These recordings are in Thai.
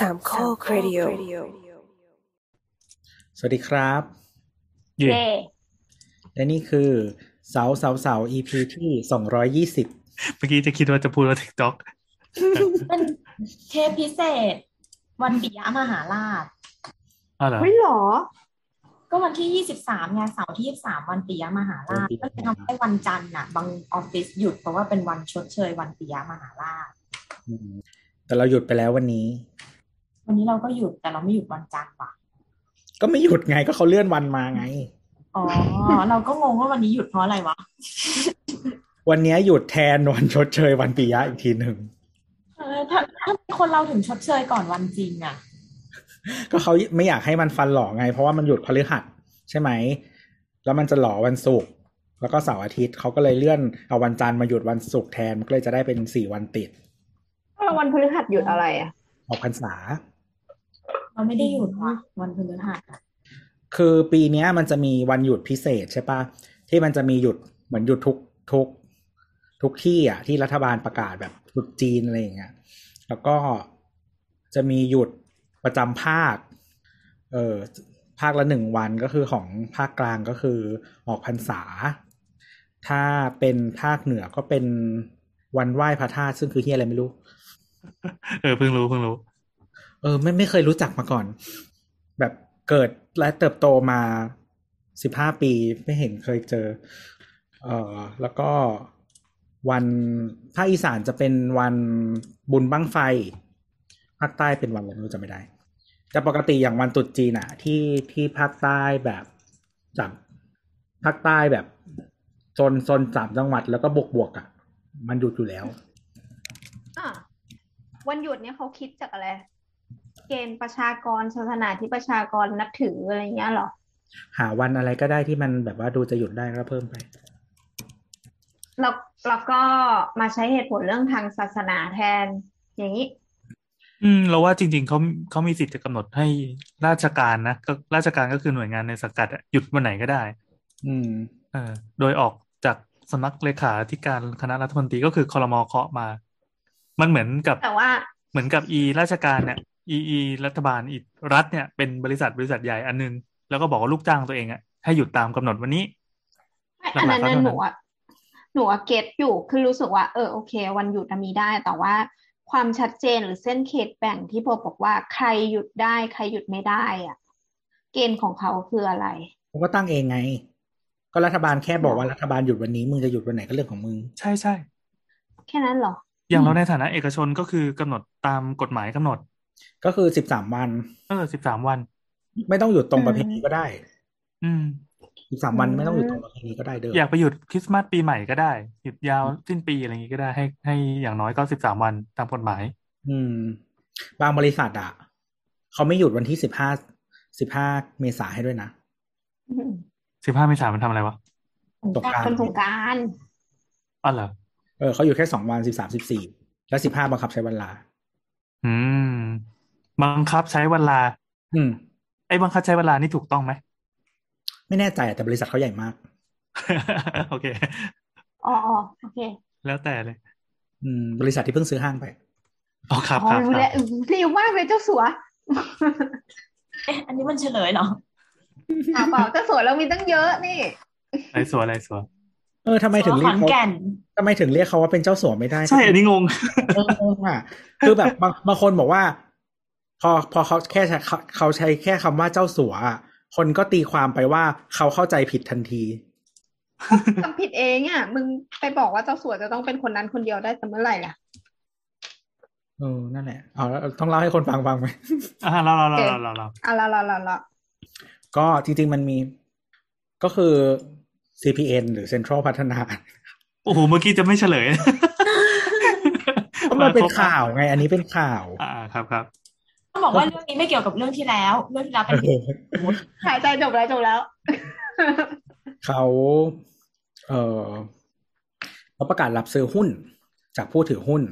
สามข้อครดิโอสวัสดีครับเย่เย่และนี่คือเสาเสาเสา EP ที่สองร้อยยี่สิบเมื่อกี้จะคิดว่าจะพูดว่า TikTok เป็นเทปพิเศษ วันปิยมหาราชอ้าวเหรอไม่หรอ ก็วันที่ยี่สิบสามไงเสาร์ที่ยี่สามวันปิยมหาราชก็เลยทำให้วันจันทร์น่ะ บางออฟฟิศหยุดเพราะว่าเป็นวันชดเชยวันปิยมหาราชอืมแต่เราหยุดไปแล้ววันนี้ วันนี้เราก็หยุดแต่เราไม่หยุดวันจันทร์ว่ะ ก็ไม่หยุดไงก็เขาเลื่อนวันมาไง อ๋อ เราก็งงว่าวันนี้หยุดเพราะอะไรวะ วันนี้หยุดแทนวันชดเชยวันปียะอีกทีหนึ่งเออถ้าถ้าคนเราถึงชดเชยก่อนวันจริงอะ ก็เขาไม่อยากให้มันฟันหล่อไง เพราะว่ามันหยุดพฤหัสใช่ไหม แล้วมันจะหล่อวันศุกร์แล้วก็เสาร์อาทิตย์เขาก็เลยเลื่อนเอาวันจันทร์มาหยุดวันศุกร์แทนมันก็เลยจะได้เป็นสี่วันติด วันพฤหัสหยุดอะไรอะออกพรรษา เราไม่ได้หยุดว่ะวันพฤหัสอะคือปีเนี้ย มันจะมีวันหยุดพิเศษใช่ปะที่มันจะมีหยุดเหมือนหยุดทุกทุกทุกที่อะ ที่รัฐบาลประกาศแบบหยุดจีนอะไรอย่างเงี้ยแล้วก็จะมีหยุดประจำภาค เออภาคละหนึ่งวันก็คือของภาคกลางก็คือออกพรรษา ถ้าเป็นภาคเหนือก็เป็นวันไหว้พระธาตุซึ่งคือเฮียอะไรไม่รู้ เออเพิ่งรู้เพิ่งรู้เออไม่ไม่เคยรู้จักมาก่อน แบบเกิดและเติบโตมาสิบห้าปีไม่เห็นเคยเจอ เออแล้วก็วันภาคอีสานจะเป็นวันบุญบั้งไฟภาคใต้เป็นวันอะไรไม่รู้จำไม่ได้ แต่ปกติอย่างวันตรุษจีนอะที่ที่ภาคใต้แบบจากภาคใต้แบบโซนโซนสามจังหวัดแล้วก็บวกบวกอะมันหยุดอยู่แล้วอะวันหยุดเนี่ยเขาคิดจากอะไร เกณฑ์ประชากรศาสนาที่ประชากรนับถืออะไรเงี้ยเหรอ หาวันอะไรก็ได้ที่มันแบบว่าดูจะหยุดได้ก็เพิ่มไปแล้วแล้วก็มาใช้เหตุผลเรื่องทางศาสนาแทน อย่างนี้ อืม เราว่าจริง ๆเขาเขามีสิทธิ์จะกำหนดให้ราชการนะก็ราชการก็คือหน่วยงานในสังกัดอะหยุดวันไหนก็ได้ อืมเออโดยออกจากสำนักเลขาธิการคณะรัฐมนตรีก็คือคอรมอเคาะมา มันเหมือนกับแต่ว่าเหมือนกับอีราชการเนี่ย อีอีรัฐบาลอีรัฐเนี่ยเป็นบริษัทบริษัทใหญ่อันนึง แล้วก็บอกว่าลูกจ้างตัวเองอะให้หยุดตามกำหนดวันนี้อันนั้นหลักๆก็น่ะเท่านั้นหนูอะหนูอะเก็ตอยู่คือรู้สึกว่าเออโอเค วันหยุดอะมีได้ แต่ว่าความชัดเจนหรือเส้นเขตแบ่งที่บอกบอกว่าใครหยุดได้ ใครหยุดไม่ได้อะ เกณฑ์ของเขาคืออะไรผมก็ตั้งเองไง ก็รัฐบาลแค่บอกว่ารัฐบาลหยุดวันนี้มึงจะหยุดวันไหนก็เรื่องของมึง ใช่ใช่แค่นั้นเหรอ อย่างเราในฐานะเอกชนก็คือกำหนดตามกฎหมายกำหนด ก็คือสิบสามวัน เออสิบสามวัน ไม่ต้องหยุดตรงอืมประเพณีก็ได้ อืมสิบสามวันไม่ต้องหยุดตรงประเพณีก็ได้เด้ออยากไปหยุดคริสต์มาสปีใหม่ก็ได้ หยุดยาวสิ้นปีอะไรอย่างงี้ก็ได้ให้ให้อย่างน้อยก็สิบสามวันตามกฎหมาย อืม บางบริษัทอะเขาไม่หยุดวันที่สิบห้าสิบห้าเมษาให้ด้วยนะอืมสิบห้าเมษายนมันทำอะไรวะตกกลางคนสงกรารอ๋อเหรอเออเขาอยู่แค่สองวันสิบสามสิบสี่และสิบห้าบังคับใช้เวลา อืม บังคับใช้เวลา อืม ไอ้บังคับใช้เวลานี่ถูกต้องไหม ไม่แน่ใจแต่บริษัทเขาใหญ่มาก โอเค อ๋ออ๋อโอเค แล้วแต่เลย อืม บริษัทที่เพิ่งซื้อห้างไปอ๋อครับอ๋อครับรู้คแล้รัวบเร็วมากเลยเจ้าสัวเอ๊ะอันนี้มันเฉลยเหรอเปล่าเปล่าเจ้าสัวเรามีตั้งเยอะนี่อะไรสัวอะไรสัว เออทำไมถึงขเรียอกนเขาแก่นทำไมถึงเรียกเขาว่าเป็นเจ้าสัวไม่ได้ ใช่ อันนี้งงเออเออว่ะคือแบบบางบางคนบอกว่า พอพอเขาแค่ใช้เขาเขาใช้แค่คำว่าเจ้าสัวอะคนก็ตีความไปว่าเขาเข้าใจผิดทันทีทำผิดเองอะ มึงไปบอกว่าเจ้าสัวจะต้องเป็นคนนั้นคนเดียวได้แต่เมื่อไหร่ล่ะเออนั่นแหละเอาแล้วต้องเล่าให้คนฟังฟังไหมอ่าเราเราเราโอเคเราเราเราอะละละละละก็จริง ๆ มันมี ก็คือ CPN หรือ Central พัฒนา โอ้โห เมื่อกี้จะไม่เฉลยเพราะมันเป็นข่าวไง อันนี้เป็นข่าว อ่าครับครับต้องบอกว่าเรื่องนี้ไม่เกี่ยวกับเรื่องที่แล้ว เรื่องที่แล้วเป็นเออหายใจจบแล้วจบแล้ว เขา เออเขาประกาศรับซื้อหุ้น จากผู้ถือหุ้น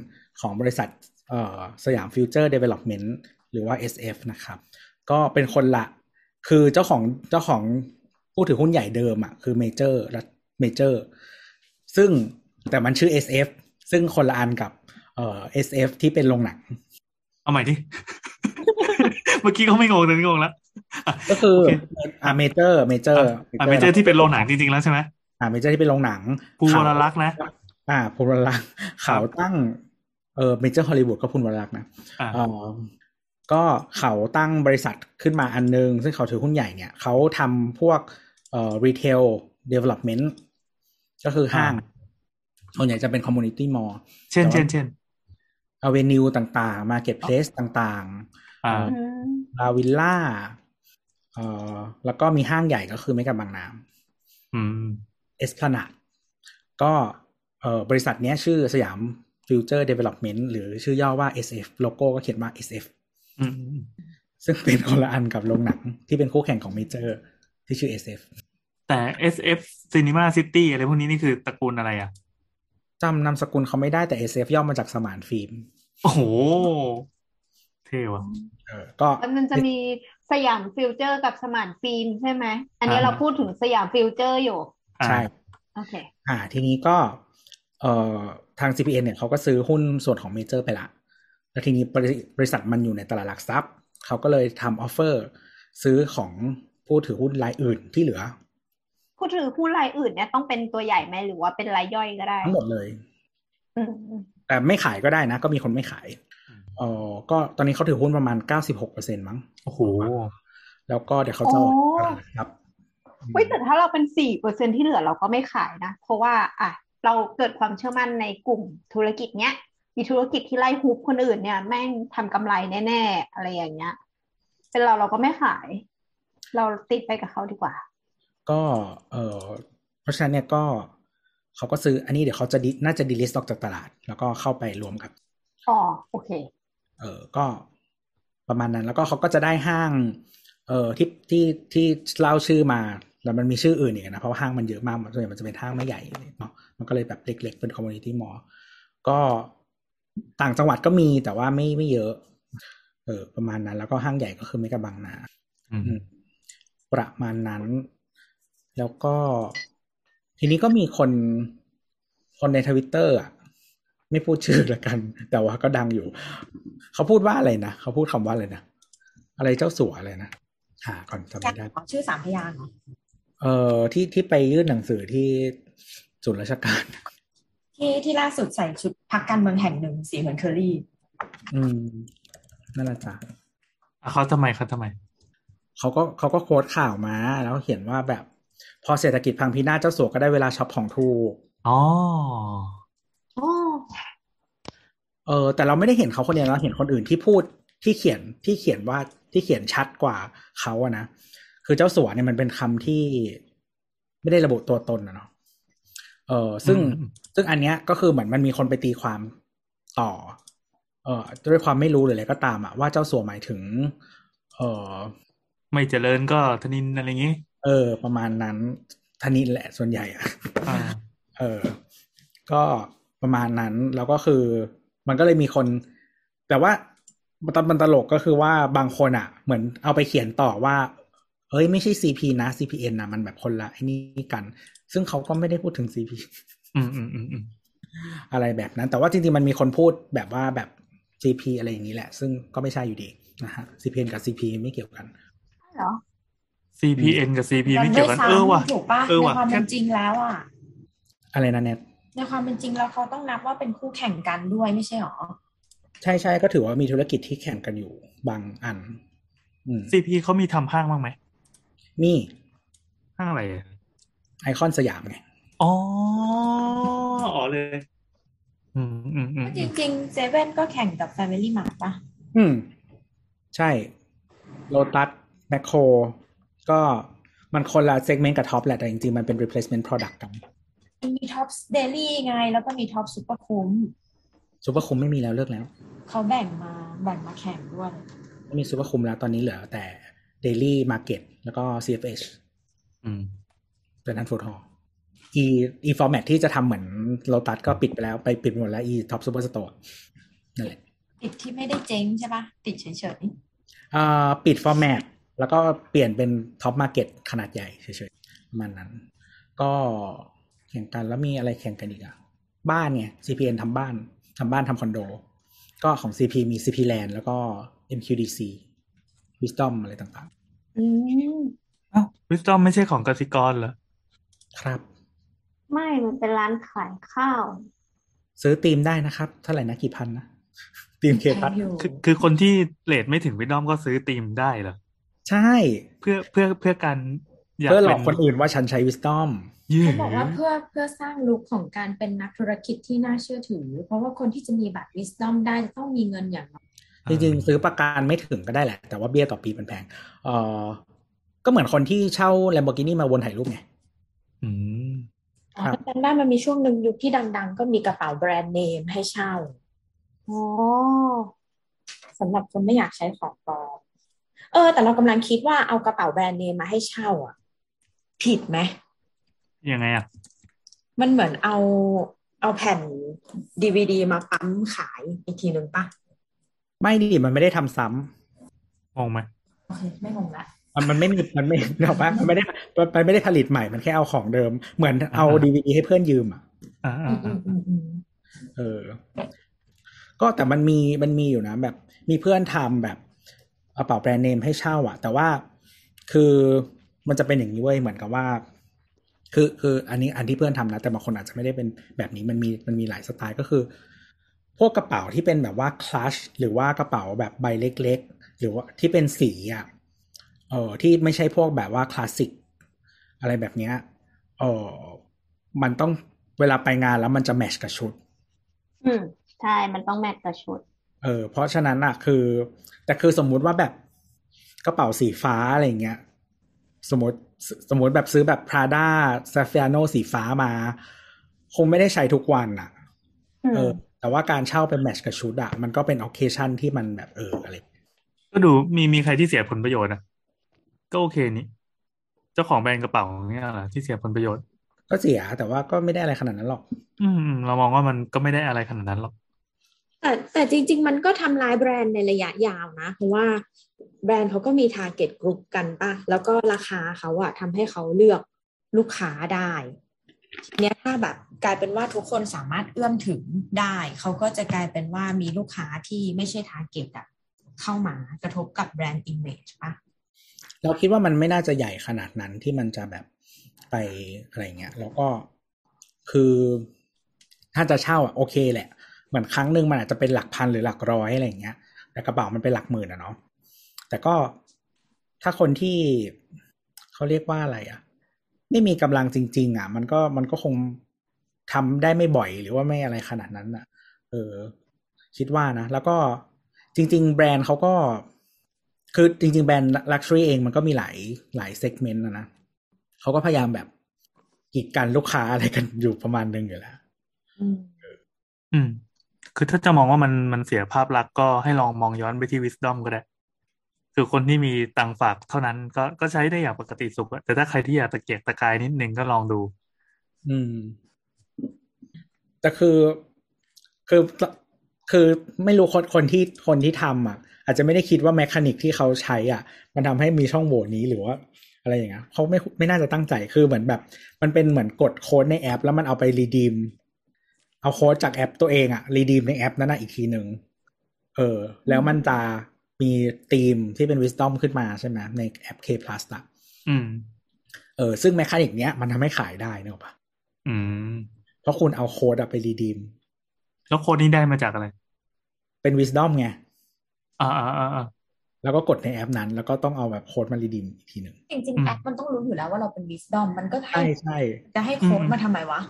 ของบริษัทเอ่อสยามฟิวเจอร์เดเวล็อปเมนต์หรือว่า SF นะครับ ก็เป็นคนละ คือเจ้าของเจ้าของ ผู้ถือหุ้นใหญ่เดิมอะคือเมเจอร์และเมเจอร์ ซึ่งแต่มันชื่อ SF ซึ่งคนละอันกับเอ่อ SF ที่เป็นโรงหนัง เอาใหม่ดิ เมื่อกี้ก็ไม่งงแต่นี่งงแล้วอะก็คือโอเคอ่าเมเจอร์เมเจอร์อะเมเจอร์ที่เป็นโรงหนังจริงๆแล้วใช่ไหมอ่าเมเจอร์ที่เป็นโรงหนังพูลวรลักษณ์นะ อ่าพูลวรลักษณ์เขาตั้งเออเมเจอร์ฮอลลีวูดก็พูลวรลักษณ์นะอ่าเออก็เขาตั้งบริษัทขึ้นมาอันนึง ซึ่งเขาถือหุ้นใหญ่เนี่ย เขาทำพวก เอ่อ retail development ก็คือห้างส่วนใหญ่จะเป็น community mall เช่นแต่ว่าเช่นเช่นอเวนิวต่างๆมาร์เก็ตเพลสต่างๆอ่าอืมลาวิลล่าเอ่อแล้วก็มีห้างใหญ่ก็คือเมกะบางนาอืมเอสพลานาดก็เอ่อบริษัทเนี้ยชื่อสยามฟิวเจอร์เดเวล็อปเมนต์หรือชื่อย่อว่า SF โลโก้ก็เขียนว่า SF อืมอืมซึ่งเป็นคนละอันกับโรงหนังที่เป็นคู่แข่งของเมเจอร์ที่ชื่อ SF แต่ SF Cinema City อะไรพวกนี้นี่คือตระกูลอะไรอะจำนามสกุลเขาไม่ได้แต่ SF ย่อมาจากสมานฟิล์ม โอ้โห เท่ว่ะเออก็แล้วมันจะมีสยามฟิวเจอร์กับสมานฟิล์มใช่ไหม อันนี้อ่า เราพูดถึงสยามฟิวเจอร์อยู่ อ่าใช่ โอเค อ่า ทีนี้ก็ เอ่อ ทาง CPN เนี่ยเขาก็ซื้อหุ้นส่วนของเมเจอร์ไปละ แล้วทีนี้บริบริษัทมันอยู่ในตลาดหลักทรัพย์ เขาก็เลยทำ offer ซื้อของผู้ถือหุ้นรายอื่นที่เหลือ ผู้ถือหุ้นรายอื่นเนี่ยต้องเป็นตัวใหญ่ไหมหรือว่าเป็นรายย่อยก็ได้ทั้งหมดเลยอืมแต่ไม่ขายก็ได้นะ ก็มีคนไม่ขายเอ่อก็ตอนนี้เขาถือหุ้นประมาณ96%มั้งโอ้โหแล้วก็เดี๋ยวเขาจะออกตลาดหลักทรัพย์เว้ยแต่ถ้าเราเป็นสี่เปอร์เซ็นที่เหลือเราก็ไม่ขายนะ เพราะว่า อะ เราเกิดความเชื่อมั่นในกลุ่มธุรกิจเนี้ยมีธุรกิจที่ไล่ฮุบคนอื่นเนี่ย แม่งทำกำไรแน่ ๆ อะไรอย่างเงี้ย เป็นเราเราก็ไม่ขาย เราติดไปกับเขาดีกว่า ก็เออเพราะฉะนั้นเนี่ยก็เขาก็ซื้ออันนี้เดี๋ยวเขาจะดิน่าจะดีลิสต์ออกจากตลาด แล้วก็เข้าไปรวมกับอ๋อโอเค เออก็ประมาณนั้น แล้วก็เขาก็จะได้ห้าง เออที่ที่ที่เล่าชื่อมาแล้วมันมีชื่ออื่นอีกนะ เพราะว่าห้างมันเยอะมากส่วนใหญ่มันจะเป็นห้างไม่ใหญ่เนาะมันก็เลยแบบเล็ก ๆ เป็น community mall ก็ต่างจังหวัดก็มีแต่ว่าไม่ไม่เยอะ เออ ประมาณนั้น แล้วก็ห้างใหญ่ก็คือเมกะบางนาอืมอืมประมาณนั้น แล้วก็ทีนี้ก็มีคนคนในทวิตเตอร์อะ ไม่พูดชื่อละกัน แต่ว่าก็ดังอยู่ เขาพูดว่าอะไรนะ เขาพูดคำว่าอะไรนะ อะไรเจ้าสัวอะไรนะ หาก่อนจำแจ็ไม่คได้ขอชื่อสามพยางค์เหรอเอ่อที่ที่ไปยื่นหนังสือที่ศูนย์ราชการ ที่ที่ล่าสุดใส่ชุดพักการเมืองแห่งหนึ่งสีเหมือนเคอรี่ อืมนั่นแหละจ้ะอะเขาทำไมเขาทำไม เขาก็เขาก็โค้ดข่าวมา แล้วเขียนว่าแบบ พอเศรษฐกิจพังพินาศเจ้าสัวก็ได้เวลาช็อปของถูกอ๋ออ๋อเออแต่เราไม่ได้เห็นเขาคนเดียวเราเห็นคนอื่นที่พูดที่เขียนที่เขียนว่าที่เขียนชัดกว่าเขาอะนะคือเจ้าสัวเนี่ยมันเป็นคำที่ไม่ได้ระบุตัวตนนะเนาะเออซึ่งอืมซึ่งอันเนี้ยก็คือเหมือนมันมีคนไปตีความต่อ เอ่อด้วยความไม่รู้หรืออะไรก็ตามอะว่าเจ้าสัวหมายถึง เออไม่เจริญก็ธนินอะไรอย่างงี้ เออ ประมาณนั้นธนินแหละส่วนใหญ่อะอ่าเออ ก็ประมาณนั้นแล้วก็คือ มันก็เลยมีคน แต่ว่าตอนมันตลกก็คือว่าบางคนอะเหมือนเอาไปเขียนต่อว่าเฮ้ยไม่ใช่ CP นะ CPN นะมันแบบคนละไอ้นี่กัน ซึ่งเขาก็ไม่ได้พูดถึง CP อืมอืมอืมอืมอะไรแบบนั้น แต่ว่าจริงๆมันมีคนพูดแบบว่าแบบ CP อะไรอย่างนี้แหละ ซึ่งก็ไม่ใช่อยู่ดีนะฮะ CPN กับ CP ไม่เกี่ยวกันเหรอ CPN กับ CP มัไม่นเกี่ด้ยววยกันซ้เออว่ะำถูกปะเออในว่ะความแค่เป็นจริงแล้วอะ อะไรนะเน็ตในความเป็นจริงแล้วเขาต้องนับว่าเป็นคู่แข่งกันด้วยไม่ใช่หรอ ใช่ใช่ก็ถือว่ามีธุรกิจที่แข่งกันอยู่บางอันอืม CP เขามีทำห้างบ้างไหมมีห้างอะไรอะไอคอนสยามไงอ๋ออ๋อเลย อืมอืมอืมจอืมริงๆเซเว่นก็แข่งกับ Family Mart ปะอืม ใช่โ ลตัสแมคโคร ก็มันคนละ segment กับท็อปแหละ แต่จริงๆ มันเป็น replacement product กันมันมีท็อปเดลี่ไง แล้วก็มีท็อปซูเปอร์คุ้มซูเปอร์คุ้มไม่มีแล้วเลิกแล้ว เขาแบ่งมาแบ่งมาแข่งด้วย ไม่มีซูเปอร์คุ้มแล้วตอนนี้เหลือแต่ Daily Market แล้วก็ CFH อืมเป็นนั้นฟู้ดฮอลล์อีอี format ที่จะทำเหมือนโ o ตัสก็ปิดไปแล้วไปปิดหมดแล้ว อีท็อปซูเปอร์สโตร์นั่นแหละปิดที่ไม่ได้เจ๊งใช่ปะปิดเฉยอ่าปิด format แล้วก็เปลี่ยนเป็นท็อปมาร์เก็ตขนาดใหญ่เฉยๆประมาณนั้น ก็แข่งกันแล้วมีอะไรแข่งกันอีกอะบ้านเนี่ย CPN ทำบ้านทำบ้านทำคอนโด ก็ของ CP มี CP Land แล้วก็ MQDC wisdom อะไรต่างอืมอ้าววิสตอมไม่ใช่ของกสิกรเหรอๆครับ ไม่มันเป็นร้านขายข้าว ซื้อตีมได้นะครับ เท่าไหร่นะกี่พันนะตีมเคพัทอยู่คือคือคนที่เลทไม่ถึงวิสตอมก็ซื้อตีมได้เหรอ ใช่ เพื่อเพื่อเพื่อการอยากเพื่อหลเป็อกนคนอื่นว่าฉันใช้ wisdom ยืเขาบอกว่าเพื่อเพื่อสร้างลุคของการเป็นนักธุรกิจที่น่าเชื่อถือ เพราะว่าคนที่จะมีบัตร wisdom ได้จะต้องมีเงินอย่างน้อยจริงๆ ซื้อประกันไม่ถึงก็ได้แหละ แต่ว่าเบี้ยต่อปีมันแพงเออก็เหมือนคนที่เช่า Lamborghini มาวนถ่ายรูปไงอืมอ๋อครับจำได้มันมีช่วงหนึ่งยุคที่ดัง ๆ ก็มีกระเป๋าแบรนด์เนมให้เช่าอ๋อสำหรับคนไม่อยากใช้ของปลอม เออ แต่เรากำลังคิดว่าเอากระเป๋าแบรนด์เนมมาให้เช่าอะ ผิดไหมยังไงอะ มันเหมือนเอาเอาแผ่นดีวดีมาปั๊มขายอีกทีหนึ่งปะไม่ดิมันไม่ได้ทำซ้ำงงไหมโอเคไม่งงละมันมันไม่มีมันไม่เนกอะปะมันไม่ได้มันไม่ได้ผลิตใหม่มันแค่เอาของเดิม เหมือนเอาดีวดีให้เพื่อนยืมอะอ่าอือ่ามอืมอืมอืมเออ ก็แต่มันมีมันมีอยู่นะแบบ มีเพื่อนทำแบบ กระเป๋าแบรนด์เนมให้เช่าอะแต่ว่าคือมันจะเป็นอย่างนี้เว้ยเหมือนกับว่า คือคืออันนี้อันที่เพื่อนทำนะแต่บางคนอาจจะไม่ได้เป็นแบบนี้มันมีมันมีหลายสไตล์ก็คือ พวกกระเป๋าที่เป็นแบบว่าคลัชหรือว่ากระเป๋าแบบใบเล็ก ๆ หรือว่าที่เป็นสีอะเออที่ไม่ใช่พวกแบบว่าคลาสสิกอะไรแบบเนี้ยเออมันต้องเวลาไปงานแล้วมันจะแมชกับชุด อืมใช่ มันต้องแมทกับชุด เออเพราะฉะนั้นอะคือ แต่คือสมมุติว่าแบบกระเป๋าสีฟ้าอะไรเงี้ยสมมติสมมติแบบซื้อแบบ Prada s a f i a n o สีฟ้ามา คงไม่ได้ใช้ทุกวันอะอืเอมอแต่ว่าการเช่าเป็นแมทชกับชุดอะมันก็เป็น occasion ที่มันแบบเอออะไรก็ดูมีมีใครที่เสียผลประโยชน์นะก็โอเคนี่เจ้าของแบรนด์กระเป๋าเนี่ยเหรอที่เสียผลประโยชน์ ก็เสียแต่ว่าก็ไม่ได้อะไรขนาดนั้นหรอก อืมอืมเรามองว่ามันก็ไม่ได้อะไรขนาดนั้นหรอก แต่แต่จริง ๆ มันก็ทำลายแบรนด์ในระยะยาวนะ เพราะว่าแบรนด์เขาก็มี target กลุ่มกันป่ะแล้วก็ราคาเขาอะทำให้เขาเลือกลูกค้าได้ทีเนี้ยถ้าแบบกลายเป็นว่าทุกคนสามารถเอื้อมถึงได้ เขาก็จะกลายเป็นว่ามีลูกค้าที่ไม่ใช่ target อะเข้ามากระทบกับ brand image ป่ะเราคิดว่ามันไม่น่าจะใหญ่ขนาดนั้นที่มันจะแบบไปอะไรเงี้ย แล้วก็คือถ้าจะเช่าอะโอเคแหละ มือนครั้งหนึ่งมันอาจจะเป็นหลักพันหรือหลักร้อยอะไรเงี้ย แต่กระเป๋ามันเป็นหลักหมื่นอะเนาะแต่ก็ถ้าคนที่เขาเรียกว่าอะไรอะไม่มีกำลังจริง ๆ อะ มันก็มันก็คงทำได้ไม่บ่อยหรือว่าไม่อะไรขนาดนั้นอะ เออ คิดว่านะ แล้วก็จริง ๆ แบรนด์เขาก็ คือจริง ๆ แบรนด์ลักชัวรี่เองมันก็มีหลายหลายเซกเมนต์นะนะเขาก็พยายามแบบกีดกันลูกค้าอะไรกันอยู่ประมาณนึงอยู่แล้วอืมอืม คือถ้าจะมองว่ามันมันเสียภาพลักษณ์ก็ให้ลองมองย้อนไปที่ Wisdom ก็ได้ คือคนที่มีตังฝากเท่านั้นก็ก็ใช้ได้อย่างปกติสุขแต่ถ้าใครที่อยากตะเกียกตะกายนิดนึงก็ลองดู อืม แต่คือคือคือไม่รู้คนคนที่คนที่ทำอะ อาจจะไม่ได้คิดว่า mechanic ที่เขาใช้ อะ มันทำให้มีช่องโหว่นี้หรือว่าอะไรอย่างเงี้ยเขาไม่ไม่น่าจะตั้งใจคือเหมือนแบบ มันเป็นเหมือนกดโค้ดในแอป แล้วมันเอาไป redeem เอาโค้ดจากแอปตัวเองอะ redeem ในแอปนั้นนะอีกทีหนึ่งเออ แล้วมันจะมีธีมที่เป็น Wisdom ขึ้นมาใช่ไหมในแอป K Plus อะอืม เออ ซึ่ง mechanic เนี้ยมันทำให้ขายได้เนกอะปะอืม เพราะคุณเอาโค้ดอะไป redeem แล้วโค้ดนี้ได้มาจากอะไร เป็น Wisdom ไงอ่าอ่าอ่าอ่าแล้วก็กดในแอปนั้น แล้วก็ต้องเอาแบบโค้ดมารีดีมอีกทีหนึ่งจริงอืๆมแอปมันต้องรู้อยู่แล้วว่าเราเป็น wisdom มันก็ให้ใช่ใช่จะให้โค้ดอืมมาทำไมวะ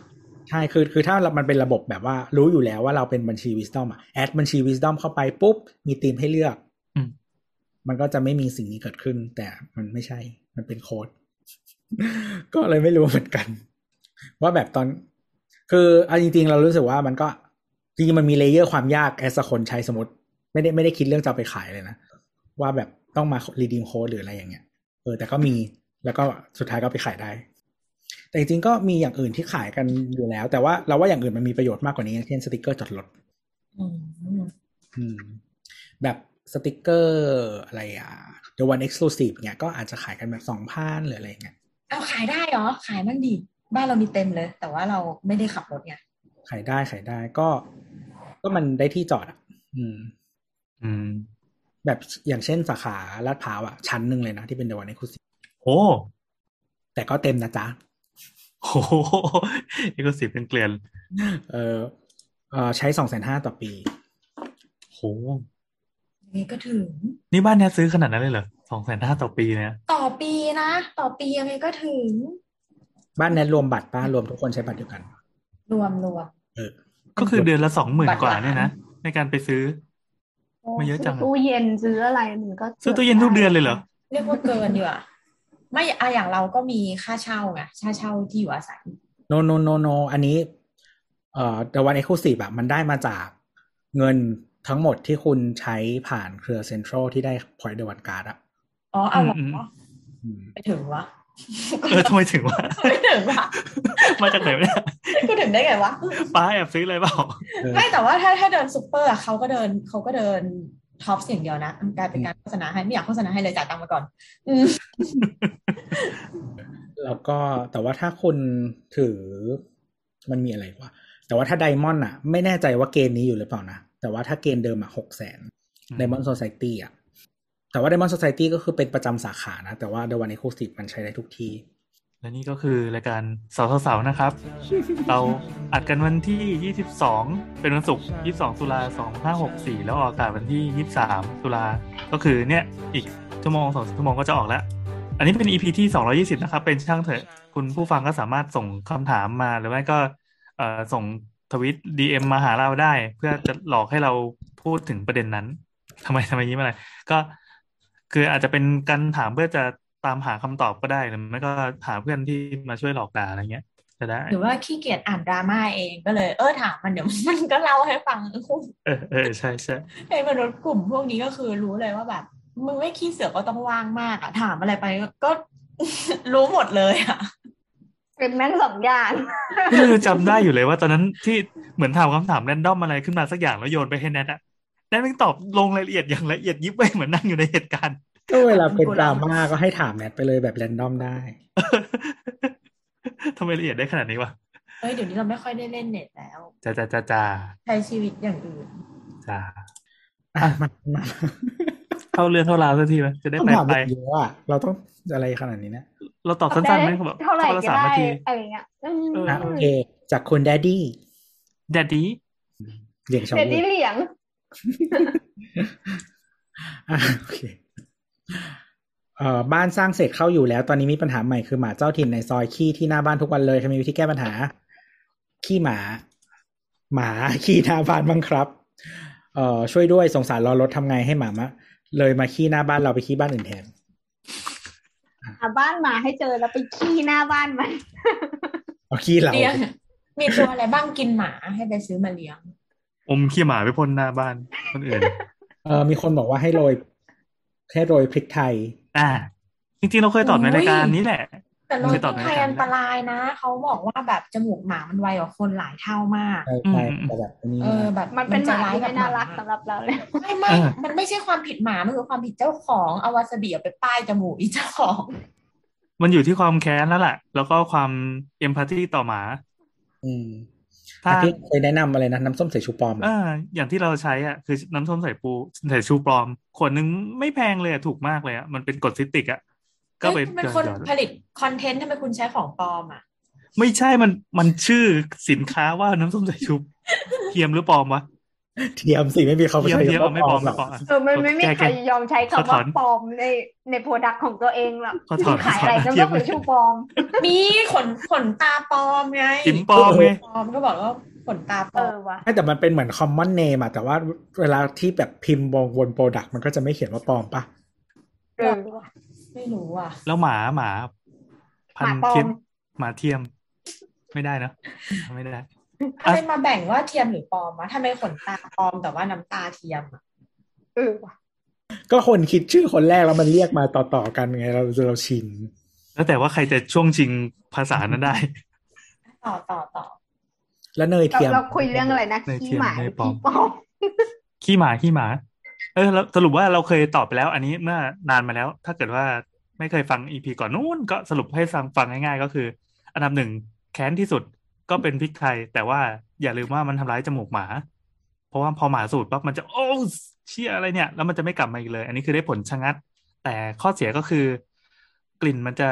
ใช่คือคือถ้ามันเป็นระบบแบบว่ารู้อยู่แล้วว่าเราเป็นบัญชี Wisdom อะแอดบัญชี Wisdom เข้าไปปุ๊บ มีธีมให้เลือกอืมมันก็จะไม่มีสิ่งนี้เกิดขึ้น แต่มันไม่ใช่ มันเป็นโค้ด ก็เลยไม่รู้เหมือนกัน ว่าแบบตอน คือเอาจริงๆ เรารู้สึกว่ามันก็จริงๆมันมี layer ความยาก as คนใช้สมมติ ไม่ได้ไม่ได้คิดเรื่องจะเอาไปขายเลยนะ ว่าแบบต้องมา redeem โค้ดหรืออะไรอย่างเงี้ยเออแต่ก็มีแล้วก็สุดท้ายก็ไปขายได้ แต่จริงๆก็มีอย่างอื่นที่ขายกันอยู่แล้ว แต่ว่าเราว่าอย่างอื่นมันมีประโยชน์มากกว่านี้เช่นสติกเกอร์จอดรถอืมอืมแบบสติกเกอร์อะไรอะ The One Exclusive เนี่ยก็อาจจะขายกันแบบสองพันหรืออะไรอย่างเงี้ยเอาขายได้เหรอ ขายมั่งดีบ้านเรามีเต็มเลย แต่ว่าเราไม่ได้ขับรถไงขายได้ขายได้ก็ ก็มันได้ที่จอดอะ อืม อืม แบบอย่างเช่นสาขาลาดพร้าวอะชั้นหนึ่งเลยนะที่เป็นเดวันเอ็กซ์คลูซีฟโอ้แต่ก็เต็มนะจ๊ะ โหเอกสิบเป็นเกลียน เออเออใช้สองแสนห้าต่อปีโหนี่ก็ถึง นี่บ้านเนี้ยซื้อขนาดนั้นเลยเหรอสองแสนห้าต่อปีเนี่ย ต่อปีนะ ต่อปียังไงก็ถึง บ้านแนทรวมบัตรป้ารวมทุกคนใช้บัตรเดียวกัน รวมรวมเออ ก็คือเดือนละสองหมื่นบัตรกว่าละเนี่ยนะ ในการไปซื้อไม่เยอะจังซื้ตู้เย็นซื้ออะไรมันก็ ซื้อตู้เย็นทุกเดือนเลยเหรอ เรียกว่าเกินดีกว่า ไม่อะอย่างเราก็มีค่าเช่าไงค่าเช่าที่อยู่อาศัยโนโนโนโนอันนี้ เอ่อ The One Exclusive อะมันได้มาจากเงินทั้งหมดที่คุณใช้ผ่านเครือเซ็นทรัลที่ได้ Point The One Card อะอ๋อเอาเหรอืมออืมไปถึงวะเออทำไมถึงว่าไม่ถึงวะมาจากไหนวะเนี่ยกูถึงได้ไงวะป้าแอบซื้ออะไรเปล่าเออไม่แต่ว่าถ้าถ้าเดินซูเปอร์อะเขาก็เดินเขาก็เดิน ท็อปอย่างเดียวนะมันกลายเป็นการโฆษณาให้ไม่อยากโฆษณาให้เลยจ่ายตังค์มาก่อนอืมแล้วก็แต่ว่าถ้าคุณถือมันมีอะไรวะแต่ว่าถ้า Diamond อะไม่แน่ใจว่าเกณฑ์นี้อยู่หรือเปล่านะ แต่ว่าถ้าเกณฑ์เดิมอะหกแสนอืมไดมอนด์โซซ i ตี้อะแต่ว่าไดมอนด์โซซ i ตี้ก็คือเป็นประจำสาขานะ แต่ว่า The One Exclusive มันใช้ได้ทุกที่ และนี่ก็คือรายการสาวสาวๆนะครับ เราอัดกันวันที่ 22 เป็นวันศุกร์22 ตุลา2564 แล้วออกอากาศวันที่ 23 ตุลาก็คือเนี่ยอีกชั่วโมงสองชั่วโมงก็จะออกแล้ว อันนี้เป็น EP ที่ 220 นะครับ เป็นช่างเถอะ คุณผู้ฟังก็สามารถส่งคำถามมาหรือไม่ก็ส่งทวิต DM มาหาเราได้ เพื่อจะหลอกให้เราพูดถึงประเด็นนั้นทำไมทำไมยิ้มอะไร ก็คืออาจจะเป็นการถามเพื่อจะ ตามหาคำตอบก็ได้หรือไม่ก็หาเพื่อนที่มาช่วยหลอกด่าอะไรเงี้ยจะได้หรือว่าขี้เกียจอ่านดราม่าเองก็เลย เออถามมันเดี๋ยวมันก็เล่าให้ฟังเออเออใช่ใช่ไอ้มนุษย์กลุ่มพวกนี้ก็คือรู้เลยว่าแบบมึงไม่ขี้เสือกก็ต้องว่างมากอะถามอะไรไปก็ก็รู้หมดเลยอะเป็นแม่งสองอย่างนี่คือจำได้อยู่เลยว่าตอนนั้นที่เหมือนถามคำถามแรนดอมอะไรขึ้นมาสักอย่างแล้วโยนไปให้แนทอะแนทไม่ตอบลงรายละเอียดอย่างละเอียดยิบไปเหมือนนั่งอยู่ในเหตุการณ์ ก็เวลาเป็นดราม่าก็ให้ถามแนทไปเลยแบบแรนดอมได้ทำไมละเอียดได้ขนาดนี้วะเฮ้ยเดี๋ยวนี้เราไม่ค่อยได้เล่นเน็ตแล้วจ้าจ้าจ้าจ้าใช้ชีวิตอย่างอื่นจ้าอะมันมันเข้าเรื่องเข้าราวสักทีไหมจะได้ต้องไปถามไปเยอะอะเราต้องอะไรขนาดนี้เนี่ยเราตอบสั้นๆไหมแบบเท่าไหร่ข้อละก็สามได้นาทีอะไรเงี้ยอืมเอออะโอเค จากคุณแดดดี้แดดดี้เลี้ยงชาวเดี๋ยวเวนี้อร์เหลียงอะโอเค เอ่อบ้านสร้างเสร็จเข้าอยู่แล้ว ตอนนี้มีปัญหาใหม่คือหมาเจ้าถิ่นในซอยขี้ที่หน้าบ้านทุกวันเลยจะมีวิธีแก้ปัญหา ขี้หมา หมาขี้หน้าบ้านบ้างครับเอ่อช่วยด้วยสงสารรอรถทำไงให้หมามะเลยมาขี้หน้าบ้านเราไปขี้บ้านอื่นแทนหาบ้านหมาให้เจอแล้วไปขี้หน้าบ้านมันเอาขี้เราเลี้ยงมีตัวอะไรบ้างกินหมาให้ไปซื้อมาเลี้ยงอมขี้หมาไปพ่นหน้าบ้านคนอื่นเออมีคนบอกว่าให้โรย ให้โรยพริกไทย อ่า จริงๆ เราเคยตอบในรายการนี้แหละ แต่โรเคยยตอบพริในกไทรายยการอันตรายนะ เขาบอกว่าแบบจมูกหมามันไวกว่าคนหลายเท่ามากใช่ใช่อืมแต่แบบอันนี้เออแบบมันเป็นหจะมาร้ายที่กับไม่หน่ามารักสำหรับเราเลยไม่ไม่เออมันไม่ใช่ความผิดหมา มันคือความผิดเจ้าของเอาวาซาบิเอาไปป้ายจมูกอีเจ้าของ มันอยู่ที่ความแค้นแล้วแหละแล้วก็ความเอมพัตตีต่อหมา อืมถ้าอา ทิตย์เคยแนะนำอะไรนะน้ำส้มสายชูปลอมเหรอเอออย่างที่เราใช้อะคือน้ำส้มสายปูสายชูปลอม ขวดหนึ่งไม่แพงเลยอะถูกมากเลยอะมันเป็นกรดซิตริกอะก็ไปเฮ้ยคุณเป็นคนหยอดผลิตคอนเทนต์ทำไมคุณใช้ของปลอมอะไม่ใช่มันมันชื่อสินค้าว่าน้ำส้มสายชูเทียมหรือปลอมวะ เทียมสิไม่มีเขาไปเทียมใช้เทียมคำเอาไม่ปลอมหรไม่อกปลอมอะเออมันไม่มีแก้ใครแก้ยอมใช้ขอคำถอว่านปลอมในในโปรดักต์ของตัวเองหรอกขอถอนขายอะไรขอถอนก็เทียต้อมงเป็นชื่อปลอม มีขนขนตาปลอมไงจิ๋มปลอมไงปลอมก็บอกว่าขนตาปลเอออมว่ะไม่แต่มันเป็นเหมือน common name อะแต่ว่าเวลาที่แบบพิมพ์บนบน product มันก็จะไม่เขียนว่าปลอมปะเออว่ะไม่รู้อะ แล้วหมาหมา พันหมาปลอมเทียมหมาเทียม ไม่ได้นะไม่ได้ ทำไมมาแบ่งว่าเทียมหรือปลอมวะทำไมขนตาปลอมแต่ว่าน้ำตาเทียมอะเออว่ะก็คนคิดชื่อคนแรกแล้วมันเรียกมาต่อๆกันไงเราเราชินแล้วแต่ว่าใครจะช่วงชิงภาษานั้นได้ ต่อต่อต่อแล้วเนยเราเทียมเราคุยเรื่องอะไรนะในเทีขี้ยมหมาในหรือปลอมขี้ปลอมขี้หมาขี้หมา เออแล้วสรุปว่าเราเคยตอบไปแล้ว อันนี้เมื่อนานมาแล้ว ถ้าเกิดว่าไม่เคยฟังอีพีก่อนนู้นก็สรุปให้ฟังฟังง่ายๆก็คือ อันดับหนึ่งแค้นที่สุด ก็เป็นพริกไทย แต่ว่าอย่าลืมว่ามันทำร้ายจมูกหมาพราะว่าพอหมาสูดปั๊บมันจะโอ้เชี่ยอะไรเนี่ย แล้วมันจะไม่กลับมาอีกเลย อันนี้คือได้ผลชะงัด แต่ข้อเสียก็คือกลิ่นมันจะ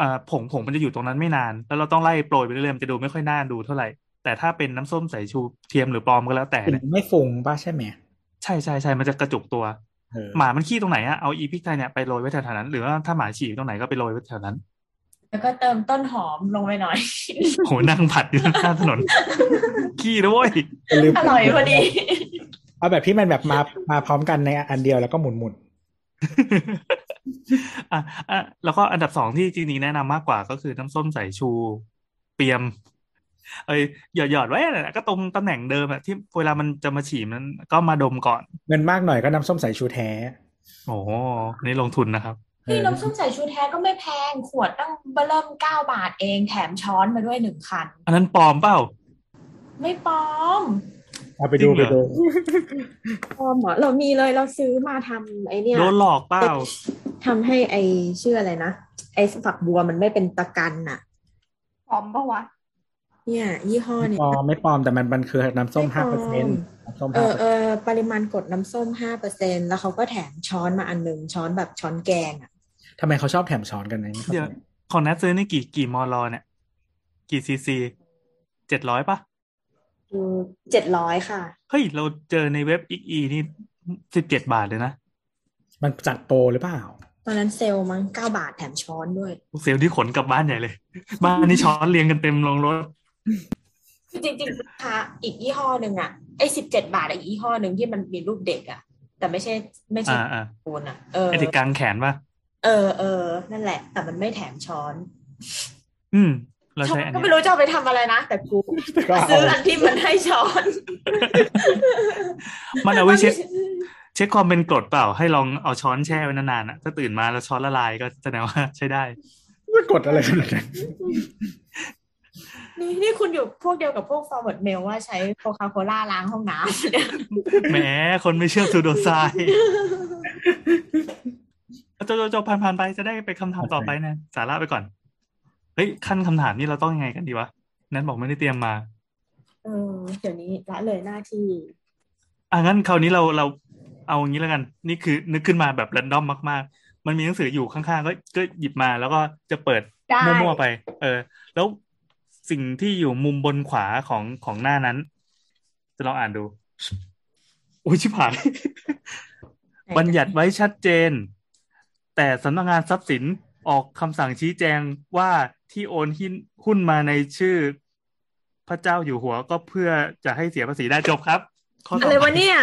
อ่าผงผงมันจะอยู่ตรงนั้นไม่นาน แล้วเราต้องไล่โปรยไปเรื่อยๆมันจะดูไม่ค่อยน่าดูเท่าไหร่ แต่ถ้าเป็นน้ำส้มสายชูเทียมหรือปลอมก็แล้วแต่กลิ่เนี่ยนไม่ฟุ้งป่ะใช่ไหมใช่ใช่ใช่มันจะกระจุกตัวเออหมามันขี้ตรงไหนอะเอาอีพริกไทยเนี่ยไปโรยไว้แถวๆนั้น หรือว่าถ้าหมาฉี่ตรงไหนก็ไปโรยไว้แถวนั้น แล้วก็เติมต้นหอมลงไปหน่อย โหนั่งผัดอยู่ข้างถนน ขี้ด้วยอย่าลืมอร่อยพอดี เอาแบบที่มันแบบมามาพร้อมกันในอันเดียวแล้วก็หมุนหมุนอะอะแล้วก็อันดับสองที่จริงๆแนะนำมากกว่าก็คือน้ำส้มสายชู เปียม เอ้ยหยอดหยอดไว้นั่นแหละก็ตรงตำแหน่งเดิมอะที่เวลามันจะมาฉี่มันก็มาดมก่อน เงินมากหน่อยก็น้ำส้มสายชูแท้ โอ้โหอันนี่ลงทุนนะครับเอ นี่อน้ำส้มสายชูแท้ก็ไม่แพง ขวดตั้งเบอร์เริ่มเก้าบาทเองแถมช้อนมาด้วยหนึ่งคัน อันนั้นปลอมเปล่า ไม่ปลอมเอาไปดูจริไปงเหรดูอพอหมอเรามีเลยเราซื้อมาทำไอเนี่ยโดนหลอกเปล่าทำให้ไอชื่ออะไรนะไอฝักบัวมันไม่เป็นตะกันน่ะหอมปะวะเนี่ย ยี่ห้อไม่เนี่ยปลอมไม่ปลอมแต่มันมันคือน้ำส้มไม่ห้าปลเปอร์อเซ็นมต์น้ำส้มเอห้าอเปอร์เอเซ็นต์อปริมาณกรดน้ำส้มห้าเปอร์เซ็นแล้วเขาก็แถมช้อนมาอันหนึ่งช้อนแบบช้อนแกงอะ ทำไมเขาชอบแถมช้อนกันนะไม่เข้าเดี๋ยวใจของนัทซื้อนี่กี่กี่มอลเนี่ย กี่ซีซีเจ็ดร้อยปะคือเจ็ดร้อยค่ะ เฮ้ย เราเจอในเว็บอีกอีนี่สิบเจ็ดบาทเลยนะ มันจัดโปรหรือเปล่า ตอนนั้นเซลล์มั้งเก้าบาทแถมช้อนด้วย เซลล์ที่ขนกลับบ้านใหญ่เลย บ้านนี่ช้อนเรียงกันเต็มลงรถคือจริงๆราคาอีกยี่ห้อหนึ่งอะไอ้สิบเจ็ดบาทอีกยี่ห้อหนึ่งที่มันมีรูปเด็กอะ แต่ไม่ใช่ไม่ใช่อ่าอ่าโคนอะเออไอเด็กกลางแขนปะ เออเออนั่นแหละ แต่มันไม่แถมช้อน อืมเราช้อใช้นอันก็เนี้ไม่ยรู้จะเอาไปทำอะไรนะ แต่กูก็เอาซื้ออันที่มันให้ช้อนมันเอาไว้เช็คเช็คความเป็นกรดเปล่า ให้ลองเอาช้อนแช่ไว้นานๆอะถ้าตื่นมาแล้วช้อนละลายก็แสดงว่าใช้ได้ ไม่กดอะไรขนาดนั้นนี่นี่คุณอยู่พวกเดียวกับพวก forward mail ว่าใช้โคคาโคล่าล้างห้องน้ำเนี่ยแหมคนไม่เชื่อซูโดไซจบ จบจบผ่านผ่านไปจะได้ไปคำถามต่อไปนะ สาระไปก่อน เฮ้ย ขั้นคำถามนี่เราต้องยังไงกันดีวะ นั้นบอกไม่ได้เตรียมมา เออเดี๋ยวนี้ละเลยหน้าที่ อะงั้นคราวนี้เราเราเอาอย่างนี้แล้วกัน นี่คือนึกขึ้นมาแบบแรนดอมมากๆ มันมีหนังสืออยู่ข้างๆก็ก็หยิบมาแล้วก็จะเปิดมั่วๆไป เออ แล้วสิ่งที่อยู่มุมบนขวาของของหน้านั้น จะลองอ่านดูอุ้ยชิบหายบัญญัติไว้ชัดเจน แต่สำนักงานทรัพย์สินออกคำสั่งชี้แจงว่าที่โอนหุ้นหุ้นมาในชื่อ พระเจ้าอยู่หัวก็เพื่อจะให้เสียภาษีได้จบครับข้อต่อะไรอไปวะเนี่ย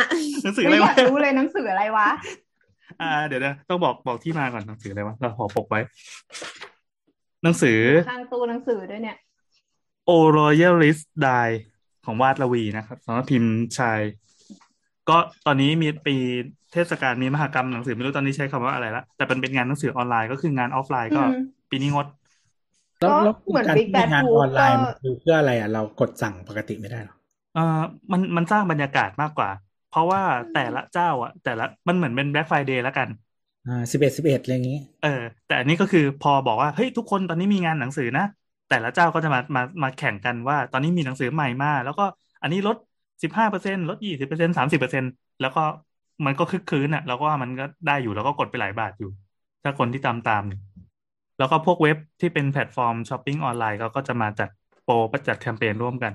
หนังสือไม่อะไระอยวากรู้เลยหนังสืออะไรวะ อ่า เดี๋ยวนะต้องบอกบอกที่มาก่อนหนังสืออะไรวะเราขอปกไว้ หนังสือข้างตู้หนังสือด้วยเนี่ย O Royalist Die ของวาดลวีนะครับสำนักพิมพ์ชาย ก็ตอนนี้มีปี เทศกาลมีมหกรรมหนังสือไม่รู้ตอนนี้ใช้คำว่าอะไรละแต่เป็นเป็นงานหนังสือออนไลน์ก็คืองานออฟไลน์ก็อืมปีนี้งดแล้วแล้วเหมือนการ Big ที่ Bad งาน Wolf ออนไลน์ก็มันคือเพื่ออะไรอะเรากดสั่งปกติไม่ได้หรอเอ่อมันมันสร้างบรรยากาศมากกว่า เพราะว่าแต่ละเจ้าอะ แต่ละมันเหมือนเป็น Black Friday แล้วกันอ่าสิบเอ็ดสิบเอ็ดอะไรอย่างงี้เออ แต่อันนี้ก็คือพอบอกว่าเฮ้ยทุกคนตอนนี้มีงานหนังสือนะแต่ละเจ้าก็จะมามามาแข่งกันว่า ตอนนี้มีหนังสือใหม่มาแล้วก็อันนี้ลดสิบห้าเปอร์เซ็นลดยี่สิบเปอร์เซ็นสามสิบเปอร์เซ็นแล้วก็ มันก็ครึกครื้นอะ แล้วก็ว่ามันก็ได้อยู่แล้วก็กดไปหลายบาทอยู่ ถ้าคนที่ตามตามเนี่ยแล้วก็พวกเว็บที่เป็นแพลตฟอร์มช้อปปิ้งออนไลน์เขาก็จะมาจัดโปรประจัดแคมเปญร่วมกัน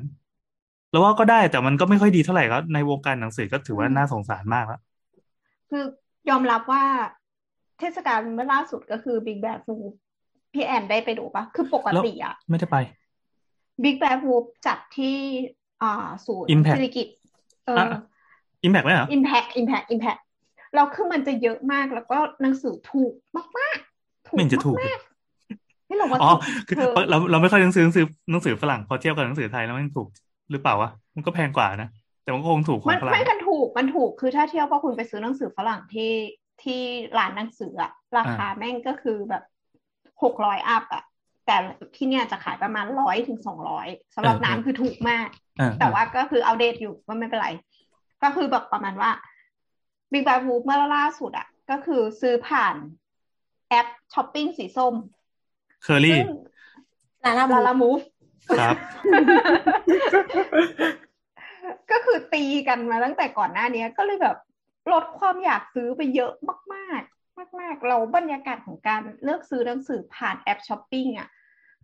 แล้วว่าก็ได้แต่มันก็ไม่ค่อยดีเท่าไหร่ก็ในวงการหนังสือก็ถือว่าน่าสงสารมากแล้วคือยอมรับว่าเทศกาลเมื่อล่าสุดก็คือ Big Bad Wolf พี่แอนได้ไปดูปะคือปกติอะไม่ได้ไป Big Bad Wolf จัดที่อ่าศูนย์ Impact ศิริกิตเออ อะอิมแพกไหมเหรอ Impact Impact Impact เราคือมันจะเยอะมากแล้วก็หนังสือถูกมากๆถูกไม่เห็นจะถูกมากๆนี่เราว่าอ๋อถูกคือเธอเราเราไม่ค่อยหนังสือหนังสือหนังสือฝรั่งพอเทียบกับหนังสือไทยแล้วมันถูกหรือเปล่าวะมันก็แพงกว่านะแต่มันก็คงถูกขอมันงฝรั่งไม่มันถูกมันถูกคือถ้าเทียบว่าคุณไปซื้อหนังสือฝรั่งที่ที่ร้านหนังสืออะราคาแม่งก็คือแบบหกร้อย up อะแต่ที่เนี่ยจะขายประมาณร้อยถึงสองร้อยสำหรับน้ำคือถูกมากเออแต่ว่าก็คือ outdate อยู่ก็ไม่เป็นไร ก็คือแบบประมาณว่า Big Bad Wolf เมื่อล่าสุดอะก็คือซื้อผ่านแอปช้อปปิ้งสีส้มเคอรี่ซึ่งลาลาลาลามูฟครับ ก็คือตีกันมาตั้งแต่ก่อนหน้านี้ก็เลยแบบลดความอยากซื้อไปเยอะมาก ๆ มาก ๆ เราบรรยากาศของการเลือกซื้อหนังสือผ่านแอปช้อปปิ้งอะ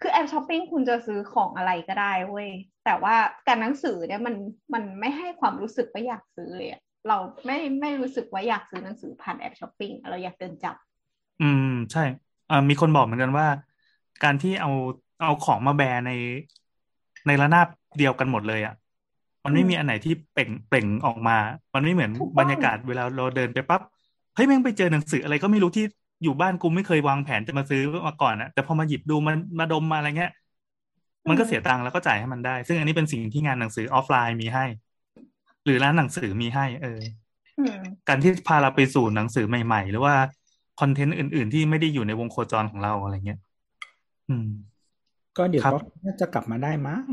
คือแอปช้อปปิ้งคุณจะซื้อของอะไรก็ได้เว้ย แต่ว่าการหนังสือเนี่ยมันมันไม่ให้ความรู้สึกว่าอยากซื้อเลยอะเราไม่ไม่รู้สึกว่าอยากซื้อหนังสือผ่านแอปช้อปปิ้งเราอยากเดินจับ อืมใช่อ่ามีคนบอกเหมือนกันว่า การที่เอาเอาของมาแบร์ในในระนาบเดียวกันหมดเลยอะ มันไม่มีอันไหนที่เปล่งเปล่งออกมา มันไม่เหมือนถูกต้องบรรยากาศเวลาเราเดินไปปั๊บเฮ้ยแม่งไปเจอหนังสืออะไรก็ไม่รู้ที่ อยู่บ้านกูไม่เคยวางแผนจะมาซื้อมาก่อนอะแต่พอมาหยิบดูมันมาดมมาอะไรเงี้ย มันก็เสียตังค์แล้วก็จ่ายให้มันได้ ซึ่งอันนี้เป็นสิ่งที่งานหนังสือออฟไลน์มีให้ หรือร้านหนังสือมีให้ เอออืมการที่พาเราไปสู่หนังสือใหม่ ๆ หรือว่าคอนเทนต์อื่น ๆ ที่ไม่ได้อยู่ในวงโคจรของเราอะไรเงี้ยอืม ก็เดี๋ยวครับก็น่าจะกลับมาได้มั้ง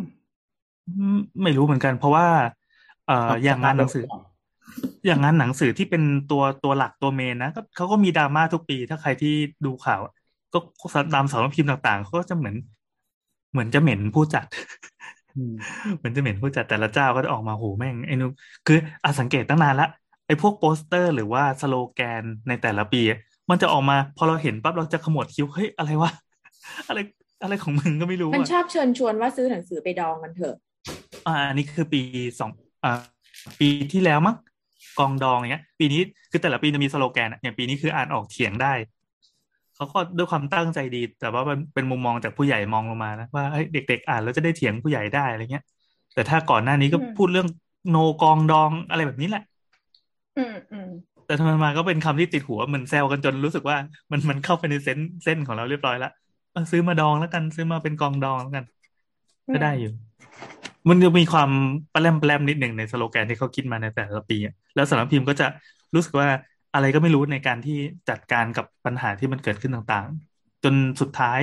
อืมไม่รู้เหมือนกัน เพราะว่า เอ่ออย่างงานหนังสือ อย่างงานหนังสือที่เป็นตัวตัวหลักตัวเมนนะก็เขาก็มีดราม่าทุกปี ถ้าใครที่ดูข่าว ก็ตามสารพิมพ์ต่างๆเขาก็จะเหมือน เหมือนจะเหม็นผู้จัดอืมเหมือนจะเหม็นผู้จัดแต่ละเจ้าก็จะออกมาโหแม่งไอ้นูนคืออาสังเกตตั้งนานละไอ้พวกโปสเตอร์หรือว่าสโลแกนในแต่ละปีอะมันจะออกมาพอเราเห็นปั๊บเราจะขมวดคิ้วเฮ้ยอะไรวะอะไรอะไรของมึงก็ไม่รู้มันอะชอบเชิญชวนว่าซื้อหนังสือไปดองกันเถอะ อ่าอันนี้คือปีสองอ่าปีที่แล้วมั้ง กองดองอย่างเงี้ย ปีนี้คือแต่ละปีจะมีสโลแกนอะอย่างปีนี้คืออ่านออกเถียงได้เขาก็ด้วยความตั้งใจดี แต่ว่ามันเป็นมุมมองจากผู้ใหญ่มองลงมานะว่าเฮ้ยเด็กๆ อ่านแล้วจะได้เถียงผู้ใหญ่ได้อะไรเงี้ย แต่ถ้าก่อนหน้านี้ก็อืมพูดเรื่องโนกองดองอะไรแบบนี้แหละ อืมอืมแต่ทำไมมาก็เป็นคำที่ติดหัวเหมือนแซวกันจนรู้สึกว่ามันมันเข้าไปในเส้นเส้นของเราเรียบร้อยแล้วเออซื้อมาดองแล้วกัน ซื้อมาเป็นกองดองแล้วกัน ก็ได้อยู่ มันจะมีความปแปลาแรมนิดหนึ่งในสโลแกนที่เขาคิดมาในแต่ละปี แล้วสำนักพิมพ์ก็จะรู้สึกว่าอะไรก็ไม่รู้ในการที่จัดการกับปัญหาที่มันเกิดขึ้นต่างๆ จนสุดท้าย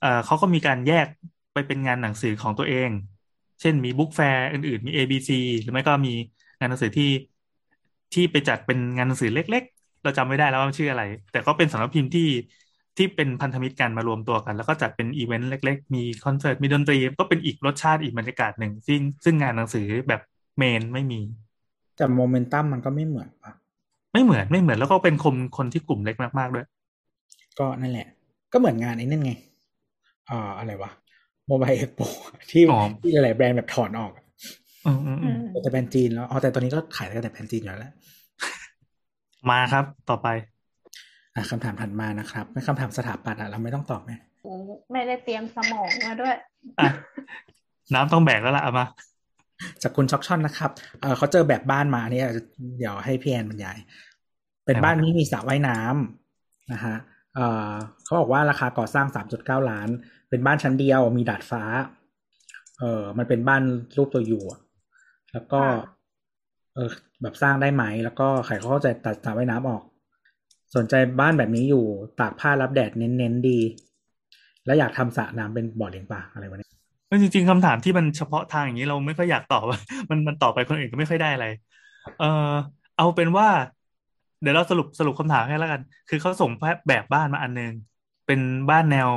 เเขาก็มีการแยกไปเป็นงานหนังสือของตัวเอง เช่นมี book fair อื่นๆ มี ABC หรือไม่ก็มีงานหนังสือที่ที่ไปจัดเป็นงานหนังสือเล็ก ๆ เราจำไม่ได้แล้วว่ามันชื่ออะไร แต่ก็เป็นสำนักพิมพ์ที่ ที่เป็นพันธมิตรกันมารวมตัวกัน แล้วก็จัดเป็นอีเวนต์เล็ก ๆ มีคอนเสิร์ตมีดนตรี ก็เป็นอีกรสชาติอีกบรรยากาศหนึ่งซึ่งซึ่งงานหนังสือแบบ main ไม่มี แต่โมเมนตัมมันก็ไม่เหมือนปะไม่เหมือนไม่เหมือนแล้วก็เป็นคนคนที่กลุ่มเล็กมากๆด้วย ก็นั่นแหละ ก็เหมือนงานไอ้นั่นไงอ่าอะไรวะ Mobile Expo ที่อ๋อที่หลายๆแบรนด์แบบถอนออกอืมอืมอือืมมแต่แบรนด์จีนแล้วอ๋อแต่ตอนนี้ก็ขายกันแต่แบรนด์จีนอยู่แล้วมาครับต่อไป อะคำถามถัดมานะครับไม่คำถามสถาปัตย์อะเราไม่ต้องตอบไหมไม่ได้เตรียมสมองมาด้วยอะน้ำต้องแบกแล้วล่ะเอามา จากคุณช็อกช่อนนะครับเออเขาเจอแบบบ้านมาเนี่ยเดี๋ยวให้พี่แอนบรรยาย เป็นไหนวะบ้านที่มีสระว่ายน้ำนะฮะเออเขาบอกว่าราคาก่อสร้าง 3.9 ล้าน เป็นบ้านชั้นเดียว มีดาดฟ้า เออมันเป็นบ้านรูปตัวยูอะแล้วก็ค่ะเออแบบสร้างได้ไหม แล้วก็ใครเขาเข้าใจตัดสระว่ายน้ำออก สนใจบ้านแบบนี้อยู่ตากผ้ารับแดดเน้นๆดี แล้วอยากทำสระน้ำเป็นบ่อเลี้ยงปลาอะไรวะเนี่ยจริงๆคำถามที่มันเฉพาะทางอย่างนี้เราไม่ค่อยอยากตอบมันมันตอบไปคนอื่นก็ไม่ค่อยได้อะไร เออเอาเป็นว่า เดี๋ยวเราสรุปสรุปคำถามให้แล้วกัน คือเขาส่งแบบบ้านมาอันนึง เป็นบ้านแนว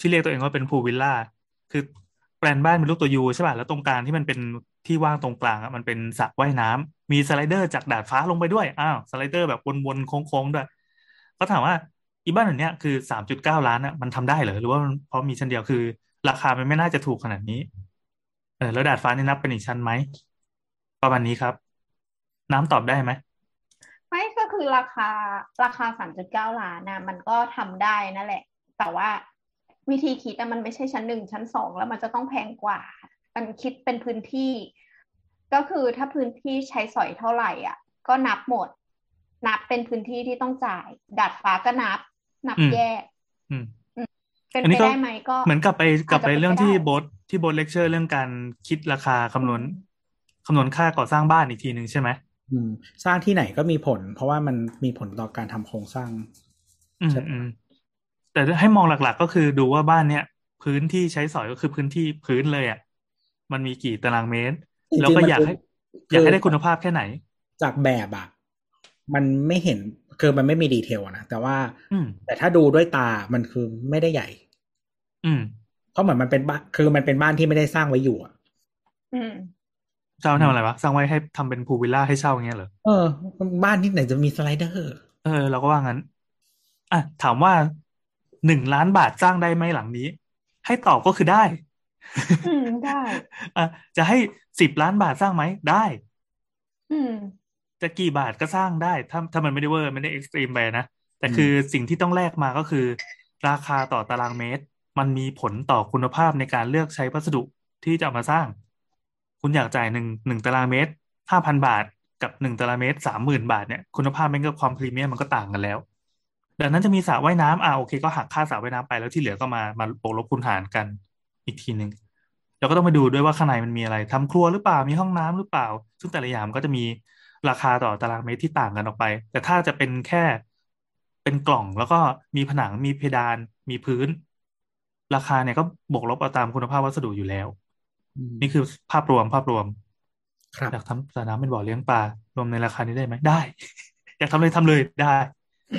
ที่เรียกตัวเองว่าเป็นพูลวิลล่าคือแปลนบ้านเป็นรูปตัวยูใช่ป่ะแล้วตรงกลางที่มันเป็น ที่ว่างตรงกลางอะมันเป็นสระว่ายน้ำมีสไลเดอร์จากดาดฟ้าลงไปด้วยอ้าวสไลเดอร์แบบวนๆโค้งๆด้วยเขาถามว่าอีบ้านแบบเนี้ยคือสามจุดเก้าล้านอะมันทำได้เหรอหรือว่าเพราะมีชั้นเดียวคือ ราคามันไม่น่าจะถูกขนาดนี้ เออแล้วดาดฟ้านี่นับเป็นอีกชั้นไหมประมาณนี้ครับ น้ำตอบได้ไหมไม่ก็คือราคาราคาสามจุดเก้าล้านนะมันก็ทำได้นั่นแหละ แต่ว่าวิธีคิดอะมันไม่ใช่ชั้นหนึ่งชั้นสองแล้วมันจะต้องแพงกว่า มันคิดเป็นพื้นที่ ก็คือถ้าพื้นที่ใช้สอยเท่าไหร่อะ ก็นับหมด นับเป็นพื้นที่ที่ต้องจ่ายดาดฟ้าก็นับ นับอืมแยกอืมเป็นอันไปนี้ก็ได้ไหมก็เหมือนกลับไปกลับไปอาจจะเป็นเรื่องไปที่ได้โบสที่โบทเลคเชอร์เรื่องการคิดราคาคำนวณคำนวณค่าก่อสร้างบ้านอีกทีหนึ่งใช่ไหมอืมสร้างที่ไหนก็มีผล เพราะว่ามันมีผลต่อการทำโครงสร้างอืมใช่อืมแต่ให้มองหลักๆ ก็คือดูว่าบ้านเนี้ยพื้นที่ใช้สอยก็คือพื้นที่พื้นเลยอะ มันมีกี่ตารางเมตรจริงๆแล้วก็มันอยากคือให้อยากให้ได้คือคุณภาพแค่ไหน จากแบบอะมันไม่เห็นคือมันไม่มี detail อะนะแต่ว่าอืมแต่ถ้าดูด้วยตามันคือไม่ได้ใหญ่ อืมเพราะเหมือนมันเป็นบ้านคือมันเป็นบ้านที่ไม่ได้สร้างไว้อยู่อะอืมสร้างไว้ทำอะไรวะสร้างไว้ให้ทำเป็น pool villa ให้เช่าอย่างเงี้ยเหรอเออบ้านที่ไหนจะมี sliderเออ เราก็ว่างั้น อะถามว่าหนึ่งล้านบาทสร้างได้ไหมหลังนี้ ให้ตอบก็คือได้ อืมได้อะจะให้สิบล้านบาทสร้างไหมได้ อืม จะกี่บาทก็สร้างได้ถ้าถ้ามันไม่ได้เวอร์ไม่ได้ extreme ไปนะแต่คือสิ่งที่ต้องแลกมาก็คือ ราคาต่อตารางเมตร มันมีผลต่อคุณภาพในการเลือกใช้วัสดุที่จะเอามาสร้าง คุณอยากจ่ายหนึ่งหนึ่งตารางเมตรห้าพันบาทกับหนึ่งตารางเมตรสามหมื่นบาทเนี่ยคุณภาพมันก็ความพรีเมียมมันก็ต่างกันแล้ว ดังนั้นจะมีสระว่ายน้ำอ่าโอเค ก็หักค่าสระว่ายน้ำไปแล้วที่เหลือก็มามาบวกลบคูณหารกัน อีกทีหนึ่งแล้วก็ต้องมาดูด้วยว่าข้างในมันมีอะไรทำครัวหรือเปล่ามีห้องน้ำหรือเปล่า ซึ่งแต่ละอย่างมันก็จะมีราคาต่อตารางเมตรที่ต่างกันออกไป แต่ถ้าจะเป็นแค่เป็นกล่องแล้วก็มีผนังมีเพดานมีพื้น ราคาเนี่ยก็บวกลบเอาตามคุณภาพวัสดุอยู่แล้ว นี่คือภาพรวมภาพรวม ครับอยากทำสระน้ำเป็นบ่อเลี้ยงปลารวมในราคานี้ได้ไหมได้ อยากทำเลยทำเลยได้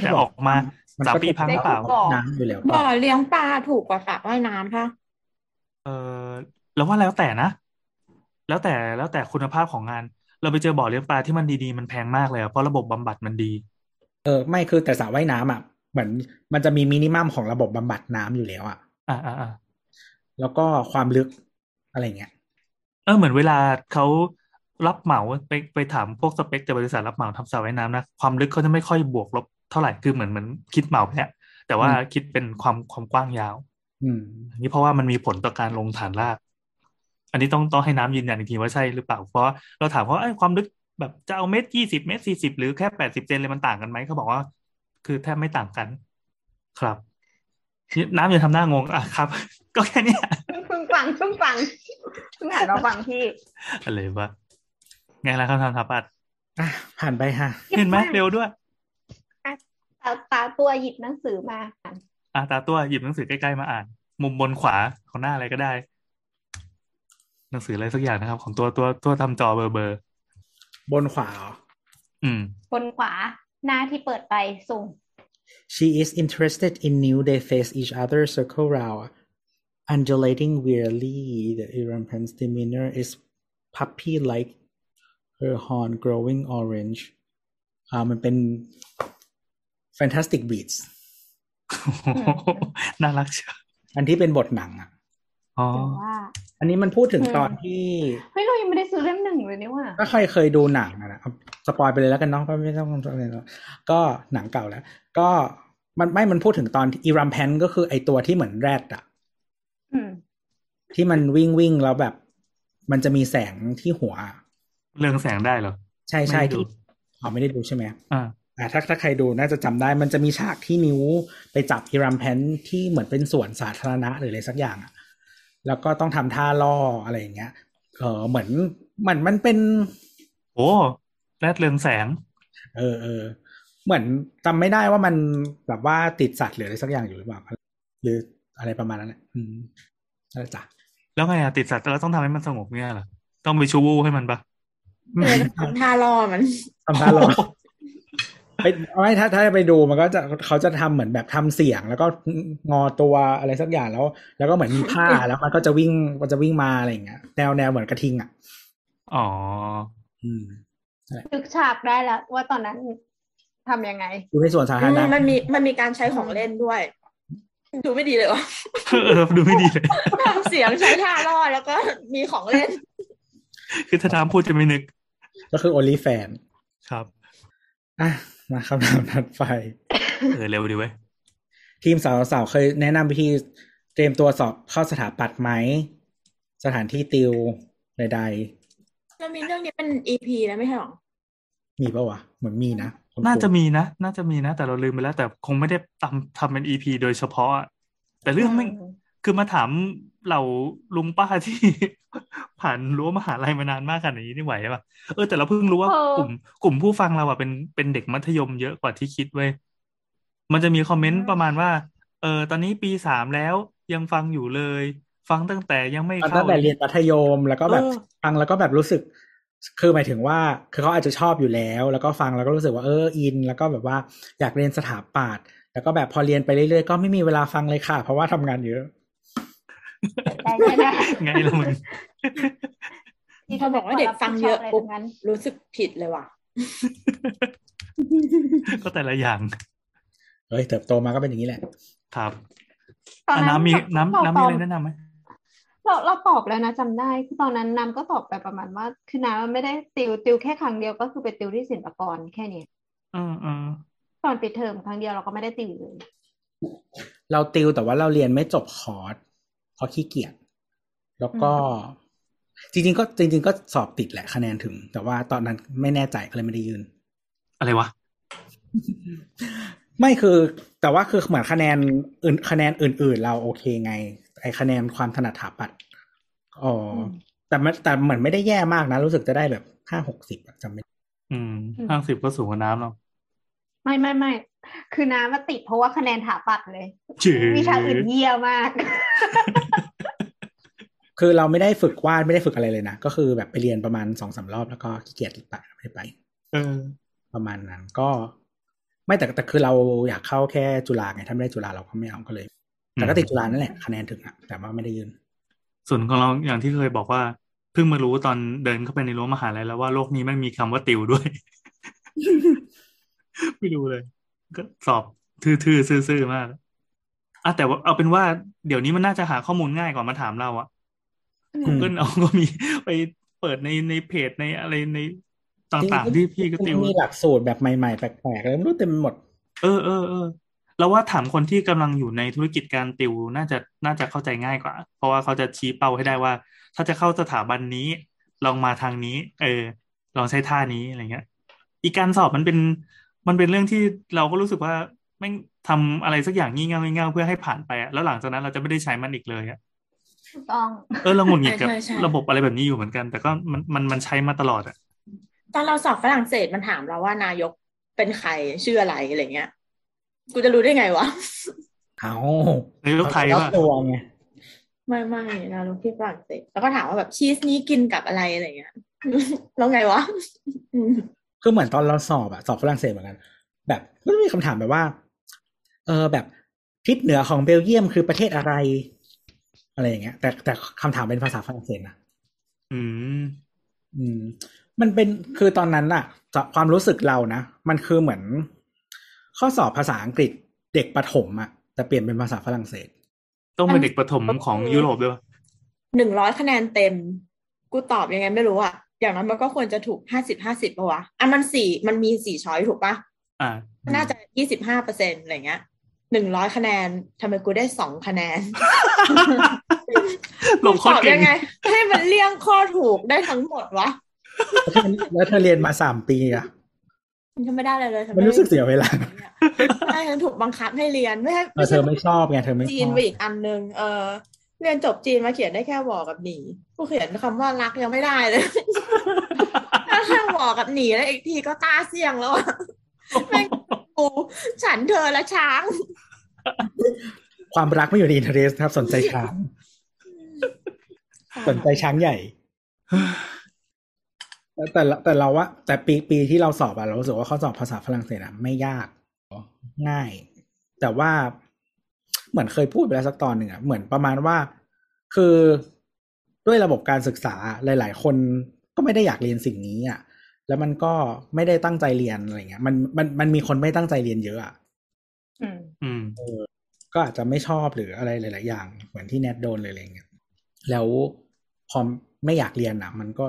แต่ออกมามันสามก็ปีพังหรือเปล่าบอกน้ำอยู่แล้วบ่ป่ะอเลี้ยงปลาถูกกว่าสระว่ายน้ำค่ะ เออเราว่าแล้วแต่นะ แล้วแต่แล้วแต่คุณภาพของงาน เราไปเจอบ่อเลี้ยงปลาที่มันดีๆ มันแพงมากเลยอะเพราะระบบบำบัดมันดี เออไม่คือแต่สระว่ายน้ำอะเหมือนมันจะมีมินิมัมของระบบบำบัดน้ำอยู่แล้วอะ อ่าอ่าอ่าแล้วก็ความลึกอะไรเงี้ย เออเหมือนเวลาเขารับเหมาไปไปถามพวกสเปคจากบริษัทรับเหมาทำสระว่ายน้ำนะความลึกเขาจะไม่ค่อยบวกลบเท่าไหร่คือเหมือนเหมือนคิดเหมาไปแล้วแต่ว่าอืมคิดเป็นความความกว้างยาว อืมอันนี้เพราะว่ามันมีผลต่อการลงฐานราก อันนี้ต้องต้องให้น้ำยืนยันอีกทีว่าใช่หรือเปล่า เพราะเราถามเขาไอ้ยความลึกแบบจะเอาเมตรยี่สิบเมตรสี่สิบหรือแค่แปดสิบเซนเลยมันต่างกันไหมเขาบอกว่า คือแทบไม่ต่างกัน ครับนี่น้ำอย่าทำหน้างงอะครับ ก็แค่เนี้ยเพิ่งฟังเพิ่งฟังเพิ่งอ่านมาฟังพี่อะไรวะไงล่ะคำถามถาปัดอะผ่านไปค่ะ เห็นไหมเร็วด้วยตาตาตัวหยิบหนังสือมา อ่านอะตาตัวหยิบหนังสือใกล้ๆมาอ่าน มุมบนขวาของหน้าอะไรก็ได้ หนังสืออะไรสักอย่างนะครับ ของตัวตัวตัวทำจอเบอร์เบอร์บนขวาเหรออืม บนขวาหน้าที่เปิดไปส่ง She is interested in new they face each other circle round undulating weirdly the Irampan's demeanor is puppy like her horn growing orange อ่ามันเป็น fantastic beats น่ารักเชียวอันที่เป็นบทหนังอะอ๋อแต่ว่าอันนี้มันพูดถึงอืมตอนที่เฮ้ยเรายังไม่ได้ซื้อเล่มหนึ่งเลยนี่ว่าถ้าใครเคยดูหนังอะนะเอาสปอยไปเลยแล้วกันเนาะก็ไม่ต้องอะไรหรอกก็หนังเก่าแล้ว ก็มันไม่มันพูดถึงตอนอีรัมแพนก็คือไอตัวที่เหมือนแรดอะอืมที่มันวิ่งวิ่งแล้วแบบ มันจะมีแสงที่หัว เรื่องแสงได้เหรอ ใช่ใช่ไม่ได้ดูที่อ๋อไม่ได้ดูใช่ไหมอ่า อ่าถ้าถ้าใครดูน่าจะจำได้มันจะมีฉากที่นิ้วไปจับอีรัมแพนที่เหมือนเป็นสวนสาธารณะหรืออะไรสักอย่างอะแล้วก็ต้องทำท่าล่ออะไรอย่างเงี้ย เออเหมือนเหมือนมันเป็น โอ้แรดเรืองแสง เออเออเหมือนจำไม่ได้ว่ามันแบบว่าติดสัตว์หรืออะไรสักอย่างอยู่หรือเปล่าหรืออะไรประมาณนั้นแหละอืมนั่นแหละจ้ะแล้วไงอะติดสัตว์แล้วต้องทำให้มันสงบเนี่ยเหรอต้องไปชูวูให้มันปะเออทำท่าล่อมันทำท่ารอ ไปไม่ถ้าถ้าไปดูมันก็จะเขาจะทำเหมือนแบบทำเสียง แล้วก็งอตัวอะไรสักอย่างแล้ว แล้วก็เหมือนมีผ้าแล้วมันก็จะวิ่งมันจะวิ่งมาอะไรอย่างเงี้ยแนวแนวเหมือนกระทิงอะอ๋ออืมนึกฉากได้แล้วว่าตอนนั้นทำยังไงอยู่ในสวนสาธารณะมันมีมันมีการใช้ของเล่นด้วย ดูไม่ดีเลยวะเออดูไม่ดีเลยทำเสียงใช้ท่าล่อแล้วก็มีของเล่น คือถ้าน้ำพูดจะไม่นึก ก็คือ only fan ครับอะ มาคำถามถัดไปเออเร็วดีเว้ยทีมสาวๆเคยแนะนำวิธีเตรียมตัวสอบเข้าสถาปัตย์ไหม สถานที่ติวใดเรามีเรื่องนี้เป็น EP แล้วไม่ใช่หรอๆมีปะวะ เหมือนมีนะคุณครูน่าจะมีนะ น่าจะมีนะ แต่เราลืมไปแล้ว แต่คงไม่ได้ทำทำเป็นอีพีโดยเฉพาะอะแต่เรื่องไม่งคือมาถาม เหล่าลุงป้าที่ ผ่านรั้วมหาลัยมานานมากขนาดนี้นี่ไหวปะเออแต่เราเพิ่งรู้ว่าเออกลุ่ม กลุ่มผู้ฟังเราอะเป็นเป็นเด็กมัธยมเยอะกว่าที่คิดเว้ยมันจะมีคอมเมนต์ประมาณว่า เออ ตอนนี้ปีสามแล้วยังฟังอยู่เลย ฟังตั้งแต่ยังไม่ฟังเข้าตั้งแต่เรียนมัธยมแล้วก็แบบเออฟังแล้วก็แบบรู้สึก คือหมายถึงว่า คือเขาอาจจะชอบอยู่แล้ว แล้วก็ฟังแล้วก็รู้สึกว่าเอออิน แล้วก็แบบว่าอยากเรียนสถาปัตย์แล้วก็แบบพอเรียนไปเรื่อยๆก็ไม่มีเวลาฟังเลยค่ะ เพราะว่าทำงานเยอะ ได้ได้ได้ไงล่ะมึงที่พอบอกว่าเด็กฟังเยอะอะไรปุ๊บทั้งนั้นรู้สึกผิดเลยว่ะ ก็แต่ละอย่าง เฮ้ยเติบโตมาก็เป็นอย่างนี้แหละ ครับตอนอะนั้นน้ำมีแบบน้ำเราน้ำมีตออะบไรแนะนำไหมเราเราตอบแล้วนะจำได้คือตอนนั้นน้ำก็ตอบไปประมาณว่า คือน้ำไม่ได้ติวติวแค่ครั้งเดียวก็คือไปติวที่ศิลปากรแค่นี้เออเออตอนปิดเทอมครั้งเดียวเราก็ไม่ได้ติวเลย เราติวแต่ว่าเราเรียนไม่จบคอร์ส เพราะขี้เกียจแล้วก็จริง ๆ ก็จริง ๆ ก็สอบติดแหละคะแนนถึง แต่ว่าตอนนั้นไม่แน่ใจก็เลยไม่ได้ยืน อะไรวะ ไม่คือแต่ว่าคือเหมือนคะแนนอื่นคะแนนอื่น ๆ เราโอเคไง ไอคะแนนความถนัดถาปัดอ๋ออแต่มันแต่เหมือนไม่ได้แย่มากนะ รู้สึกจะได้แบบห้าหกสิบจำไม่อืมห้าสิบก็สูงกว่าน้ำเนาะ ไม่ไม่ไม่คือน้ำมาติดเพราะว่าคะแนนถาปัดเลยเจ๋วิชาอื่นเยี่ยมาก คือเราไม่ได้ฝึกวาดไม่ได้ฝึกอะไรเลยนะก็คือแบบไปเรียนประมาณสองสามรอบแล้วก็ขี้เกียจไปไม่ได้ไปเออประมาณนั้นก็ ไม่แต่แต่คือเราอยากเข้าแค่จุฬาไงถ้าไม่ได้จุฬาเราก็ไม่เอาก็เลย แต่ก็ติดจุฬานั่นแหละคะแนนถึงอะแต่ว่าไม่ได้ยืน ส่วนของเราอย่างที่เคยบอกว่าเพิ่งมารู้ตอนเดินเข้าไปในรั้วมหาลัยแล้วว่าโลกนี้มันมีคำว่าติวด้วย ไม่รู้เลย ก็สอบทื่อๆซื่อๆมากอะแต่ว่าเอาเป็นว่าเดี๋ยวนี้มันน่าจะหาข้อมูลง่ายกว่ามาถามเราอะอืม Google เอาก็มีไปเปิดในในเพจในอะไรในต่างๆที่พี่ก็ติวมีหลักสูตรแบบใหม่ๆ แปลกๆอะไรไม่รู้เต็มไปหมด เออเออเออเราว่าถามคนที่กำลังอยู่ในธุรกิจการติวน่าจะน่าจะเข้าใจง่ายกว่า เพราะว่าเขาจะชี้เป้าให้ได้ว่า ถ้าจะเข้าสถาบันนี้ ลองมาทางนี้ เออ ลองใช้ท่านี้อะไรเงี้ย อีกการสอบมันเป็น มันเป็นเรื่องที่เราก็รู้สึกว่าไม่งทำอะไรสักอย่างงี่เง่างี่เง่าเพื่อให้ผ่านไปอะแล้วหลังจากนั้นเราจะไม่ได้ใช้มันอีกเลยอะถูกต้องเออเราหงุดหงิดกับใช่ใช่ระบบอะไรแบบนี้อยู่เหมือนกัน แต่ก็มันมันมันใช้มาตลอดอะตอนเราสอบฝรั่งเศสมันถามเราว่านายกเป็นใครชื่ออะไรอะไรเงี้ย กูจะรู้ได้ไงวะเอาในโลกไทยแล้วว่าตัวไงไม่ไม่นายกที่ฝรั่งเศสแล้วก็ถามว่าแบบชีสนี้กินกับอะไรอะไรเงี้ยแล้วไงวะอืม คือเหมือนตอนเราสอบอะสอบฝรั่งเศสเหมือนกัน แบบก็มีคำถามแบบว่า เออแบบทิศเหนือของเบลเยียมคือประเทศอะไร อะไรอย่างเงี้ย แต่แต่คำถามเป็นภาษาฝรั่งเศสนะอืม อืม มันเป็นคือตอนนั้นอะจากความรู้สึกเรานะมันคือเหมือน ข้อสอบภาษาอังกฤษเด็กประถมอะแต่เปลี่ยนเป็นภาษาฝรั่งเศส ต้องเป็นเด็กประถมของยุโรปด้วยวะหนึ่งร้อยคะแนนเต็ม กูตอบยังไงไม่รู้อะ อย่างนั้นมันก็ควรจะถูกห้าสิบห้าสิบปะวะอะมันสี่มันมีสี่ช้อยถูกปะอ่า น่าจะยี่สิบห้าเปอร์เซ็นอะไรเงี้ยหนึ่งร้อยคะแนนทำไมกูได้สองคะแนนลงข้อตอบเก่ยังงไง ให้มันเลี่ยงข้อถูกได้ทั้งหมดวะ แล้วเธอเรียนมาสามปีอะมันก็ไม่ได้เลยเลยมันรู้สึกเสียเวลาใช่ฉันถูกบังคับให้เรียนไม่ให้เออเธอไม่ชอบไงเธอไม่ชจีนอบไปอีกอันนึงเออ เรียนจบจีนมาเขียนได้แค่วอกับหนีกูเขียนคำว่ารักยังไม่ได้เลยถ้าแค่วอกับหนีแล้วอีกทีก็ตาเสี่ยงแล้วอะแม่งกูฉันเธอและช้าง ความรักไม่อยู่ในอินเทอร์เนครับ สนใจช้าง สนใจช้างใหญ่แต่แต่ละแต่เราว่าแต่ปีปีที่เราสอบอะเรารู้สึกว่าข้อสอบภาษาฝรั่งเศสอะไม่ยากง่าย แต่ว่า เหมือนเคยพูดไปแล้วสักตอนหนึ่งอะเหมือนประมาณว่า คือด้วยระบบการศึกษาหลาย ๆ คนก็ไม่ได้อยากเรียนสิ่งนี้อะแล้วมันก็ไม่ได้ตั้งใจเรียนอะไรเงี้ย มันมันมันมีคนไม่ตั้งใจเรียนเยอะอะอืมอืมก็อาจจะไม่ชอบหรืออะไรหลาย ๆ อย่าง เหมือนที่แนทโดนเลยอะไรเงี้ยแล้วพอไม่อยากเรียนอะ มันก็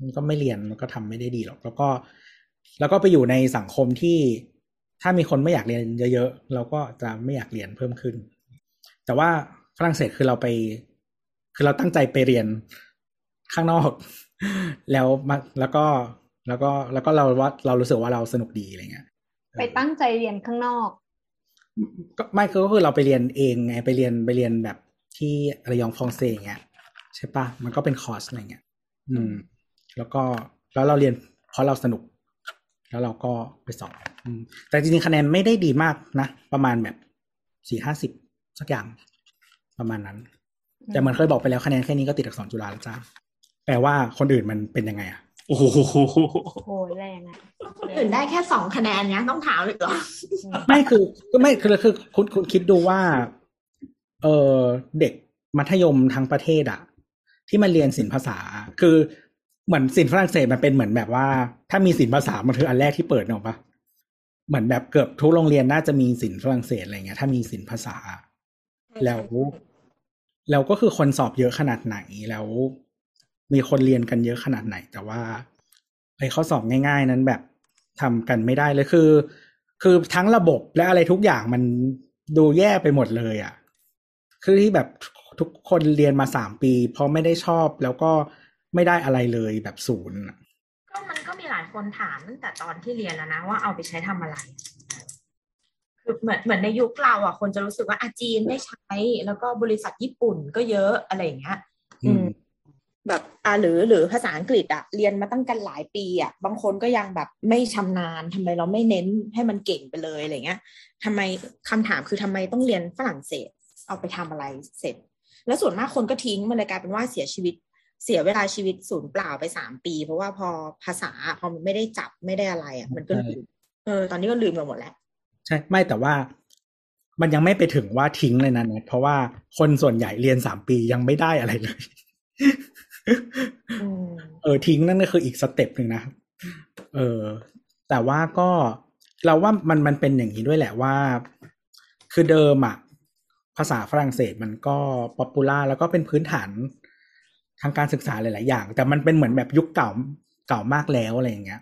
มันก็ไม่เรียนมันก็ทำไม่ได้ดีหรอก แล้วก็ แล้วก็ไปอยู่ในสังคมที่ถ้ามีคนไม่อยากเรียนเยอะ ๆ เราก็จะไม่อยากเรียนเพิ่มขึ้น แต่ว่าฝรั่งเศสคือเราไป คือเราตั้งใจไปเรียนข้างนอก แล้วมาแล้วก็แล้วก็แล้วก็เราว่าเรารู้สึกว่าเราสนุกดีอะไรเงี้ยไปตั้งใจเรียนข้างนอกก็ไม่คือก็คือเราไปเรียนเองไงไปเรียนไปเรียนแบบที่ระยองฟองเซอย่างเงี้ยใช่ปะมันก็เป็นคอร์สอะไรเงี้ยอืม แล้วก็แล้วเราเรียนเพราะเราสนุก แล้วเราก็ไปสอบอืมแต่จริงๆคะแนนไม่ได้ดีมากนะ ประมาณแบบสี่ห้าสิบ สักอย่างประมาณนั้น แต่เหมันเคยบอกไปแล้วคะแนนแค่นี้ก็ติดอักษรจุฬาแล้วจ้าแปลว่าคนอื่นมันเป็นยังไงอะโอ้โหโอ้ยแรงอะอื่นได้แค่สองคะแนนเนี้ยต้องถามเลยเหรอไม่คือก็ไม่คือคือคุณคุณคิดดูว่า เออเด็กมัธยมทั้งประเทศอะที่มาเรียนศิลปภาษา คือเหมือนศิลป์ฝรั่งเศสมันเป็นเหมือนแบบว่า ถ้ามีศิลป์ภาษามันคืออันแรกที่เปิดเนอะปะเหมือนแบบเกือบทุกโรงเรียนน่าจะมีศิลป์ฝรั่งเศสอะไรเงี้ยถ้ามีศิลป์ภาษา แล้วแล้วก็คือคนสอบเยอะขนาดไหนแล้ว มีคนเรียนกันเยอะขนาดไหน แต่ว่าไอ้ข้อสอบง่าย ๆ นั้นแบบทำกันไม่ได้เลยคือ คือทั้งระบบและอะไรทุกอย่างมันดูแย่ไปหมดเลยอะ่ะ คือที่แบบทุกคนเรียนมาสามปี เพราะไม่ได้ชอบแล้วก็ไม่ได้อะไรเลยแบบศูนย์อะก็มันก็มีหลายคนถามตั้งแต่ตอนที่เรียนแล้วนะว่าเอาไปใช้ทำอะไรคือ เหมือนเหมือนในยุคเราอะคนจะรู้สึกว่าอาจีนไม่ใช้ แล้วก็บริษัทญี่ปุ่นก็เยอะอะไรอย่างเงี้ยอืมแบบอ่าหรือหรือภาษาอังกฤษอะเรียนมาตั้งกันหลายปีอะบางคนก็ยังแบบไม่ชำนาญทำไมเราไม่เน้นให้มันเก่งไปเลยอะไรเงี้ยทำไมคำถามคือทำไมต้องเรียนฝรั่งเศส เอาไปทำอะไรเสร็จ แล้วส่วนมากคนก็ทิ้งมันเลยกลายเป็นว่าเสียชีวิต เสียเวลาชีวิตศูนย์เปล่าไปสามปี เพราะว่าพอภาษาพอมันไม่ได้จับไม่ได้อะไรอะมันก็ลืมเออตอนนี้ก็ลืมไปหมดแล้ว ใช่ไม่แต่ว่ามันยังไม่ไปถึงว่าทิ้งเลยนะเนี่ยเพราะว่าคนส่วนใหญ่เรียนสามปียังไม่ได้อะไรเลยอืมเออทิ้งนั่นก็คืออีกสเต็ปหนึ่งนะ เออ แต่ว่าก็เราว่ามันมันเป็นอย่างนี้ด้วยแหละว่า คือเดิมอะภาษาฝรั่งเศสมันก็ popular แล้วก็เป็นพื้นฐานทางการศึกษาหลาย ๆ อย่าง แต่มันเป็นเหมือนแบบยุคเก่าเก่ามากแล้วอะไรอย่างเงี้ย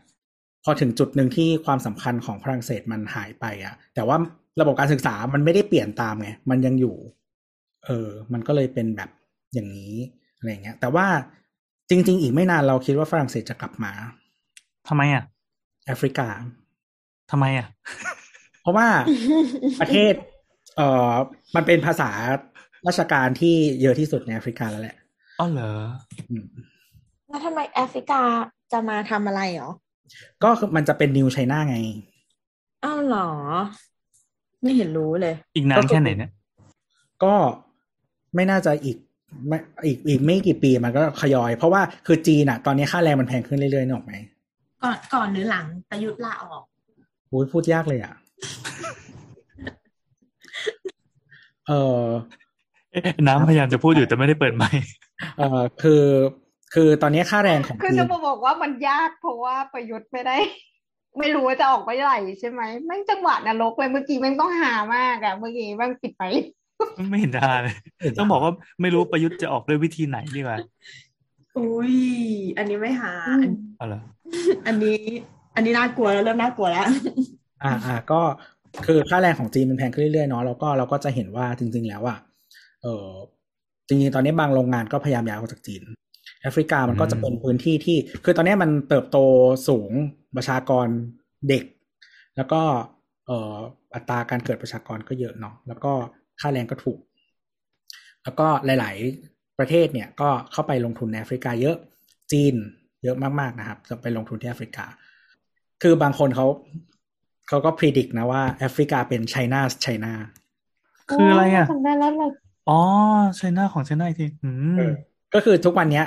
พอถึงจุดหนึ่งที่ความสำคัญของฝรั่งเศสมันหายไปอะแต่ว่าระบบการศึกษามันไม่ได้เปลี่ยนตามไงมันยังอยู่ เออ มันก็เลยเป็นแบบอย่างนี้อะไรอย่างเงี้ย แต่ว่าจริง ๆ อีกไม่นานเราคิดว่าฝรั่งเศสจะกลับมาทำไมอะแอฟริกาทำไมอะ เพราะว่าประเทศ เอ่อมันเป็นภาษาราชการที่เยอะที่สุดในแอฟริกาแล้วแหละอ๋อเหรออืมแล้วทำไมแอฟริกาจะมาทำอะไรหรอ ก็คือมันจะเป็นนิวไชน่าไง อ้าวเหรอ ไม่เห็นรู้เลย อีกนานแค่ไหนเนี่ย ก็ไม่น่าจะอีกไม่อีกอีกไม่กี่ปีมันก็ขยอย เพราะว่าคือจีนอะตอนนี้ค่าแรงมันแพงขึ้นเรื่อยๆนึกออกไหม ก่อนก่อนหรือหลังประยุทธ์ลาออกพูดพูดยากเลยอะเออเอ๊ะน้ำพยายามจะพูดอยู่แต่ไม่ได้เปิดไมค์เออคือ คือตอนนี้ค่าแรงของคือจีจะนมาบอกว่ามันยากเพราะว่าประยุทธ์ไม่ได้ ไม่รู้ว่าจะออกไปไหนใช่ไหมแม่งจังหวะนรกเลยเมื่อกี้แม่งต้องหามากอะเมื่อกี้แม่งปิดไปไม่เห็นท่าเลยต้องบอกว่าไม่รู้ประยุทธ์จะออกด้วยวิธีไหนดีกว่าอุ้ยอันนี้ไม่หาอ๋อเหรออันนี้ อันนี้น่ากลัวแล้วเริ่มน่ากลัวแล้วอ่าอ่าก็คือค่าแรงของจีนมันแพงขึ้นเรื่อยๆเนาะแล้วก็เราก็จะเห็นว่าจริง ๆ แล้วอะเออจริงๆตอนนี้บางโรงงานก็พยายามย้ายออกจากจีน แอฟริกามันก็จะเป็นพื้นที่ที่ คือตอนนี้มันเติบโตสูงประชากรเด็ก แล้วก็เอ่ออัตราการเกิดประชากรก็เยอะเนาะแล้วก็ค่าแรงก็ถูก แล้วก็หลาย ๆ ประเทศเนี่ยก็เข้าไปลงทุนในแอฟริกาเยอะจีนเยอะมาก ๆ นะครับจะไปลงทุนที่แอฟริกา คือบางคนเขาเขาก็พิจิกนะว่าแอฟริกาเป็นไชน่าไชน่าคืออะไรอะทำได้แล้วเลยอ๋อไชน่าของไชน่าอีกทีอืมก็คือทุกวันเนี้ย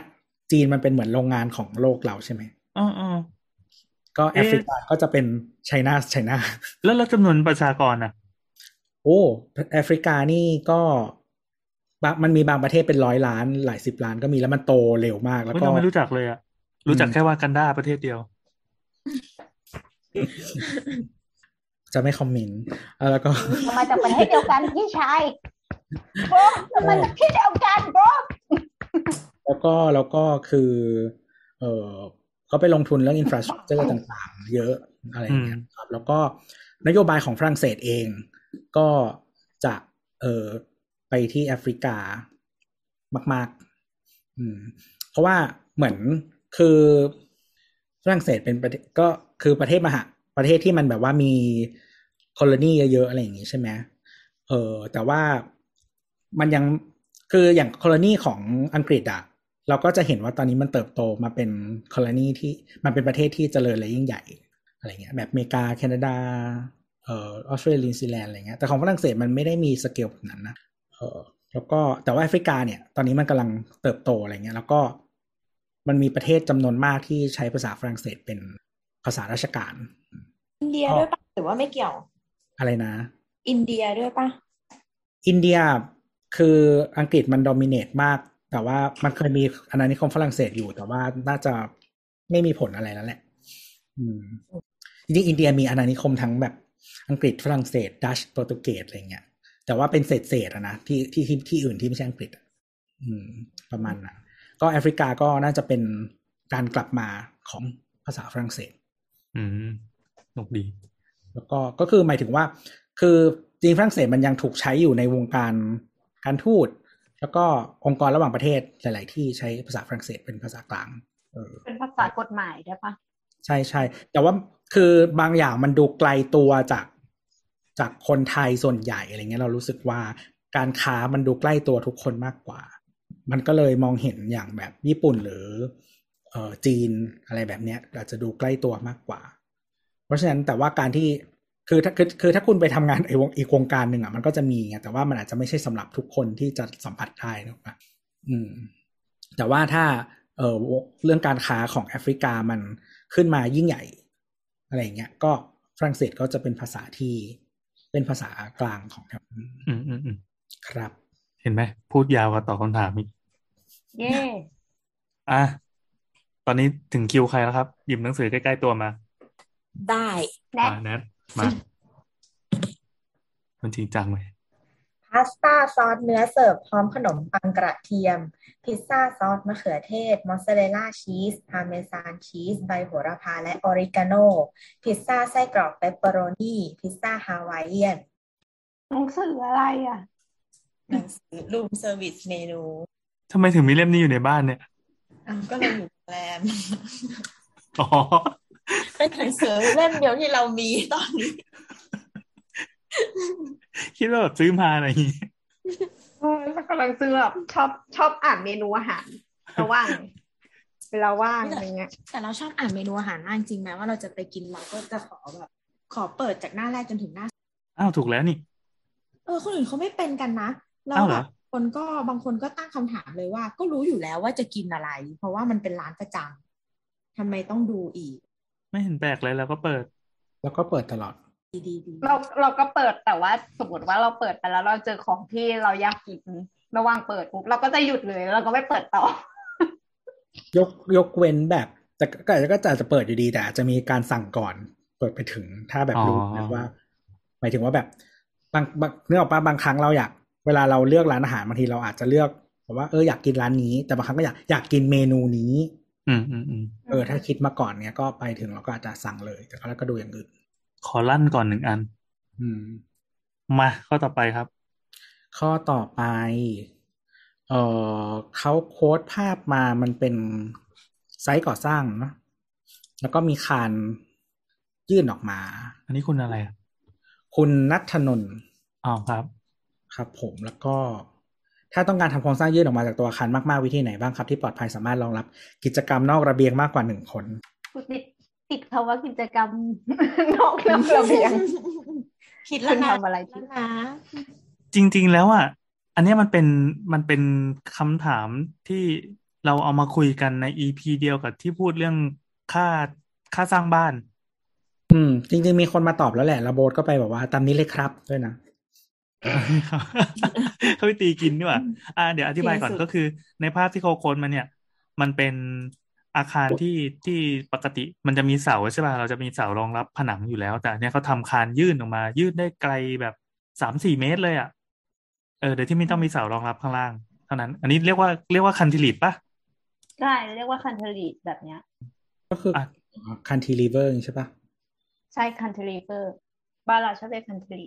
จีนมันเป็นเหมือนโรงงานของโลกเราใช่ไหมอ๋ออ๋อก็แอเอ๊ะฟริกาก็จะเป็นไชน่าไชน่าแล้วแล้วจำนวนประชากรอะ โอ้แอฟริกานี่ก็บางมันมีบางประเทศเป็นร้อยล้านหลายสิบล้านก็มีแล้วมันโตเร็วมาก แล้วไม่ก็เราไม่รู้จักเลยอะ รู้จักแค่ว่ากันดาประเทศเดียว จะไม่คอมเมนต์อะแล้วก็มาจากประเทศเดียวกันพี่ชายโบทำไมประเทศเดียวกันโบ แล้วก็แล้วก็คือ เออก็ไปลงทุนเรื่องอินฟราสตรักเจอร์ต่างๆ เยอะอะไรอย่างเงี้ยครับแล้วก็นโยบายของฝรั่งเศสเอง ก็จะเออไปที่แอฟริกามาก ๆ อืม เพราะว่าเหมือนคือฝรั่งเศสเป็นประเทศก็คือประเทศมหาประเทศที่มันแบบว่ามี colony เยอะๆอะไรอย่างงี้ใช่ไหมเออแต่ว่ามันยังคืออย่าง colony ของอังกฤษอะ เราก็จะเห็นว่าตอนนี้มันเติบโตมาเป็น colony ที่มันเป็นประเทศที่เจริญและยิ่งใหญ่อะไรเงี้ยแบบอเมริกาแคนาดาเอ่อออสเตรเลียนิวซีแลนด์อะไรเงี้ยแต่ของฝรั่งเศสมันไม่ได้มีสเกลแบบนั้นนะเออแล้วก็แต่ว่าแอฟริกาเนี่ยตอนนี้มันกำลังเติบโตอะไรเงี้ยแล้วก็มันมีประเทศจำนวนมากที่ใช้ภาษาฝรั่งเศสเป็นภาษาราชการอินเดียด้วยปะหรือว่าไม่เกี่ยว อะไรนะ อินเดียด้วยปะอินเดียคืออังกฤษมันโดมิเนตมาก แต่ว่ามันเคยมีอาณานิคมฝรั่งเศสอยู่ แต่ว่าน่าจะไม่มีผลอะไรแล้วแหละ อืมจริงๆอินเดียมีอาณานิคมทั้งแบบอังกฤษฝรั่งเศสดัชโปรตุเกสอะไรเงี้ย แต่ว่าเป็นเศษเศษๆอะนะที่ที่ที่ที่อื่นที่ไม่ใช่อังกฤษอะอืม ประมาณนั้นก็แอฟริกาก็น่าจะเป็นการกลับมาของภาษาฝรั่งเศส อืมสนุกดี แล้วก็ก็คือหมายถึงว่า คือจริงฝรั่งเศสมันยังถูกใช้อยู่ในวงการการทูต แล้วก็องค์กรระหว่างประเทศหลาย ๆ ที่ใช้ภาษาฝรั่งเศสเป็นภาษากลางเออเป็นภาษากฎหมายได้ปะใช่ใช่แต่ว่าคือบางอย่างมันดูไกลตัวจากจากคนไทยส่วนใหญ่อะไรเงี้ยเรารู้สึกว่าการค้ามันดูใกล้ตัวทุกคนมากกว่า มันก็เลยมองเห็นอย่างแบบญี่ปุ่นหรือเอ่อจีนอะไรแบบเนี้ยอาจจะดูใกล้ตัวมากกว่า เพราะฉะนั้นแต่ว่าการที่ คือถ้าคือคือถ้าคุณไปทำงานไอ้วงอีกวงการหนึ่งอะมันก็จะมีไงแต่ว่ามันอาจจะไม่ใช่สำหรับทุกคนที่จะสัมผัสได้นะปะอืม แต่ว่าถ้าเออเรื่องการค้าของแอฟริกามันขึ้นมายิ่งใหญ่ อะไรอย่างเงี้ย ก็ฝรั่งเศสก็จะเป็นภาษาที่เป็นภาษากลางของแถวนั้นอืมอืมอืมครับ เห็นไหม พูดยาวกว่าตอบคำถามอีกเย่อะตอนนี้ถึงคิวใครแล้วครับ หยิบหนังสือใกล้ ๆ ตัวมา ได้แนทอ่าแนท มา มันจริงจังเลยพาสต้าซอสเนื้อเสิร์ฟพร้อมขนมปังกระเทียม พิซซ่าซอสมะเขือเทศ mozzarella ชีสพาเมซานชีส ใบโหระพาและออริกาโน พิซซ่าไส้กรอกเปปเปอโรนีพิซซ่าฮาวายเอียนหนังสืออะไรอะหนังสือ room service menuทำไมถึงมีเล่มนี้อยู่ในบ้านเนี่ยอะก็เลยอยู่โรงแรมอ๋อ เป็นหนังสือเล่มเดียวที่เรามีตอนนี้ คิดว่าแบบซื้อมาอะไรอย่างงี้เออแล้วกำลังซื้อแบบชอบชอบอ่านเมนูอาหารระหว่างเวลาว่างอะไรเงี้ย แต่เราชอบอ่านเมนูอาหารมากจริงๆแม้ว่าเราจะไปกินเราก็จะขอแบบ ขอเปิดจากหน้าแรกจนถึงหน้าอ้าวถูกแล้วนี่ เออคนอื่นเขาไม่เป็นกันนะแล้วอ้าวเหรแบอบคนก็บางคนก็ตั้งคำถามเลยว่า ก็รู้อยู่แล้วว่าจะกินอะไร เพราะว่ามันเป็นร้านประจำทำไมต้องดูอีก ไม่เห็นแปลกเลยเราก็เปิด แล้วก็เปิดตลอดดีดีดีเราเราก็เปิดแต่ว่าสมมติว่าเราเปิดไปแล้วเราเจอของที่เราอยากกินระหว่างเปิดปุ๊บเราก็จะหยุดเลยเราก็ไม่เปิดต่อ ยกยกเว้นแบบแต่ก็อาจจะก็อาจจะเปิดอยู่ดีแต่อาจจะมีการสั่งก่อนเปิดไปถึงถ้าแบบรู้อ๋อแบบว่า หมายถึงว่าแบบบางบางเนื้อออกปะบางครั้งเราอยาก เวลาเราเลือกร้านอาหารบางทีเราอาจจะเลือกแบบว่าเอออยากกินร้านนี้ แต่บางครั้งก็อยากอยากกินเมนูนี้ อืมอืมอืมเออถ้าคิดมาก่อนเนี้ยก็ไปถึงเราก็อาจจะสั่งเลย แต่ก็แล้วก็ดูอย่างอื่น ขอลั่นก่อนหนึ่งอัน อืม มาข้อต่อไปครับ ข้อต่อไป เออเขาโค้ดภาพมามันเป็นไซต์ก่อสร้างเนอะแล้วก็มีคานยื่นออกมา อันนี้คุณอะไรอะคุณนัทธนนท์อ๋อครับ ครับผมแล้วก็ ถ้าต้องการทำโครงสร้างยื่นออกมาจากตัวอาคารมากๆวิธีไหนบ้างครับที่ปลอดภัยสามารถรองรับกิจกรรมนอกระเบียงมากกว่าหนึ่งคนกูติดติดคำว่ากิจกรรมนอกระเบียงคิดแล้วคุณนะทำอะไรคิที่ดแล้วนะจริง ๆ แล้วอะอันเนี้ยมันเป็นมันเป็นคำถามที่เราเอามาคุยกันใน EP เดียวกับที่พูดเรื่องค่าค่าสร้างบ้าน อืม จริง ๆ มีคนมาตอบแล้วแหละแล้วโบทก็ไปบอกว่าตามนี้เลยครับด้วยนะ เขาไปตีกินดีกว่าอ่า เดี๋ยวอธิบายก่อนเท่สุดก็คือ ในภาพที่เขา quote มาเนี่ย มันเป็นอาคารที่ที่ปกติมันจะมีเสาใช่ป่ะเราจะมีเสารองรับผนังอยู่แล้ว แต่อันเนี้ยเขาทำคานยื่นออกมา ยื่นได้ไกลแบบสามสี่เมตรเลยอะเออโดยที่ไม่ต้องมีเสารองรับข้างล่าง เท่านั้น อันนี้เรียกว่าเรียกว่า cantilever ปะใช่เรียกว่า cantilever แบบเนี้ย ก็คืออะ cantilever ใช่ปะใช่ cantileverบ้านเราชอบเรียก cantilever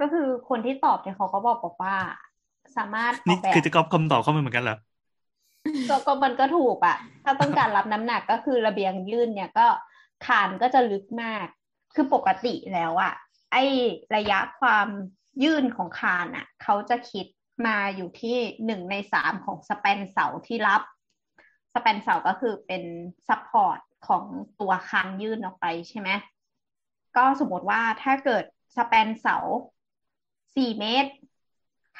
ก็คือคนที่ตอบเนี่ยเขาก็บอกบอกว่า สามารถอนี่อกแบบคือจะก๊อปคำตอบเข้ามาเหมือนกันเหรอก็ก็มันก็ถูกอะ ถ้าต้องการรับน้ำหนักก็คือระเบียงยื่นเนี่ยก็คานก็จะลึกมาก คือปกติแล้วอะ ไอ้ระยะความยื่นของคานอะ เขาจะคิดมาอยู่ที่หนึ่งในสามของ span เสาที่รับ span เสาก็คือเป็น supportของตัวคานยื่นออกไปใช่ไหมก็สมมติว่าถ้าเกิดสแปนเสา สี่เมตร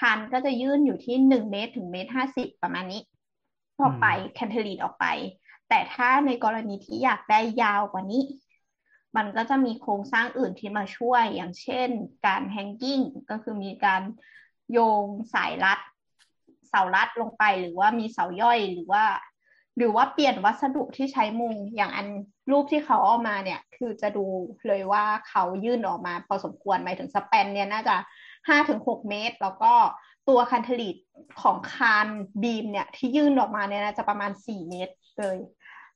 คันก็จะยื่นอยู่ที่หนึ่งเมตรถึงเมตรห้าสิบประมาณนี้ ออกไปแคนเทลีดออกไป แต่ถ้าในกรณีที่อยากได้ยาวกว่านี้ มันก็จะมีโครงสร้างอื่นที่มาช่วยอย่างเช่น การแฮงกิ้งก็คือมีการโยงสายรัดเสารัดลงไปหรือว่ามีเสาย่อยหรือว่า หรือว่าเปลี่ยนวัสดุที่ใช้มุงอย่างอันรูปที่เขาเอามาเนี่ย คือจะดูเลยว่าเขายื่นออกมาพอสมควรหมายถึงสแปนเนี่ยน่าจะ ห้าถึงหกเมตร แล้วก็ตัวคันเทลิดของคานบีมเนี่ยที่ยื่นออกมาเนี่ยน่าจะประมาณสี่เมตรเลย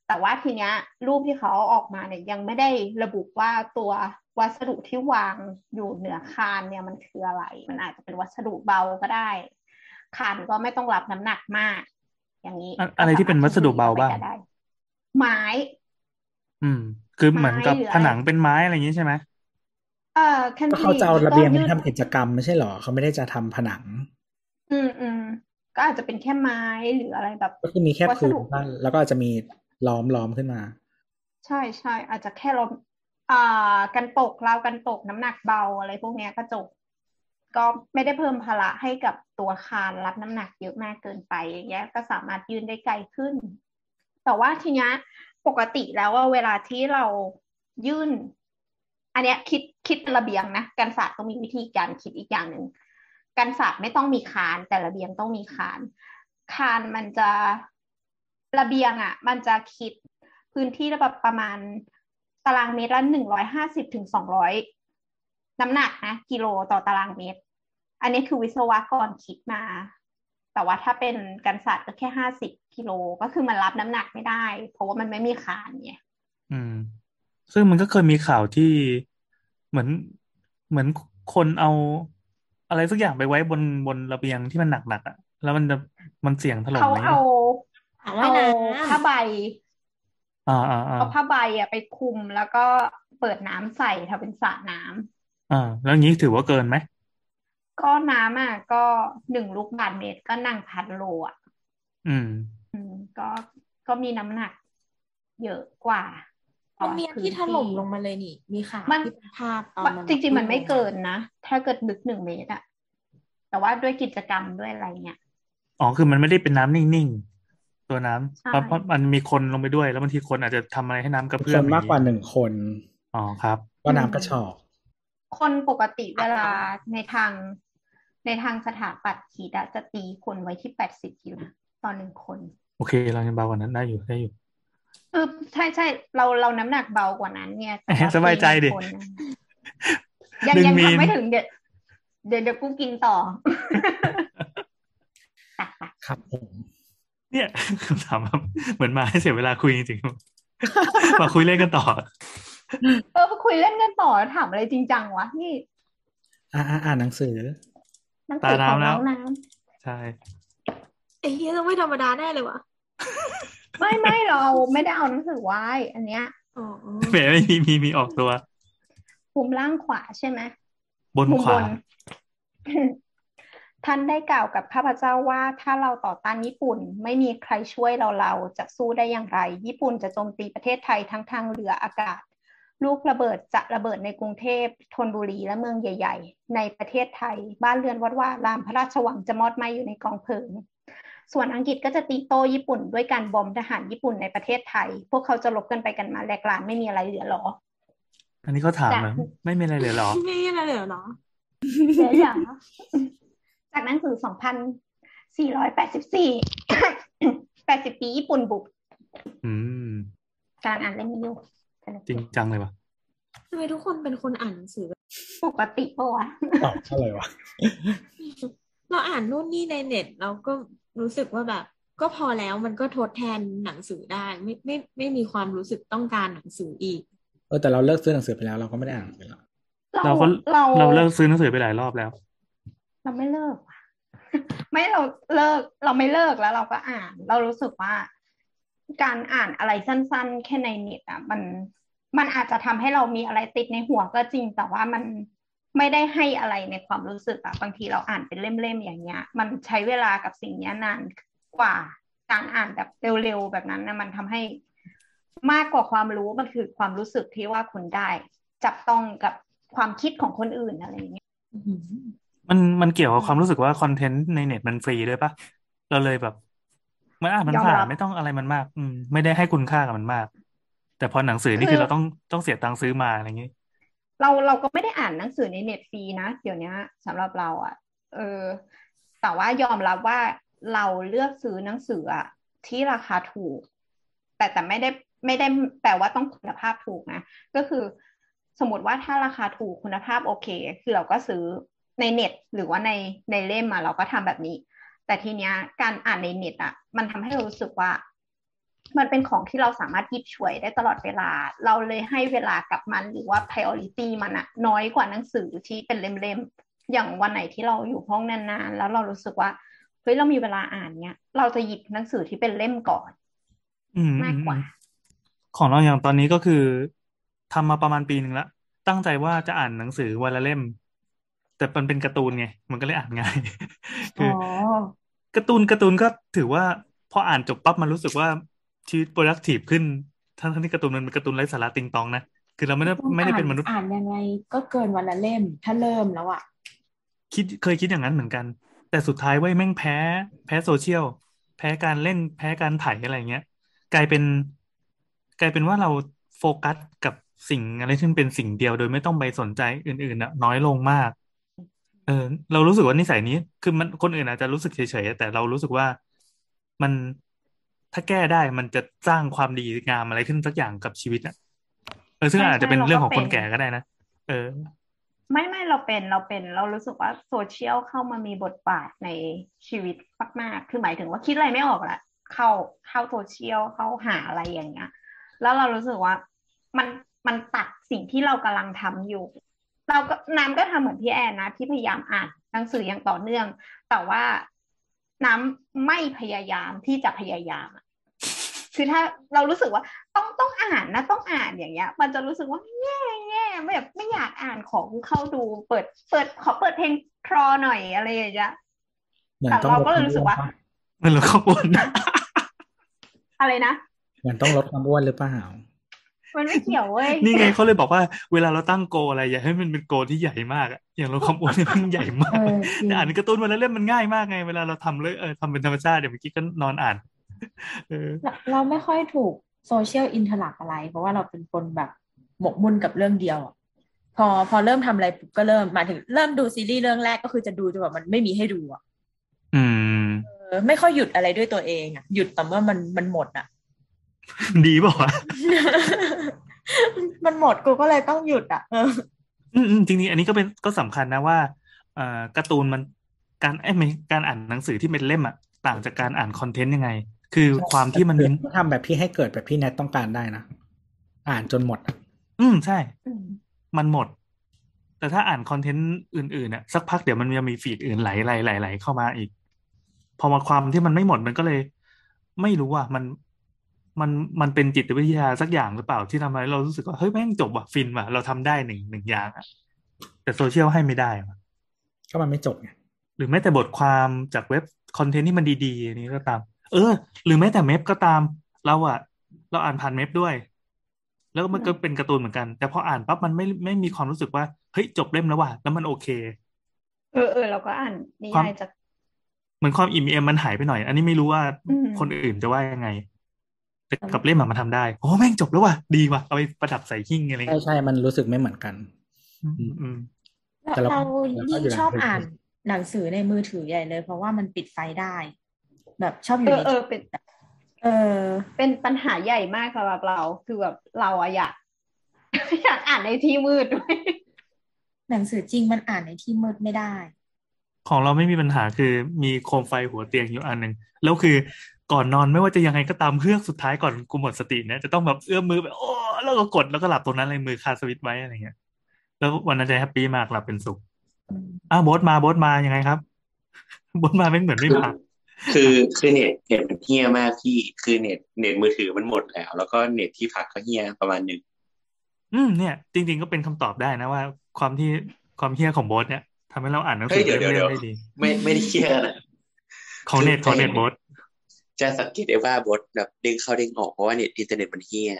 แต่ว่าทีเนี้ยรูปที่เขาเอาออกมาเนี่ยยังไม่ได้ระบุว่าตัววัสดุที่วางอยู่เหนือคานเนี่ยมันคืออะไร มันอาจจะเป็นวัสดุเบาก็ได้ คานก็ไม่ต้องรับน้ำหนักมาก อย่างนี้อะอะไรที่เป็นวัสดุเบาบ้างก็ได้ไม้ อืม คือเหมือนกับไม้หรืออะไรผนังเป็นไม้อะไรอย่างนี้ใช่ไหม เอ่อคันก็ทีเขาจะเอาระเบียงก็ไปยืดทำกิจกรรมไม่ใช่เหรอเขาไม่ได้จะทำผนัง อืมอืมก็อาจจะเป็นแค่ไม้หรืออะไรแบบ ก็คือมีแค่วัสพื้นดุบ้านแล้วก็อาจจะมีล้อมล้อมขึ้นมา ใช่ใช่อาจจะแค่ลมอ่ากันตกราวกันตกน้ำหนักเบาอะไรพวกเนี้ยก็จบก็ไม่ได้เพิ่มภาระให้กับตัวคานรับน้ำหนักเยอะมากเกินไปอย่างเงี้ย ก็สามารถยืนได้ไกลขึ้น แต่ว่าทีเนี้ยปกติแล้วว่าเวลาที่เรายื่น อันเนี้ยคิดคิดระเบียงนะการศาสตร์ต้องมีวิธีการคิดอีกอย่างหนึ่งการศาสตร์ไม่ต้องมีคาน แต่ระเบียงต้องมีคานคานมันจะระเบียงอะ มันจะคิดพื้นที่แบบประมาณตารางเมตรละหนึ่งร้อยห้าสิบถึงสองร้อยน้ำหนักนะกิโลต่อตารางเมตร อันนี้คือวิศวกรคิดมา แต่ว่าถ้าเป็นการศาสตร์ก็แค่ห้าสิบกิโลก็คือมันรับน้ำหนักไม่ได้ เพราะว่ามันไม่มีคานไงอืม ซึ่งมันก็เคยมีข่าวที่เหมือนเหมือนคนเอาอะไรสักอย่างไปไว้บนบนระเบียงที่มันหนักๆอะ แล้วมันจะมันเสี่ยงถล่มเขาไหมเอาถามว่าเอาน้ำผ้าใบอ่าอ่าอ่าเอาผ้าใบอะไปคลุมแล้วก็เปิดน้ำใส่ทำเป็นสระน้ำอ่าแล้วอย่างนี้ถือว่าเกินไหมก็น้ำอะก็หนึ่งลูกบาศก์เมตรก็นั่งพันโลอะ อืม อืม ก็ก็มีน้ำหนัก เยอะกว่า ต่มัอนมีอันพื้ที่นถล่มลงมาเลยนี่ มีข่าวมันที่เป็นภาพตอนมันมันจริง ๆ มันไม่ลงาเกินนะ ถ้าเกิดลึกหนึ่งเมตรอะแต่ว่าด้วยกิจกรรมด้วยอะไรเงี้ยอ๋อคือมันไม่ได้เป็นน้ำนิ่งๆ ตัวน้ำใช่เพราะเพราะมันมีคนลงไปด้วย แล้วบางทีคนอาจจะทำอะไรให้น้ำกระคเพื่อมนอย่มากกว่าหนึ่งคนอ๋อครับ ก็น้ำกระชอกคนปกติเวลาในทาง ในทางสถาปัตย์คิดอะจะตีคนไว้ที่แปดสิบกิโลต่อหนึ่งคน โอเค เรายังเบากว่านั้นได้อยู่ได้อยู่ เออใช่ใช่เราเราน้ำหนักเบากว่านั้นเนี่ยแต่ว่สบายใจดิตีคนนะยังหนึ่งยังมีนทำไม่ถึงเดี๋ยวเดี๋ยวเดี๋ยวกูกินต่อตักตักครับผม เนี่ยคำถามแบบเหมือนมาให้เสียเวลาคุยจริงๆมาคุยเล่นกันต่อ เออมาคุยเล่นกันต่อถามอะไรจริงจังวะนี่อ่าอ่านหนังสือหนังสือของตาน้ำแล้วน้องน้ใช่ไอ้เฮียต้องไม่ธรรมดาแน่เลยวะำ ไม่ไม่เราไม่ได้เอาหนังสือไว้ อันเนี้ยอ๋อแหมไม่มีมีมีออกตัวมุมล่างขวาใช่ไหมบนมุมขบวานท่านได้กล่าวกับข้าพเจ้าว่าถ้าเราต่อต้านญี่ปุ่น ไม่มีใครช่วยเราเราจะสู้ได้อย่างไร ญี่ปุ่นจะโจมตีประเทศไทยทั้งทางเรืออากาศ ลูกระเบิดจะระเบิดในกรุงเทพธนบุรีและเมืองใหญ่ ๆ ในประเทศไทย บ้านเรือนวัดว่ารามพระราชวังจะมอดไหม้อยู่ในกองเพลิง ส่วนอังกฤษก็จะตีโต้ญี่ปุ่นด้วยการบอมทหารญี่ปุ่นในประเทศไทย พวกเขาจะลบกันไปกันมาแหลกลานไม่มีอะไรเหลือหรอ อันนี้เขาถามจ้ะนะไม่มีอะไรเลยเหรอ ไม่ใช่อะไรเหรอเนาะเสียอย่างจากหนังสือ 2,484 80 ปีญี่ปุ่นบุกอืมกำลังอ่านเล่มนี้อยู่สนุกจริงจังเลยวะทำไมทุกคนเป็นคนอ่านหนังสือแบบปกติปะวะตอบเท่าไหร่วะ เราอ่านนู่นนี่ในเน็ตเราก็ รู้สึกว่าแบบ ก็พอแล้วมันก็ทดแทนหนังสือได้ไม่ไม่ไม่มีความรู้สึกต้องการหนังสืออีก เออแต่เราเลิกซื้อหนังสือไปแล้วเราก็ไม่ได้อ่านหนังสือแล้วเราก็เราเราเลิกซื้อหนังสือไปหลายรอบแล้ว เราไม่เลิกว่ะไม่เราเลิกเราไม่เลิกแล้วเราก็อ่าน เรารู้สึกว่า การอ่านอะไรสั้น ๆ แค่ในเน็ตอะมันมันอาจจะทำให้เรามีอะไรติดในหัวก็จริง แต่ว่ามัน ไม่ได้ให้อะไรในความรู้สึกอะบางทีเราอ่านเป็นเล่มๆอย่างเงี้ย มันใช้เวลากับสิ่งเนี้ยนานกว่าการอ่านแบบเร็วๆแบบนั้นนะมันทำให้มากกว่าความรู้มันคือความรู้สึกที่ว่าคุณได้ จับต้องกับความคิดของคนอื่นอะไรอย่างเงี้ยอื้อหือมันมันเกี่ยวกับความรู้สึกว่าคอนเทนต์ในเน็ตมันฟรีด้วยปะเราเลยแบบมันอ่านมันยอมผ่ารันบไม่ต้องอะไรมันมาก อืมไม่ได้ให้คุณค่ากับมันมาก แต่พอหนังสือนี่คืคืออเราต้องต้องเสียตังค์ซื้อมาอะไรอย่างงี้ เราเราก็ไม่ได้อ่านหนังสือในเน็ตฟรีนะเดี๋ยวนี้สำหรับเราอะ เออ แต่ว่ายอมรับว่าเราเลือกซื้อหนังสืออะที่ราคาถูก แต่แต่ไม่ได้ไม่ได้แปลว่าต้องคุณภาพถูกนะ ก็คือสมมติว่าถ้าราคาถูกคุณภาพโอเค คือเราก็ซื้อในเน็ตหรือว่าในในเล่มมาเราก็ทำแบบนี้ แต่ทีเนี้ยการอ่านในเน็ตอะมันทำให้เรารู้สึกว่า มันเป็นของที่เราสามารถหยิบฉวยได้ตลอดเวลา เราเลยให้เวลากับมันหรือว่า priority มันอะน้อยกว่าหนังสือที่เป็นเล่มๆ อย่างวันไหนที่เราอยู่ห้องนานๆ แล้วเรารู้สึกว่าเฮ้ยเรามีเวลาอ่านเนี้ยเราจะหยิบหนังสือที่เป็นเล่มก่อนอืมมากกว่า ของเราอย่างตอนนี้ก็คือทำมาประมาณปีหนึ่งแล้วตั้งใจว่าจะอ่านหนังสือวันละเล่ม แต่มันเป็นการ์ตูนไง มันก็เลยอ่านง่ายคือ๋ออการ์ตูนการ์ตูนก็ถือว่าพออ่านจบปั๊บมันรู้สึกว่า ชีวิต productive ขึ้นทั้งทั้งที่การ์ตูนมันเป็นการ์ตูนไร้สาระติงตองนะคือเราไม่ได้ต้องไม่ได้อ่าเป็นมนุษย์อ่านยังไง ก็เกินวันละเล่ม ถ้าเริ่มแล้วอะคิดเคยคิดอย่างนั้นเหมือนกัน แต่สุดท้ายเว้ยแม่งแพ้ แพ้โซเชียลแพ้การเล่นแพ้การถ่ายอะไรเงี้ย กลายเป็น กลายเป็นว่าเราโฟกัสกับสิ่งอะไรที่มันเป็นสิ่งเดียวโดยไม่ต้องไปสนใจอื่นๆน่ะน้อยลงมาก เออ เรารู้สึกว่านิสัยนี้ คือมันคนอื่นอาจจะรู้สึกเฉยๆแต่เรารู้สึกว่ามัน ถ้าแก้ได้มันจะสร้างความดีงามอะไรขึ้นสักอย่างกับชีวิตอะเออซึ่งใช่อาจจะเป็นใช่เราเรื่องก็ของคนเป็นแก่ก็ได้นะเออ ไม่ไม่เราเป็นเราเป็นเรารู้สึกว่าโซเชียลเข้ามามีบทบาทในชีวิตมากๆคือหมายถึงว่าคิดอะไรไม่ออกละเข้าเข้าโซเชียลเข้าหาอะไรอย่างเงี้ย แล้วเรารู้สึกว่ามันมันตัดสิ่งที่เรากำลังทำอยู่ เราก็น้ำก็ทำเหมือนพี่แอนนะที่พยายามอ่านหนังสืออย่างต่อเนื่อง แต่ว่า น้ำไม่พยายามที่จะพยายามอะคือถ้าเรารู้สึกว่าต้องต้องอ่านนะต้องอ่านอย่างเงี้ย มันจะรู้สึกว่าแย่แย่ไม่แบบไม่อยากอ่านของเข้าดูเปิดเปิดขอเปิดเพลงคลอหน่อยอะไรอย่างเงี้ยเหมือนแต่ต้องเราลดก็คเลวายมรู้สึอ้กวนว่าปะมันเหลือข้างบนอะไรนะเหมือนต้องลดความอ้วนหรือเปล่า มันไม่เกี่ยวเว้ย นี่ไงเขาเลยบอกว่าเวลาเราตั้งโกอะไร อย่าให้มันเป็นโกที่ใหญ่มากอะอย่างเราคำอ้วนเนี่ยมันใหญ่มากเออจริงแต่อ่านการ์ตูนวันละเล่มมันง่ายมากไง เวลาเราทำเลยเออทำเป็นธรรมชาติเดี๋ยวเมื่อกี้ก็นอนอ่านเออเราเราไม่ค่อยถูก social interrupt อะไร เพราะว่าเราเป็นคนแบบหมกมุ่นกับเรื่องเดียวอะพอพอเริ่มทำอะไรปุ๊บก็เริ่มหมายถึงเริ่มดูซีรีส์เรื่องแรกก็คือจะดูจนแบบมันไม่มีให้ดูอะอืมเออไม่ค่อยหยุดอะไรด้วยตัวเองอะหยุดแต่เมื่อมันมันหมดอะ ดีเปล่าวะมันหมดกูก็เลยต้องหยุดอะ เอออืมอืมจริงๆอันนี้ก็เป็นก็สำคัญนะว่าเอ่อการ์ตูนมันการเอ้ยไม่การอ่านหนังสือที่เป็นเล่มอะต่างจากการอ่านคอนเทนต์ยังไง คือความที่มันมีทำแบบพี่ให้เกิดแบบพี่แนทต้องการได้นะอ่านจนหมดอะอืมใช่อืมมันหมด แต่ถ้าอ่านคอนเทนต์อื่นๆน่ะสักพักเดี๋ยวมันจะมีฟีดอื่นไหลไหลไหลไหลเข้ามาอีก พอมาความที่มันไม่หมดมันก็เลย ไม่รู้ว่ามัน มันมันเป็นจิตวิทยาสักอย่างหรือเปล่าที่ทำให้เรารู้สึกว่าเฮ้ยแม่งจบว่ะฟินว่ะเราทำได้หนึ่งหนึ่งอย่างอะแต่โซเชียลให้ไม่ได้ว่ะก็มันไม่จบไงหรือแม้แต่บทความจากเว็บคอนเทนต์ที่มันดีๆอันนี้ก็ตาม เออ หรือแม้แต่เมพก็ตาม เราอะเราอ่านผ่านเมพด้วย แล้วมันก็เป็นการ์ตูนเหมือนกัน แต่พออ่านปั๊บมันไม่ไม่มีความรู้สึกว่าเฮ้ยจบเล่มแล้วว่ะแล้วมันโอเค เออเออเราก็อ่านนิความยายจากเหมือนความอิ่มเอมมันหายไปหน่อย อันนี้ไม่รู้ว่าอืมคนอื่นจะว่ายังไง แต่กับเล่มอะมันทำได้โอ้แม่งจบแล้วว่ะดีว่ะเอาไปประดับใส่หิ้งอะไรใช่เงี้ยใช่มันรู้สึกไม่เหมือนกันอืมอืมแต่เราเราเราก็ยิ่งอยู่ในชอบพื้นที่อ่านหนังสือในมือถือใหญ่เลย เพราะว่ามันปิดไฟได้ แบบชอบอเอยู่อในเออเป็นเออ เป็นปัญหาใหญ่มากสำหรับเราคือแบบเราอะอยากอยากอ่านในที่มืดด้วยหนังสือจริงมันอ่านในที่มืดไม่ได้ ของเราไม่มีปัญหาคือมีโคมไฟหัวเตียงอยู่อันหนึ่งแล้วคือ ก่อนนอนไม่ว่าจะยังไงก็ตามเฮือกสุดท้ายก่อนกูหมดสติเนี่ยจะต้องแบบเอื้อมมือแบบโอ้แล้วก็กดแล้วก็หลับตรงนั้นเลยมือคาสวิตช์ไว้อะไรเงี้ย แล้ววันนั้นจะ happy มากหลับเป็นสุขอ้าวโบสมาโบสมายังไงครับโบสมาไม่เหมือนไม่มาคือคือเน็ตเน็ตมันเหี้ยมากพี่คือเน็ตเน็ตมือถือมันหมดแล้ว แล้วก็เน็ตที่พักก็เหี้ยประมาณหนึ่งอืมเนี่ย จริง ๆก็เป็นคำตอบได้นะว่า ความที่ความเหี้ยของโบสเนี่ยทำให้เราอ่านหนังเฮ้ยเดี๋ยวเดี๋ยวเดี๋ยวเรื่องได้ดีไม่ไม่ได้เหี้ยนะของเน็ตของเน็ตโบส จะสังเกตได้ว่าโบสแบบเด้งเข้าเด้งออกเพราะว่าเน็ตอินเทอร์เน็ตมันเหี้ย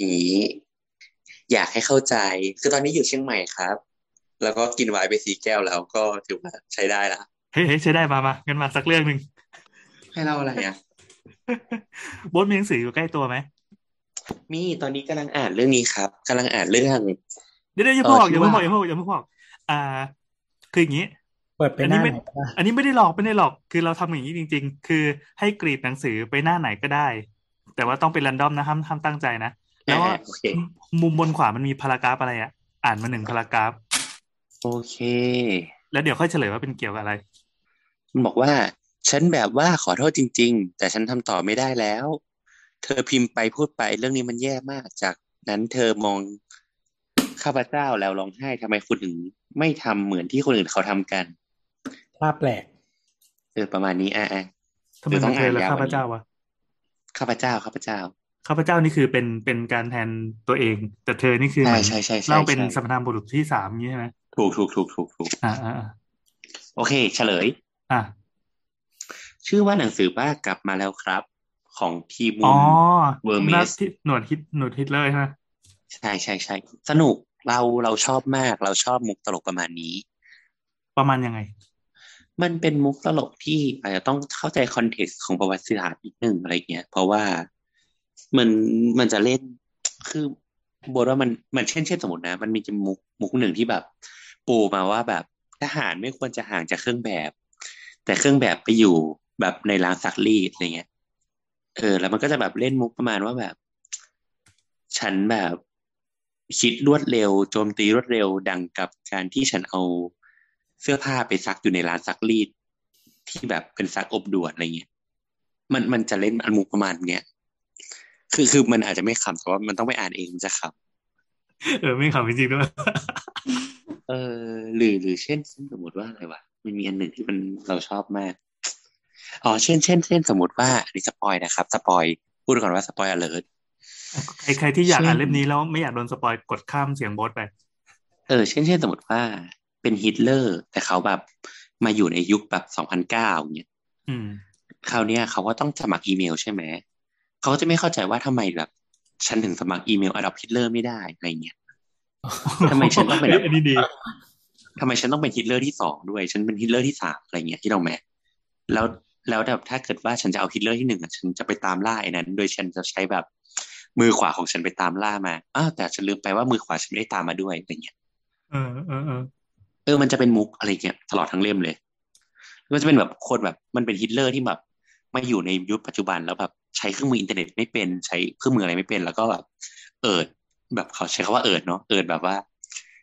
อีกอยากให้เข้าใจ คือตอนนี้อยู่เชียงใหม่ครับ แล้วก็กินไวน์ไปสี่แก้วแล้วก็ถือว่าใช้ได้ละเฮ้ยเฮ้ยใช้ได้มามางั้นมาสักเรื่องหนึ่งให้เล่าอะไรอะโบสมีหนังสืออยู่ใกล้ตัวไหมมีตอนนี้กำลังอ่านเรื่องนี้ครับกำลังอ่านเรื่องเดี๋ยวเดี๋ยวอย่าเอเพิ่องบอกอย่าเพิ่งบอกที่อย่าว่าเพิ่งบอกอย่าเพิ่งบอกอ่า คืออย่างนี้ เปิดไปอันหนี้น้าไม่ไหนก็ได้อันนี้ไม่ได้หลอกไม่ได้หลอก คือเราทำอย่างนี้จริง ๆ คือให้กรีดหนังสือไปหน้าไหนก็ได้ แต่ว่าต้องเป็นรันดอมนะห้ามห้ามตั้งใจนะ แล้วว่าอ่าโอเคมุมบนขวามันมีพารากราฟอะไรอะ อ่านมาหนึ่งพารากราฟ โอเค แล้วเดี๋ยวค่อยเฉลยว่าเป็นเกี่ยวกับอะไรมันบอกว่า ฉันแบบว่าขอโทษจริง ๆ แต่ฉันทำต่อไม่ได้แล้ว เธอพิมพ์ไปพูดไปเรื่องนี้มันแย่มาก จากนั้นเธอมองข้าพเจ้าแล้วร้องไห้ทำไมคุณถึงไม่ทำเหมือนที่คนอื่นเขาทำกัน ภาพแปลกเออประมาณนี้อะอะทำไมเดี๋ยวต้มัอนงเธออ่านและยาวข้ากพว่านี้เจ้าวะข้าพเจ้าข้าพเจ้าข้าพเจ้านี่คือเป็นเป็นการแทนตัวเอง แต่เธอนี่คือเหใช่มือนใช่ใช่ใช่เล่าเป็นใช่สรรพนามบุรุษที่สามอย่างนี้ใช่ไหมถูกถูกถูกถูกถูกอ่าอ่าอ่าโอเค เฉลย อ่าชื่อว่าหนังสือว่ากลับมาแล้วครับ ของทีมูอ๋อเวอร์เมน่าสที่หนวดฮิตหนวดฮิตเลอร์ใช่ไหมใช่ใช่ใช่สนุกเราเราชอบมาก เราชอบมุกตลกประมาณนี้ ประมาณยังไง มันเป็นมุกตลกที่อาจจะต้องเข้าใจ context ของประวัติศาสตร์นิดนึงอะไรเงี้ย เพราะว่ามันมันจะเล่นคือโบสว่ามันมันเช่นเช่นสมมตินะ มันมีจะมุกมุกหนึ่งที่แบบ ปูมาว่าแบบทหารไม่ควรจะห่างจากเครื่องแบบ แต่เครื่องแบบไปอยู่แบบในร้านซักรีดอะไรเงี้ยเออ แล้วมันก็จะแบบเล่นมุกประมาณว่าแบบ ฉันแบบคิดรวดเร็วโจมตีรวดเร็วดังกับการที่ฉันเอา เสื้อผ้าไปซักอยู่ในร้านซักรีด ที่แบบเป็นซักอบด่วนอะไรเงี้ยมันมันจะเล่นอันมุกประมาณเนี้ยคือคือมันอาจจะไม่ขำแต่ว่ามันต้องไปอ่านเองมันจะขเออไม่ขำจริงๆด้วยเออหรือหรือเช่นเช่นสมมติว่าอะไรวะมันมีอันหนึ่งที่มันเราชอบมากอ๋อเช่นเช่นเช่นสมมติว่าอันนี้ spoil นะครับ spoil พูดก่อนว่า spoil alertใครใครที่อยากอ่านเช่นเล่มนี้แล้วไม่อยากโดน spoil กดข้ามเสียงโบสไป เออ เช่นเช่นสมมติว่า เป็นฮิตเลอร์ แต่เขาแบบมาอยู่ในยุคแบบสองพันเก้าเนี่ยอืมคราวเนี้ยเขาก็ต้องสมัครอีเมลใช่ไหมเขาก็จะไม่เข้าใจว่าทำไมแบบ ฉันถึงสมัครอีเมลอดอล์ฟ ฮิตเลอร์ไม่ได้อะไรเงี้ยทำไมฉันต้องเป็นแบบอันนี้ดีทำไมฉันต้องเป็นฮิตเลอร์ที่สองด้วย ฉันเป็นฮิตเลอร์ที่สามอะไรเงี้ยที่เราแม้แล้วแล้วแบบถ้าเกิดว่าฉันจะเอาฮิตเลอร์ที่หนึ่งอะฉันจะไปตามล่าไอ้นั้น โดยฉันจะใช้แบบมือขวาของฉันไปตามล่ามาอ้าวแต่ฉันลืมไปว่ามือขวาฉันไม่ได้ตามมาด้วยอะไรเงี้ยเออเออ เออเออมันจะเป็นมุกอะไรเงี้ยตลอดทั้งเล่มเลยมันจะเป็นแบบคนแบบมันเป็นฮิตเลอร์ที่แบบมาอยู่ในยุคปัจจุบันแล้วแบบใช้เครื่องมืออินเทอร์เน็ตไม่เป็นใช้เครื่องมืออะไรไม่เป็น แล้วก็แบบเอิดแบบเขาใช้คำว่าเอิดเนาะเอิดแบบว่า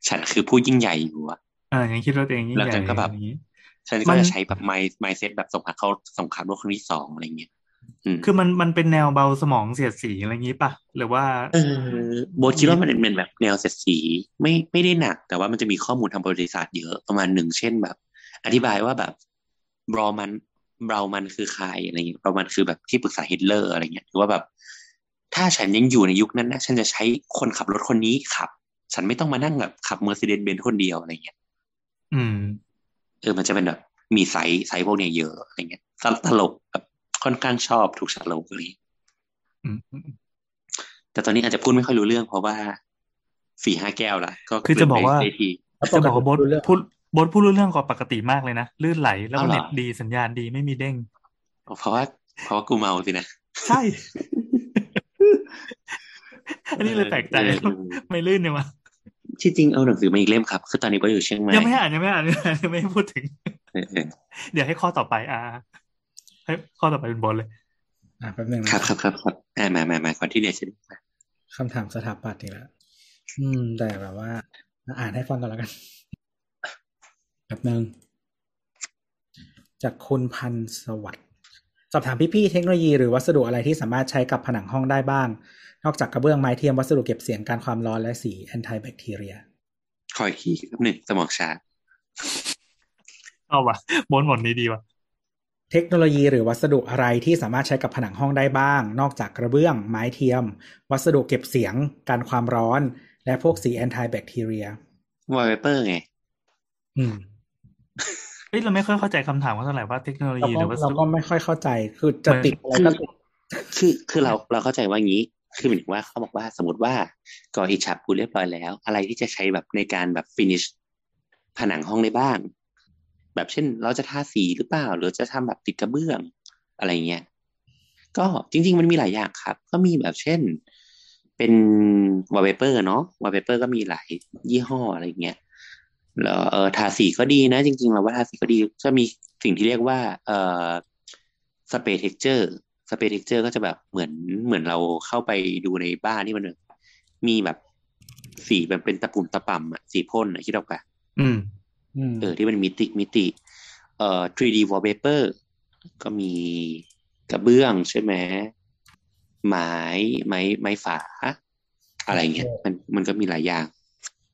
ฉันคือผู้ยิ่งใหญ่อยู่อะอ่ายังคิดว่าตัวเองยิ่งแล้วใหญ่ฉันก็แบบอย่างนี้ฉันมัก็นจะใช้แบบ mind mindset แบบสงครามเขาสงครามโลกครั้งที่สองอะไรเงี้ยอืม คือมันมันเป็นแนวเบาสมองเสียดสีอะไรอย่างนี้ป่ะ หรือว่า เออโบทคิดว่ามันเป็นแบบแนวเสียดสี ไม่ไม่ได้หนัก แต่ว่ามันจะมีข้อมูลทางประวัติศาสตร์เยอะประมาณหนึ่งเช่นแบบ อธิบายว่าแบบบอร์มันน์บอร์มันน์คือใครอะไรเงี้ยบอร์มันน์คือแบบที่ปรึกษาฮิตเลอร์อะไรเงี้ยหรือว่าแบบ ถ้าฉันยังอยู่ในยุคนั้นนะฉันจะใช้คนขับรถคนนี้ขับ ฉันไม่ต้องมานั่งแบบขับเมอร์เซเดสเบนซ์คนเดียวอะไรเงี้ยอืม เออมันจะเป็นแบบมีไซส์ไซส์พวกเนี้ยเยอะอะไรเงี้ยตลตลกแบบ ค่อนข้างชอบถูกโฉลกอะไรเงี้ยอืมอืมแต่ตอนนี้อาจจะพูดไม่ค่อยรู้เรื่องเพราะว่าสี่ห้าแก้วละก็คือจะบอกว่าเล่นไปได้ทีจะบอกว่าโบทรู้เรื่องพูดโบทพูดรู้เรื่องกว่าปกติมากเลยนะลื่นไหลแล้วก็อ้าวเหรอเน็ตดีสัญญาณดีไม่มีเด้งเพราะว่าเพราะว่ากูเมาสินะใช่อันนี้เลยแปลกใจเออเออไม่ลื่นเนี่ยวะที่จริงเอาหนังสือมาอีกเล่มครับ คือตอนนี้ก็อยู่เชียงใหม่ยังไม่อ่านยังไม่อ่านยังไม่ให้พูดถึงเออเออเดี๋ยวให้ข้อต่อไปอ่า ให้ข้อต่อไปเป็นบอลเลย อะแป๊บหนึ่งนะครับครับครับครับอ่ามามามาก่อนที่เดี๋ยวจะได้มาคำถามสถาปัตย์อีกแล้วอืม แต่แบบว่า อ่านให้ฟังก่อนแล้วกันแบบหนึ่งจากคุณพันธ์สวัสดิ์สอบถามพี่ๆเทคโนโลยีหรือวัสดุอะไรที่สามารถใช้กับผนังห้องได้บ้าง นอกจากกระเบื้องไม้เทียมวัสดุเก็บเสียงกันความร้อนและสี anti-bacteriaคอยขี้ครับหนึ่งสมองช้าเอาวะบนหมดนี้ดีวะ เทคโนโลยีหรือวัสดุอะไรที่สามารถใช้กับผนังห้องได้บ้าง นอกจากกระเบื้อง ไม้เทียม วัสดุเก็บเสียง กันความร้อน และพวกสี anti-bacteriaวอลเปเปอร์ไง อืมเอ้ยเราไม่ค่อยเข้าใจคำถามว่าเท่าไหร่ว่าเทคโนโลเรายีหก็รือวัสเราดุก็ไม่ค่อยเข้าใจคือจะติดอะไรก็ติดคือคือเราเราเข้าใจว่างี้ คือหมายถึงว่าเขาบอกว่าสมมติว่าก่ออิฐฉาบปูนเรียบร้อยแล้ว อะไรที่จะใช้แบบในการแบบ finish ผนังห้องได้บ้าง แบบเช่น เราจะทาสีหรือเปล่า หรือจะทำแบบติดกระเบื้องอะไรเงี้ยก็จริง ๆ มันมีหลายอย่างครับ ก็มีแบบเช่น เป็นวอลเปเปอร์เนาะวอลเปเปอร์ก็มีหลายยี่ห้ออะไรเงี้ยแล้วเออทาสีก็ดีนะ จริง ๆ เราว่าทาสีก็ดีจะมีสิ่งที่เรียกว่าเออ spray texture spray texture ก็จะแบบเหมือนเหมือนเราเข้าไปดูในบ้านที่มันมีแบบสีแบบเป็นตะปุ่มตะป่ำอะสีพ่นอะคิดออกปะอืม เออที่มันมิติมิติ เอ่อ 3D wallpaper ก็มีกระเบื้องใช่ไหมไม้ไม้ไม้ฝา อะไรเงี้ยมันมันก็มีหลายอย่าง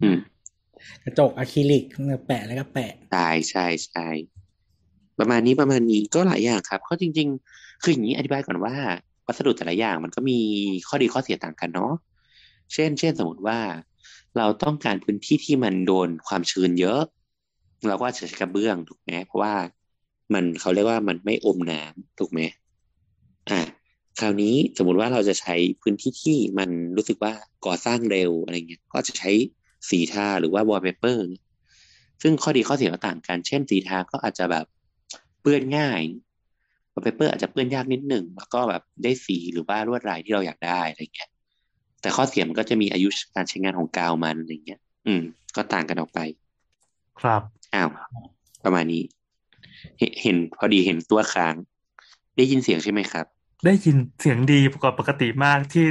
อืมกระจกอะคริลิกแปะแล้วก็แปะใช่ใช่ใช่ประมาณนี้ประมาณนี้ก็หลายอย่างครับก็จริง ๆ คืออย่างนี้อธิบายก่อนว่า วัสดุแต่ละอย่างมันก็มีข้อดีข้อเสียต่างกันเนาะเช่น เช่นสมมติว่า เราต้องการพื้นที่ที่มันโดนความชื้นเยอะ เราก็จะใช้กระเบื้องถูกไหมเพราะว่ามันเขาเรียกว่ามันไม่อมน้ำถูกไหมอ่าคราวนี้สมมติว่าเราจะใช้พื้นที่ที่มันรู้สึกว่าก่อสร้างเร็วอะไรเงี้ย ก็จะใช้สีทาหรือว่าวอลเปเปอร์ซึ่งข้อดีข้อเสียก็ต่างกัน เช่นสีทาก็อาจจะแบบเปื้อนง่ายวอลเปเปอร์อาจจะเปื้อนยากนิดหนึ่งแล้วก็แบบได้สีหรือว่าลวดลายที่เราอยากได้อะไรเงี้ย แต่ข้อเสียมันก็จะมีอายุการใช้งานของกาวมันอะไรเงี้ย อืม ก็ต่างกันออกไป ครับอ้าวประมาณนี้เห็นเห็นพอดีเห็นตัวค้าง ได้ยินเสียงใช่ไหมครับ ได้ยินเสียงดีกว่าปกติมากที่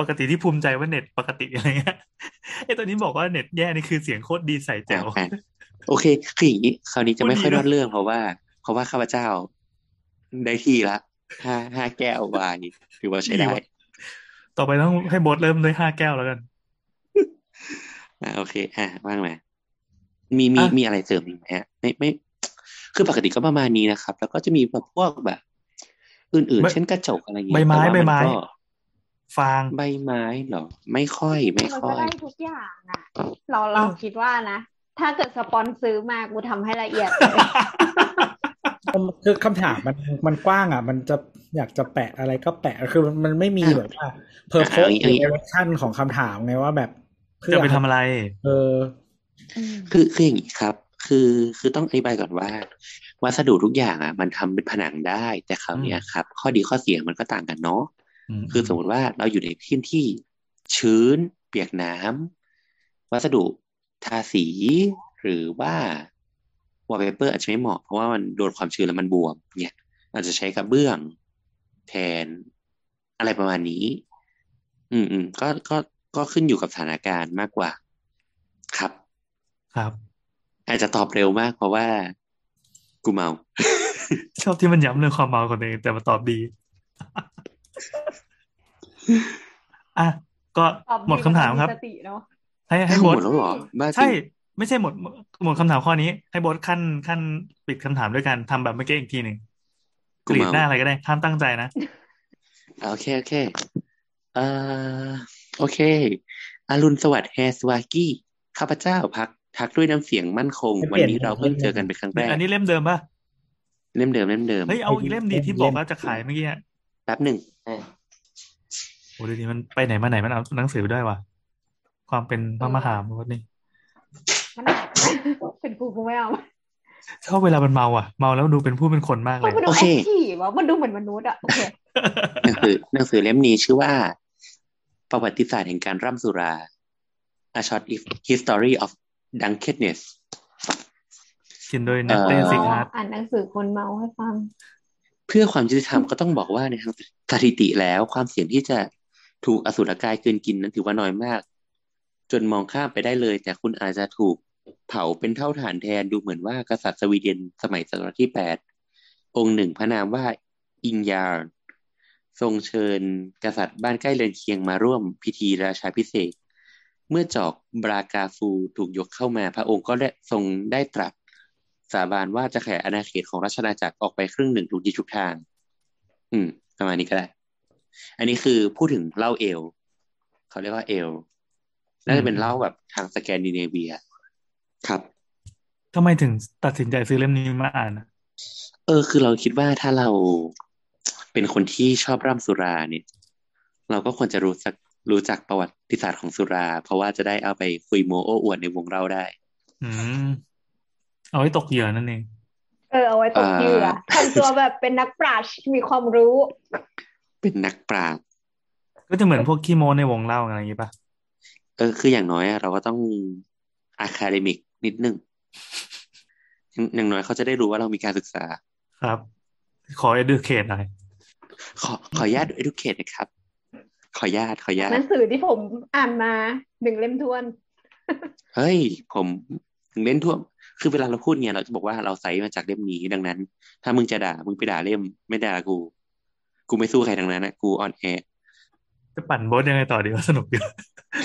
ปกติที่ภูมิใจว่าเน็ตปกติอะไรเงี้ยไอ้ตอนนี้บอกว่าเน็ตแย่นี่คือเสียงโคตรดีใส่แจ๋วอะโอเค คืออย่างนี้คราวนี้จะไม่ค่อยพูนดดีอดเรื่องเพราะว่า เพราะว่าข้าพเจ้าได้ที่ละห้าห้าแก้ววายถือว่าใช้ได้ ต่อไปต้องให้โบทเริ่มด้วยห้าแก้วแล้วกันอ่าโอเค อ่าว่างไหม มีมีอะมีอะไรเสริมอีกไหมฮะไม่ไม่ คือปกติก็ประมาณนี้นะครับ แล้วก็จะมีแบบพวกแบบ อื่นๆ เช่นกระจกอะไรเงี้ยใบไม้แต่ว่าใบไม้นก็ฟางใบไม้เหรอ ไม่ค่อยไม่มันค่ก็อยได้ทุกอย่างอะ เราเราคิดว่านะ ถ้าเกิดสปอนซื้อมากูทำให้ละเอียดเลยคือคำถามมันมันกว้างอะ มันจะอยากจะแปะอะไรก็แปะคือมันมันไม่มีอะแบบว่าเพอร์โพเอาสอย่างนี้หรือ direction ของคำถามไงว่าแบบเพื่จะไปทำอะไร เออ คือคืออย่างนี้ครับ คือคือต้องอธิบายก่อนว่า วัสดุทุกอย่างอะ มันทำเป็นผนังได้ แต่คราวเนี้ยครับ ข้อดีข้อเสียมันก็ต่างกันเนาะมคือสมมติว่าเราอยู่ในพื้นที่ชื้น เปียกน้ำวัสดุทาสี หรือว่าวอลเปเปอร์อาจจะไม่เหมาะเพราะว่ามันโดนความชื้นแล้วมันบวมเนี่ยอาจจะใช้กระเบื้อง แทนอะไรประมาณนี้ อืมอืมก็ก็ก็ขึ้นอยู่กับสถานการณ์มากกว่า ครับ ครับ อาจจะตอบเร็วมากเพราะว่า กูเมา ชอบที่มันย้ำเรื่องความเมาของตัวเองแต่มาตอบดี อะก็ตอบหมดคำถามครับสติเนาะให้ให้หโบมทดแล้วเหรอบ้าจริใช่งไม่ใช่หมดหมดคำถามข้อนี้ ให้โบทขั้นขั้นปิดคำถามด้วยการทำแบบเมื่อกี้อีกทีหนึ่งกกูรีดเมาหน้าอะไรก็ได้ห้ามตั้งใจนะโอเคโอเคเอ่อโอเค อรุณสวัสดิ์แฮสวากี้ข้าพเจ้าพัก ทักด้วยน้ำเสียงมั่นคงไม่เปวันลี่ยนนี้เราเพิ่งเจอกันเป็นครั้งแรก อันนี้เล่มเดิมป่ะ เล่มเดิมเล่มเดิม เฮ้ยเอาอีกเล่มดีที่บอกว่าจะขายเมื่อกี้อะแป๊บหนึ่งอะโอ้ดูดิมันไปไหนมาไหนมันเอาหนังสือไปด้วยว่ะ ความเป็นพระมหาโบทนี่ มันหนักเป็นกูกูไม่เอาชอบเวลามันเมาอะ เมาแล้วดูเป็นผู้เป็นคนมากเพเลราะยมันดูโอแอเคคทีฟอะมันดูเหมือนมนุษย์อะโอเคหนังสือหนังสือเล่มนี้ชื่อว่า ประวัติศาสตร์แห่งการร่ำสุรา A Short History of Drunkenness เขียนโดยเอ่นัตอเต้ซิกฮาร์ดอ่านหนังสือคนเมาให้ฟัง เพื่อความยุติธรรมก็ต้องบอกว่าในทางสถิติแล้วความเสี่ยงที่จะถูกอสุรกายกลืนกินนั้นถือว่าน้อยมาก จนมองข้ามไปได้เลย แต่คุณอาจจะถูกเผาเป็นเท่าฐานแทนดูเหมือนว่ากษัตริย์สวีเดนสมัยศตวรรษที่แปดองค์หนึ่งพระนามว่าอิงยาร์ทรงเชิญกษัตริย์บ้านใกล้เรือนเคียงมาร่วมพิธีราชาพิเศษก เมื่อจอกบรากาฟูถูกยกเข้ามา พระองค์ก็ได้ทรงได้ตรัสสาบานว่าจะขยายอาณาเขตของราชอาณาจักรออกไปครึ่งหนึ่งทุกทิศทุกทาง อืม ประมาณนี้ก็ได้ อันนี้คือพูดถึงเหล้าเอล เขาเรียกว่าเอล น่าจะเป็นเหล้าแบบทางสแกนดิเนเวีย ครับทำไมถึงตัดสินใจซื้อเล่มนี้มาอ่านอะเออ คือเราคิดว่าถ้าเราเป็นคนที่ชอบร่ำสุราเนี่ย เราก็ควรจะรู้สัก รู้จักประวัติศาสตร์ของสุรา เพราะว่าจะได้เอาไปคุยโมโอ้อวดในวงเหล้าได้ อืม เอาไว้ตกเหยื่อนั่นเอง เออ เอาไว้ตกเหยื่ออ่าทำตัวแบบเป็นนักปราชญ์มีความรู้ เป็นนักปราชญ์ก็จะเหมือนพวกขี้โม้ในวงเหล้าอะไรอย่างงี้ป่ะเออ คืออย่างน้อยอะเราก็ต้อง academic นิดนึงอย่างอย่างน้อยเขาจะได้รู้ว่าเรามีการศึกษา ครับ ขอ educate หน่อยขอขออนุญาต educate นะครับ ขออนุญาตขออนุญาตหนังสือที่ผมอ่านมาหนึ่งเล่มทวน เฮ้ย ผมถึงเล่นทั่วคือเวลาเราพูดเนี่ยเราจะบอกว่าเราใส่มาจากเล่มนี้ดังนั้น ถ้ามึงจะด่ามึงไปด่าเล่ม ไม่ด่ากู กูไม่สู้ใครทั้งนั้นนะกูออนแอร์จะปั่นโบสยังไงต่อดีว่าสนุกดี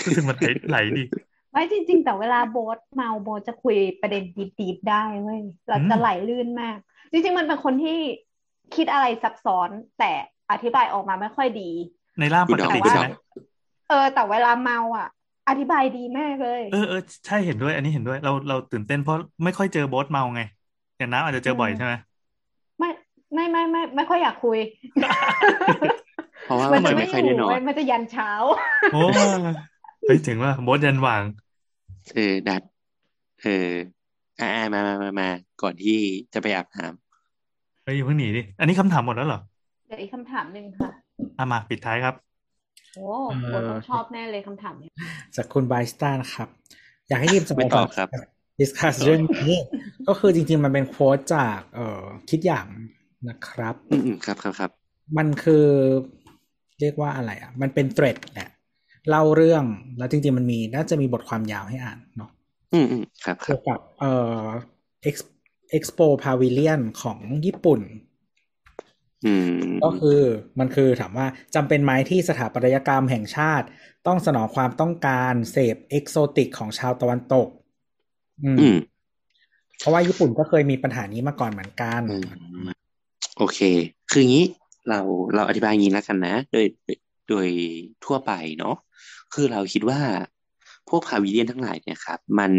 รู้สึกมันไหลไหลดีไม่จริง ๆ แต่เวลาโบสเมาโบสจะคุยประเด็นดีๆได้เว้ยเราจะไหลลื่นมาก จริง ๆ มันเป็นคนที่คิดอะไรซับซ้อนแต่อธิบายออกมาไม่ค่อยดี ในร่างปกติกูเดาใช่ไหมเออ แต่เวลาเมาอะ อธิบายดีมากเลย เออเออใช่เห็นด้วย อันนี้เห็นด้วย เราเราตื่นเต้นเพราะไม่ค่อยเจอโบสเมาไงอย่างน้ำอาจจะเจอบ่อยใช่ไหมไม่ไม่ไม่ไม่ไม่ค่อยอยากคุย เพราะว่ามัมันจะไม่ไม่ค่อยอได้ยู่นอนเว้ยมันจะยันเช้าโอ้เฮ้ยถึงว่าโบสยันหว่างเออดัดเอออ่ามามามามาก่อนที่จะไปอาบน้เฮ้ยอย่าเพิ่งหนีดิ อันนี้คำถามหมดแล้วเหรอ เดี๋ยวอีกคำถามหนึ่งค่ะ อะมาปิดท้ายครับ โอ้โหต้องชอบแน่เลยคำถามเนี้ยจากคุณไบสตานะครับ อยากให้ทีมสำไม่มัยตก่ออนบครับดิสคัสเรื่องนี้ก็คือจริง ๆ มันเป็นโค้ดจากเอ่อคิดอย่างนะครับอืมอืมครับครับครับ มันคือเรียกว่าอะไรอะ มันเป็นเทรดแหละเล่าเรื่องแล้วจริง ๆ มันมีน่าจะมีบทความยาวให้อ่านเนาะอืมอืมครับครัเกี่บยวกับเอ่อ Expo Pavilion ของญี่ปุ่นอืม ก็คือมันคือถามว่าจำเป็นไหมที่สถาปัตยกรรมแห่งชาติ ต้องสนองความต้องการเสพเอกโซติกของชาวตะวันตก อืมอืมเพราะว่าญี่ปุ่นก็เคยมีปัญหานี้มาก่อนเหมือนกันอืมโอเค คืออย่างนี้เราเราอธิบายอย่างนี้แล้วกันนะโดยโดยโดยทั่วไปเนาะคือเราคิดว่าพวกพาวิเลียนทั้งหลายเนี่ยครับ มัน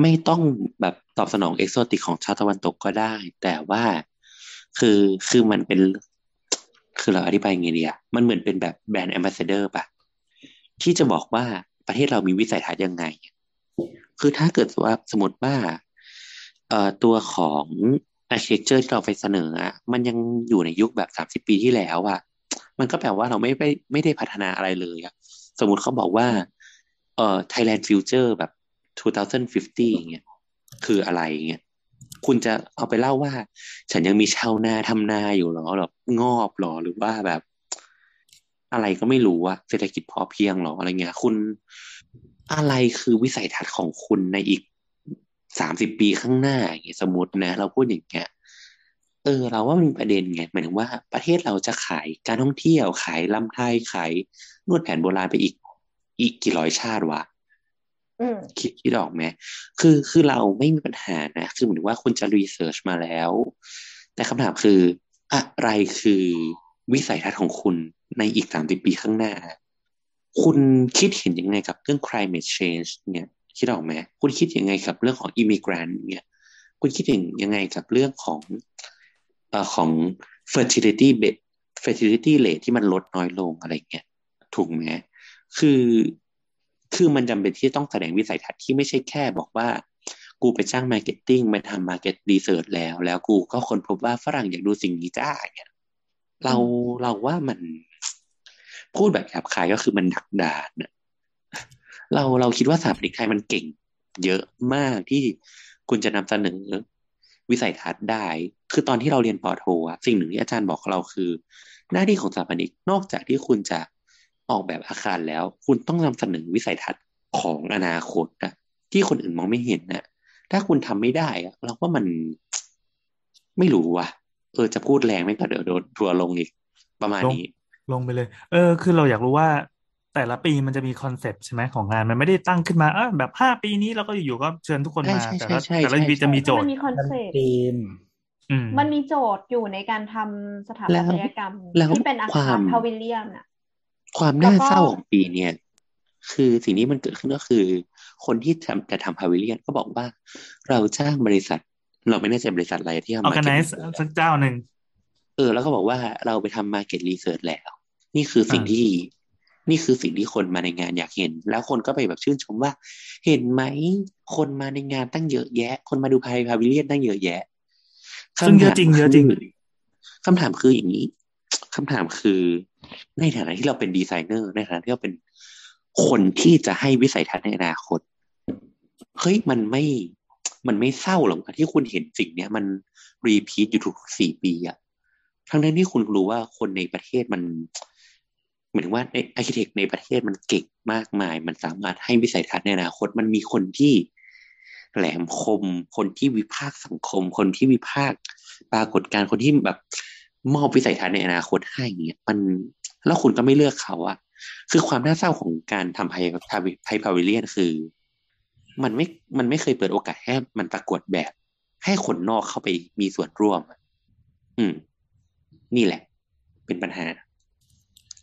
ไม่ต้องแบบตอบสนองเอกโซติกของชาวตะวันตกก็ได้ แต่ว่า คือคือมันเป็น คือเราอธิบายยังไงดีอะมันเหมือนเป็นแบบแบรนด์แอมบาสเดอร์ปะที่จะบอกว่าประเทศเรามีวิสัยทัศน์ยังไง คือถ้าเกิดว่าสมมติว่าเอ่อตัวของ architecture ที่เราไปเสนออะมันยังอยู่ในยุคแบบสามสิบปีที่แล้วอะมันก็แปลว่าเราไม่ไปไม่ได้พัฒนาอะไรเลยอะสมมติเขาบอกว่า เอ่อ Thailand Future แบบ 2050 อย่างเงี้ย คืออะไรเงี้ย คุณจะเอาไปเล่าว่า ฉันยังมีชาวนาทำนาอยู่หรอแบบงอบหรอหรือว่าแบบ อะไรก็ไม่รู้อะเศรษฐกิจพอเพียงหรออะไรเงี้ย คุณอะไรคือวิสัยทัศน์ของคุณในอีกสามสิบปีข้างหน้าอย่างเงี้ยสมมตินะ เราพูดอย่างเงี้ยเออ เราว่ามันมีประเด็นไงหมายถึงว่าประเทศเราจะขายการท่องเที่ยวขายลำไทยขายนวดแผนโบราณไปอีก อีกกี่ร้อยชาติวะ คิดคิดออกไหมคือคือเราไม่มีปัญหานะ คือเหมือนว่าคุณจะรีเสิร์ชมาแล้ว แต่คำถามคือ อะไรคือวิสัยทัศน์ของคุณในอีกสามสิบปีข้างหน้า คุณคิดเห็นยังไงกับเรื่อง climate change เนี่ย คิดออกไหมคุณคิดยังไงกับเรื่องของ immigrant เนี่ยคุณคิดเห็นยังไงกับเรื่องของเอ่อของ fertility rate fertility rate ที่มันลดน้อยลงอะไรเงี้ยถูกไหมคือ คือมันจำเป็นที่ต้องแสดงวิสัยทัศน์ที่ไม่ใช่แค่บอกว่า กูไปจ้าง marketing มาทำ market research แล้ว แล้วกูก็ค้นพบว่าฝรั่งอยากดูสิ่งนี้จ้าเนี่ยเราเราว่ามันพูดแบบหยาบคายก็คือมันดักดานน่ะเราเราคิดว่าสถาปนิกไทยมันเก่ง เยอะมากที่คุณจะนำเสนอวิสัยทัศน์ได้ คือตอนที่เราเรียนปอโทอะสิ่งหนึ่งที่อาจารย์บอกเราคือ หน้าที่ของสถาปนิกนอกจากที่คุณจะ ออกแบบอาคารแล้ว คุณต้องนำเสนอวิสัยทัศน์ของอนาคตอะที่คนอื่นมองไม่เห็นนะถ้าคุณทำไม่ได้อะเราว่ามันไม่รู้ว่ะ เออจะพูดแรงไม่ก็เดี๋ยวโดนทัวร์ลงอีก ประมาณลงนี้ ลงไปเลย เออ คือเราอยากรู้ว่าแต่ละปีมันจะมีคอนเซปต์ใช่ไหมของงานมันไม่ได้ตั้งขึ้นมาเออแบบห้าปีนี้เราก็อยู่ๆก็เชิญทุกคนมาใช่แต่ใช่ละใช่แต่ละใช่ปีจะมีโจมัทนย์มีคอนเซ็ปต์ทีมอืมมันมีโจทย์อยู่ในการทำสถาปัตยกรรมแล้วที่เป็นอาควาคารมพาวิเลียนอะ ความน่าแล้วก็เศร้าของปีเนี่ยคือสิ่งที่มันเกิดขึ้นก็คือ คนที่ทำจะทำพาวิเลียนก็บอกว่า เราจ้างบริษัท เราไม่แน่ใจบริษัทอะไรที่ทำ organize สักเจ้าหนึ่งเออ แล้วก็บอกว่าเราไปทำ market research แล้ว นี่คือสิ่งอ่าที่ นี่คือสิ่งที่คนมาในงานอยากเห็น แล้วคนก็ไปแบบชื่นชมว่า เห็นไหมคนมาในงานตั้งเยอะแยะ คนมาดู pavilion ตั้งเยอะแยะซึ่งเยอะจริงเยอะจริงคำถามคืออย่างนี้ คำถามคือ ในฐานะที่เราเป็นดีไซเนอร์ในฐานะที่เราเป็นคนที่จะให้วิสัยทัศน์ในอนาคตเฮ้ยมันไม่มันไม่เศร้าหรอกวะที่คุณเห็นสิ่งเนี้ยมัน repeat อยู่ทุกสี่ปีอะทั้งนั้นที่คุณรู้ว่าคนในประเทศมันหมายถึงว่าใน architect ในประเทศมันเก่งมากมาย มันสามารถให้วิสัยทัศน์ในอนาคต มันมีคนที่แหลมคม คนที่วิพากษ์สังคม คนที่วิพากษ์ปรากฏการณ์คนที่แบบ มอบวิสัยทัศน์ในอนาคตให้อย่างเงี้ยมันแล้วคุณก็ไม่เลือกเขาอะคือความน่าเศร้าของการทำไพไพพาวิเลียนคือ มันไม่มันไม่เคยเปิดโอกาสให้มันปรากฏแบบ ให้คนนอกเข้าไปมีส่วนร่วมอืม นี่แหละ เป็นปัญหา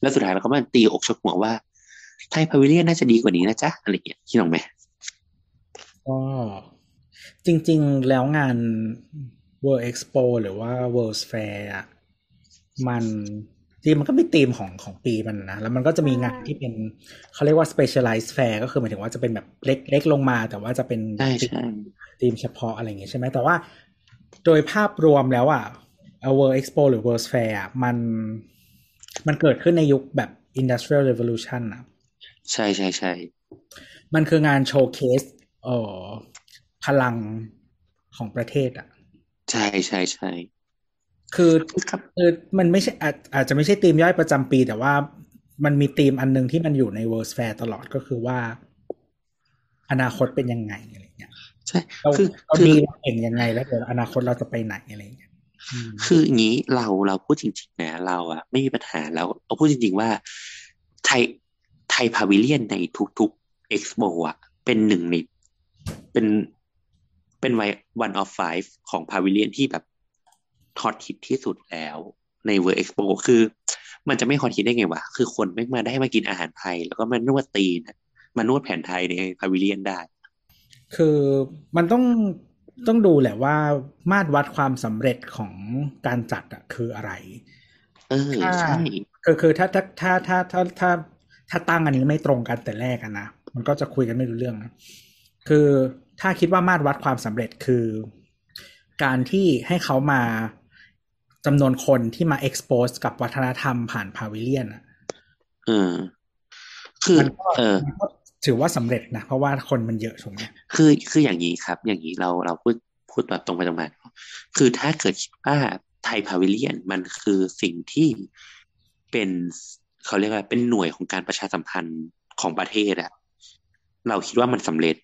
แล้วสุดท้ายเราก็มาตีอกชกหัวว่า ไทยพาวิเลียนน่าจะดีกว่านี้นะจ๊ะอะไรอย่างเงี้ยคิดลองไหมก็จริง ๆ แล้วงาน World Expo หรือว่า World Fair อะ มันจริงมันก็มีธีมของของปีมันนะ แล้วมันก็จะมีงานที่เป็นเขาเรียกว่า specialized fair ก็คือหมายถึงว่าจะเป็นแบบเล็กเล็กลงมา แต่ว่าจะเป็นใช่ใช่ธีมเฉพาะอะไรอย่างเงี้ยใช่ไหมแต่ว่าโดยภาพรวมแล้วอะ World Expo หรือ World Fair อะมันมันเกิดขึ้นในยุคแบบ Industrial Revolution อะใช่ใช่ใช่ มันคืองานโชว์เคสเอ่อพลังของประเทศอะ ใช่ใช่ใช่คือ ครับคือมันไม่ใช่อาจอาจจะไม่ใช่ธีมย่อยประจำปี แต่ว่ามันมีธีมอันหนึงที่มันอยู่ใน World Fair ตลอดก็คือว่า อนาคตเป็นยังไงอะไรเงี้ยใช่เราคือเราคือดีเราเก่งยังไงแล้วเดี๋ยวอนาคตเราจะไปไหนอะไรเงี้ยอืมคืออย่างนี้เราเราพูดจริงๆนะเราอะไม่มีปัญหาเราเราพูดจริงๆว่าไทยไทยพาวิเลียนในทุกๆเอ็กซ์โปอะเป็นหนึ่งในเป็นเป็นไว one of five ของพาวิเลียนที่แบบ ฮอตฮิตที่สุดแล้วใน World Expo คือ มันจะไม่ฮอตฮิตได้ไงวะ คือคนไม่มาได้มากินอาหารไทย แล้วก็มานวดตีนอะมานวดแผนไทยใน pavilion ได้ คือมันต้องต้องดูแหละว่ามาตรวัดความสำเร็จของการจัดอะคืออะไร เออค่ะใช่คือคือถ้าถ้าถ้าถ้าถ้าถ้าถ้าตั้งอันนี้ไม่ตรงกันแต่แรกอะนะมันก็จะคุยกันไม่รู้เรื่องนะคือถ้าคิดว่ามาตรวัดความสำเร็จคือ การที่ให้เขามา จำนวนคนที่มา expose กับวัฒนธรรมผ่านพาวิเลียนอะเออคือมันก็เออมันก็ถือว่าสำเร็จนะ เพราะว่าคนมันเยอะถูกไหมคือคืออย่างนี้ครับ อย่างนี้เราเราพูดพูดแบบตรงไปตรงมาคือถ้าเกิดคิดว่าไทยพาวิเลียนมันคือสิ่งที่เป็นเขาเรียกว่าเป็นหน่วยของการประชาสัมพันธ์ของประเทศอะเราคิดว่ามันสำเร็จ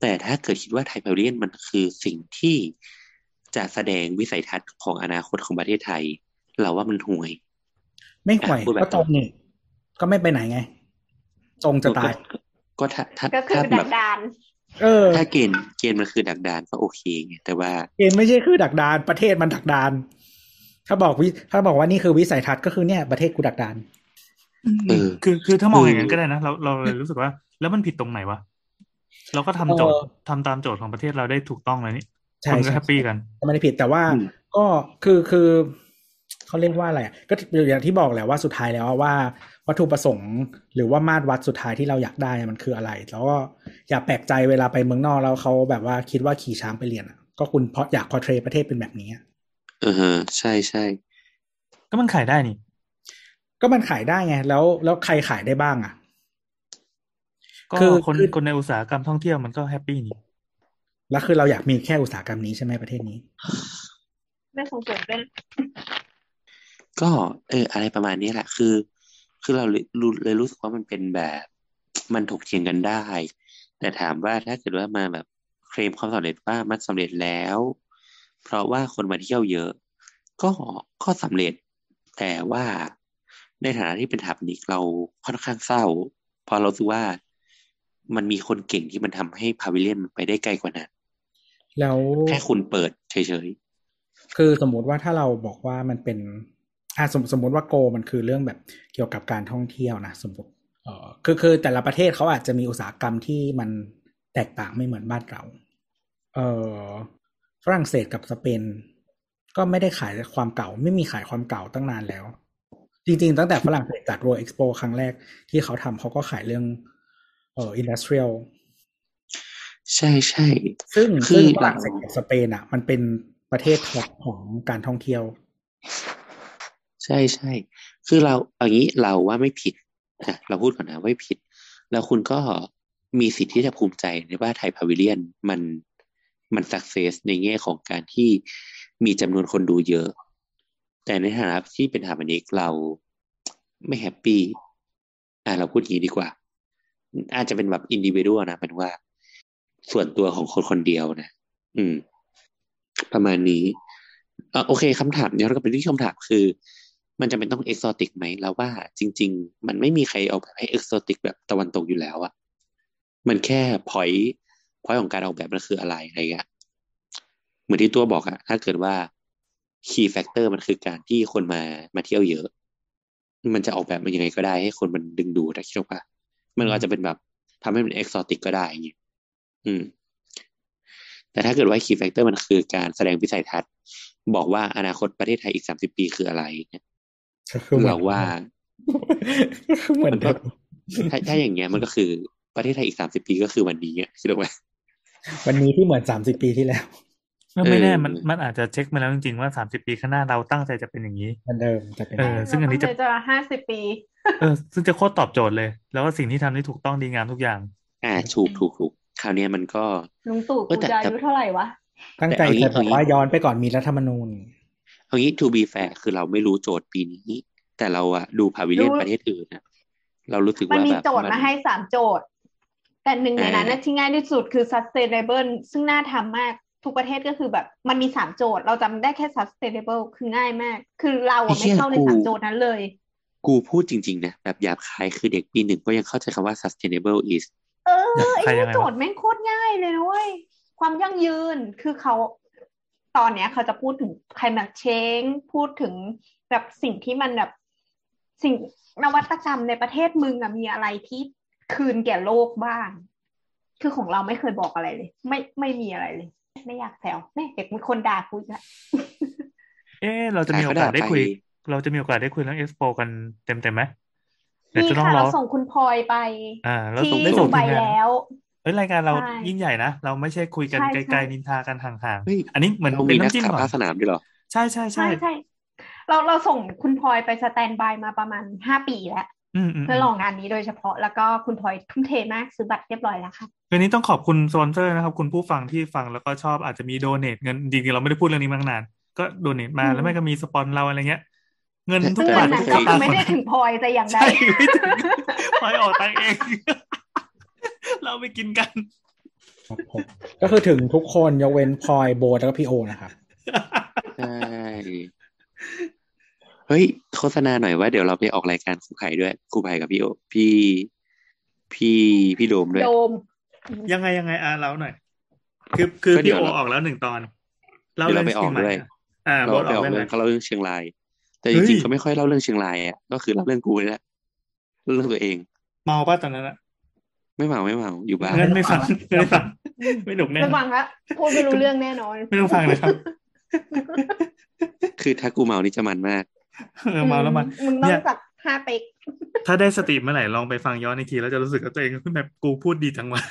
แต่ถ้าเกิดคิดว่าไทยพาวิเลียนมันคือสิ่งที่ จะแสดงวิสัยทัศน์ของอนาคตของประเทศไทย เราว่ามันห่วย ไม่ห่วยอะพูดแบบก็ตรงนี่ก็ไม่ไปไหนไง ตรงจะตายก็ก็ถ้าถ้าก็คือถ้าดัแบกบดานเออ ถ้าเกณฑ์เกณฑ์มันคือดักดานก็โอเคไงแต่ว่าเกมไม่ใช่คือดักดาน ประเทศมันดักดาน ถ้าบอกวิถ้าบอกว่านี่คือวิสัยทัศน์ก็คือเนี่ยประเทศกูดักดานเออคือคือถ้ามองคือออย่างนั้นก็ได้นะเราเราเลยรู้สึกว่า แล้วมันผิดตรงไหนวะเราก็ทำโจทย์เออทำตามโจทย์ของประเทศเราได้ถูกต้องเลยนี่ ใช่คนก็ใช่แฮปปี้กันก็ไม่ได้ผิดแต่ว่าอืมก็คือคือเขาเรียกว่าอะไรอะก็อย่างที่บอกแหละว่าสุดท้ายแล้วว่าวัตถุประสงค์ หรือว่ามาตรวัดสุดท้ายที่เราอยากได้มันคืออะไร แล้วก็อย่าแปลกใจเวลาไปเมืองนอกแล้วเขาแบบว่าคิดว่าขี่ช้างไปเรียนอะก็คุณเพราะอยาก portray ประเทศเป็นแบบนี้อะเออฮะใช่ใช่ก็มันขายได้นี่ ก็มันขายได้ไง แล้วแล้วใครขายได้บ้างอะก็คือคนคือคนในอุตสาหกรรมท่องเที่ยวมันก็ happy นี่ แล้วคือเราอยากมีแค่อุตสาหกรรมนี้ใช่ไหมประเทศนี้ ไม่ส่งเสริมด้วยก็เอออะไรประมาณนี้แหละ คือ คือเราเลยรู้เลยรู้สึกว่ามันเป็นแบบ มันถกเถียงกันได้ แต่ถามว่าถ้าเกิดว่ามาแบบเคลมความสำเร็จว่ามันสำเร็จแล้ว เพราะว่าคนมาเที่ยวเยอะ ก็ก็สำเร็จ แต่ว่าในฐานะที่เป็นทับนิกเราค่อนข้างเศร้าเพราะเราสึกว่ามันมีคนเก่งที่มันทำให้พาวิเลียนมันไปได้ไกลกว่านั้น แล้วแค่คุณเปิดเฉยคือสมมุติว่าถ้าเราบอกว่ามันเป็นอ่าสมสมมติว่าโกมันคือเรื่องแบบเกี่ยวกับการท่องเที่ยวนะสมมติเออคือคือแต่ละประเทศเขาอาจจะมีอุตสาหกรรมที่มันแตกต่างไม่เหมือนบ้านเรา เออฝรั่งเศสกับสเปนก็ไม่ได้ขายความเก่า ไม่มีขายความเก่าตั้งนานแล้ว จริง ๆ ตั้งแต่ฝรั่งเศสจัด World Expo ครั้งแรกที่เขาทำเขาก็ขายเรื่องเอ่อ industrial ๆ ใช่ใช่ซึ่งคือซึ่งฝเรารั่งเศสกับสเปนอะ มันเป็นประเทศ top ของการท่องเที่ยว ใช่ใช่คือเราเอางี้เราว่าไม่ผิดนะเราพูดก่อนนะไม่ผิด แล้วคุณก็มีสิทธิ์ที่จะภูมิใจในว่าไทย pavilion มันมัน success ในแง่ของการที่มีจำนวนคนดูเยอะ แต่ในฐานะที่เป็นฮาร์มนิกเราไม่ happy อ่าเราพูดอย่างนี้ดีกว่า อาจจะเป็นแบบอินดิวิ a l นะเป็นว่า ส่วนตัวของคนคนเดียวนะอืม ประมาณนี้เออโอเคคำถามย้อนกลับไปที่คำถามคือ มันจะเป็นต้อง exotic ไหมแล้วว่าจริง ๆ มันไม่มีใครออกแบบให้ exotic แบบตะวันตกอยู่แล้วอะมันแค่พอยพอยของการออกแบบมันคืออะไรอะไรเงี้ยเหมือนที่ตัวบอกอะถ้าเกิดว่า key factor มันคือการที่คนมามาเที่ยวเยอะ มันจะออกแบบมันยังไงก็ได้ให้คนมันดึงดูดนะคิดว่ามันก็อาจจะเป็นแบบทำให้มันเอกโซติกก็ได้อย่างเงี้ย อืม แต่ถ้าเกิดว่า key factor มันคือการแสดงวิสัยทัศน์ บอกว่าอนาคตประเทศไทยอีกสามสิบปีคืออะไรเนี่ยก็คือหมือนเราว่าก็คือเหมือนมันก็ถ้าถ้าอย่างเงี้ยมันก็คือประเทศไทยอีกสามสิบปีก็คือวันนี้อะคิดว่าวันนี้ที่เหมือนสามสิบปีที่แล้วก็ไม่แน่เออมันมันอาจจะเช็คมาแล้วจริงๆว่าสามสิบปีข้างหน้าเราตั้งใจจะเป็นอย่างนี้เหมือนเดิมจะเป็นเออซึ่งอันนี้จะเราตั้ใจจะห้าสิบปี เออ ซึ่งจะโคตรตอบโจทย์เลย แล้วก็สิ่งที่ทำได้ถูกต้องดีงามทุกอย่าง อ่าถูกถูกถูก คราวเนี้ยมันก็ลุงตู่เอกูอแต่จะอาแต่ยุเท่าไหร่วะตั้งใจแต่เอางี้จะบอกว่าเอางี้ย้อนไปก่อนมีรัฐธรรมนูญเอางี้ to be fair คือเราไม่รู้โจทย์ปีนี้ แต่เราอะดูพาวิเลียนรู้ประเทศอื่นอะเรารู้สึกมันว่ามีแบบโจทย์มาให้สามโจทย์ แต่หนึ่งในนั้นอ่านะที่ง่ายที่สุดคือ sustainable ซึ่งน่าทำมากทุกประเทศก็คือแบบมันมีสามโจทย์ เราจำได้แค่ sustainable คือง่ายมาก คือเราอะไม่เข้าในสามโจทย์นั้นเลย กูพูดจริง ๆ นะ แบบหยาบคายคือเด็กปีหนึ่งก็ยังเข้าใจคำว่า sustainable is เออไอ้ใครยัเนี่งยไงวะโจทย์แม่งโคตรง่ายเลยนะเว้ยความยั่งยืนคือเขาตอนเนี้ยเขาจะพูดถึง climate change พูดถึงแบบสิ่งที่มันแบบสิ่งนวัตกรรมในประเทศมึงอะมีอะไรที่คืนแก่โลกบ้าง คือของเราไม่เคยบอกอะไรเลย ไม่ไม่มีอะไรเลย ไม่อยากแซวแม่เด็กมีคนด่ากูอีกแล้วเอ๊ะเราจะมีโอกาสได้คุย เราจะมีโอกาสได้คุยเรื่องเอ็กซ์โปกันเต็มเต็มๆไหม เดี๋ยวนี่จะต้องค่ะรอเราส่งคุณพลอยไปอ่าเราที่ส่งได้ดูส่งใบทีมงานแล้วเฮ้ยรายการเราใช่ยิ่งใหญ่นะ เราไม่ใช่คุยกันใช่ไกใช่ลๆนินทากันห่างเฮ้ยๆอันนี้เหมือนเราเป็มีนนักน้ำจิ้มข่าวก่อภานคสนามด้วยเหรอใช่ใช่ใช่ใช่ใช่เราเราส่งคุณพลอยไปสแตนบายมาประมาณห้าปีแล้วอืมอืมเพื่อลองงานนี้โดยเฉพาะแล้วก็คุณพลอยทุ่มเทมากซื้อบัตรเรียบร้อยแล้วค่ะคืนนี้ต้องขอบคุณสปอนเซอร์นะครับ คุณผู้ฟังที่ฟังแล้วก็ชอบอาจจะมีโดเนทเงินจริงๆเราไม่ได้พูดเรื่องนี้มาตั้งนาน ก็โดเนทมาอืมแล้วไม่ก็มีสปอนเราอะไรเงี้ย เงินทุกซึ่งบาเงิทนทุนั้กนสก็คือตางค์ไม่ได้ถึงพลอยแต่อย่างใดใช่ไม่ถึงพลอยออกตังค์เอง เราไปกินกันครับผมก็คือถึงทุกคนยกเว้นพลอยโบทแล้วก็พี่โอนะครับใช่เฮ้ยโฆษณาหน่อยว่าเดี๋ยวเราไปออกรายการครูไผ่ด้วยครูไผ่กับพี่โอพี่พี่พี่โดมด้วยโดมยังไงยังไงอะเราหน่อย คือคือก็เดี๋พี่ยวโอเราออกแล้วหนึ่งตอนเดี๋ยวเราไปออกด้วยะอ่าเราโบทไปออออกกเรื่เรื่อองงเขาเล่าเรื่องเชียงราย แต่เฮ้จยริงๆเขาไม่ค่อยเล่าเรื่องเชียงรายอะก็คือเล่าเรื่องกูนี่แหละเรื่องตัวเอง เมาป่ะตอนนั้นอะไม่เมาไม่เมาอยู่บ้านงั้นไม่ฟังไม่ฟังไม่หนุกแน่ไม่ฟังละพูดไม่รู้เรื่องแน่นอน ไม่ต้องฟังเลยครับ คือถ้ากูเมานี่จะมันมากเออเมาแล้วมันมึงต้อเนี่งยสักห้าเป๊กถ้าได้สติเมื่อไหร่ลองไปฟังย้อนอีกทีแล้วจะรู้สึกว่าตัวเองแบบกูพูดดีจังวะ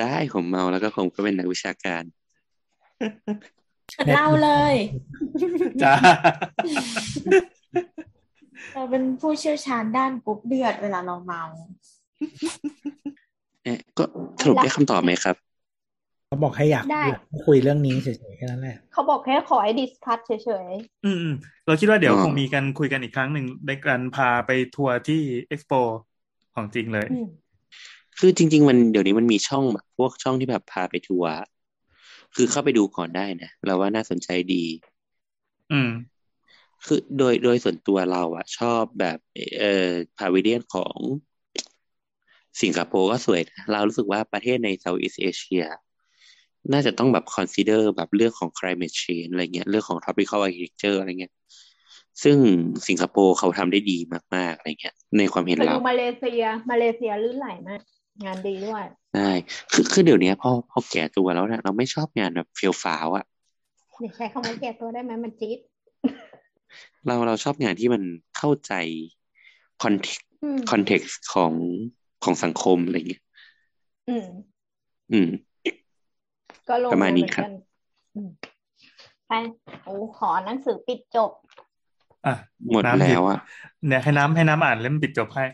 ได้ผมเมาแล้วก็ผมก็เป็นนักวิชาการ เล่าเลยจ้าเราเป็นผู้เชี่ยวชาญด้านกรุ๊ปเลือดเวลาเราเมาเอ๊ะก็สรุปได้คำตอบไหมครับเขาบอกให้อยากได้อยากคุยเรื่องนี้เฉยๆแค่นั้นแหละเขาบอกแค่ขอให้ discuss เฉยอืมอืมเราคิดว่าเดี๋ยวอ๋อคงมีกันคุยกันอีกครั้งหนึ่งในการพาไปทัวร์ที่เอ็กซ์โปของจริงเลยๆอืมคือจริง ๆ มันเดี๋ยวนี้มันมีช่องแบบพวกช่องที่แบบพาไปทัวร์ คือเข้าไปดูก่อนได้นะเราว่าน่าสนใจดี อืม คือโดยโดยส่วนตัวเราอะชอบแบบเอ่อพาวิเลียนของสิงคโปร์ก็สวยนะเรารู้สึกว่าประเทศในเซาท์อีสเอเชียน่าจะต้องแบบ consider แบบเรื่องของ climate change อะไรเงี้ย เรื่องของ tropical architecture อะไรเงี้ย ซึ่งสิงคโปร์เขาทำได้ดีมาก ๆ อะไรเงี้ย ในความเห็นไปเราดูมาเลเซีย มาเลเซียลื่นไหลมาก งานดีด้วยใช่คือคือเดี๋ยวนี้พอพอแก่ตัวแล้วเนี่ยเราไม่ชอบงานแบบเฟียวฟ้าวอะเดี๋ยวใช้คำว่าแก่ตัวได้ไหมมันจี๊ดเราเราชอบงานที่มันเข้าใจคอนอืมคอนเท็กซ์ของของสังคมอะไรเงี้ยอืม อืม ก็ลงประมาณนี้เหอครับกัอืมไปโอ้ขอหนังสือปิดจบ อะหมดน้ำแล้วอะเนี่ยให้น้ำให้น้ำอ่านเล่มปิดจบให้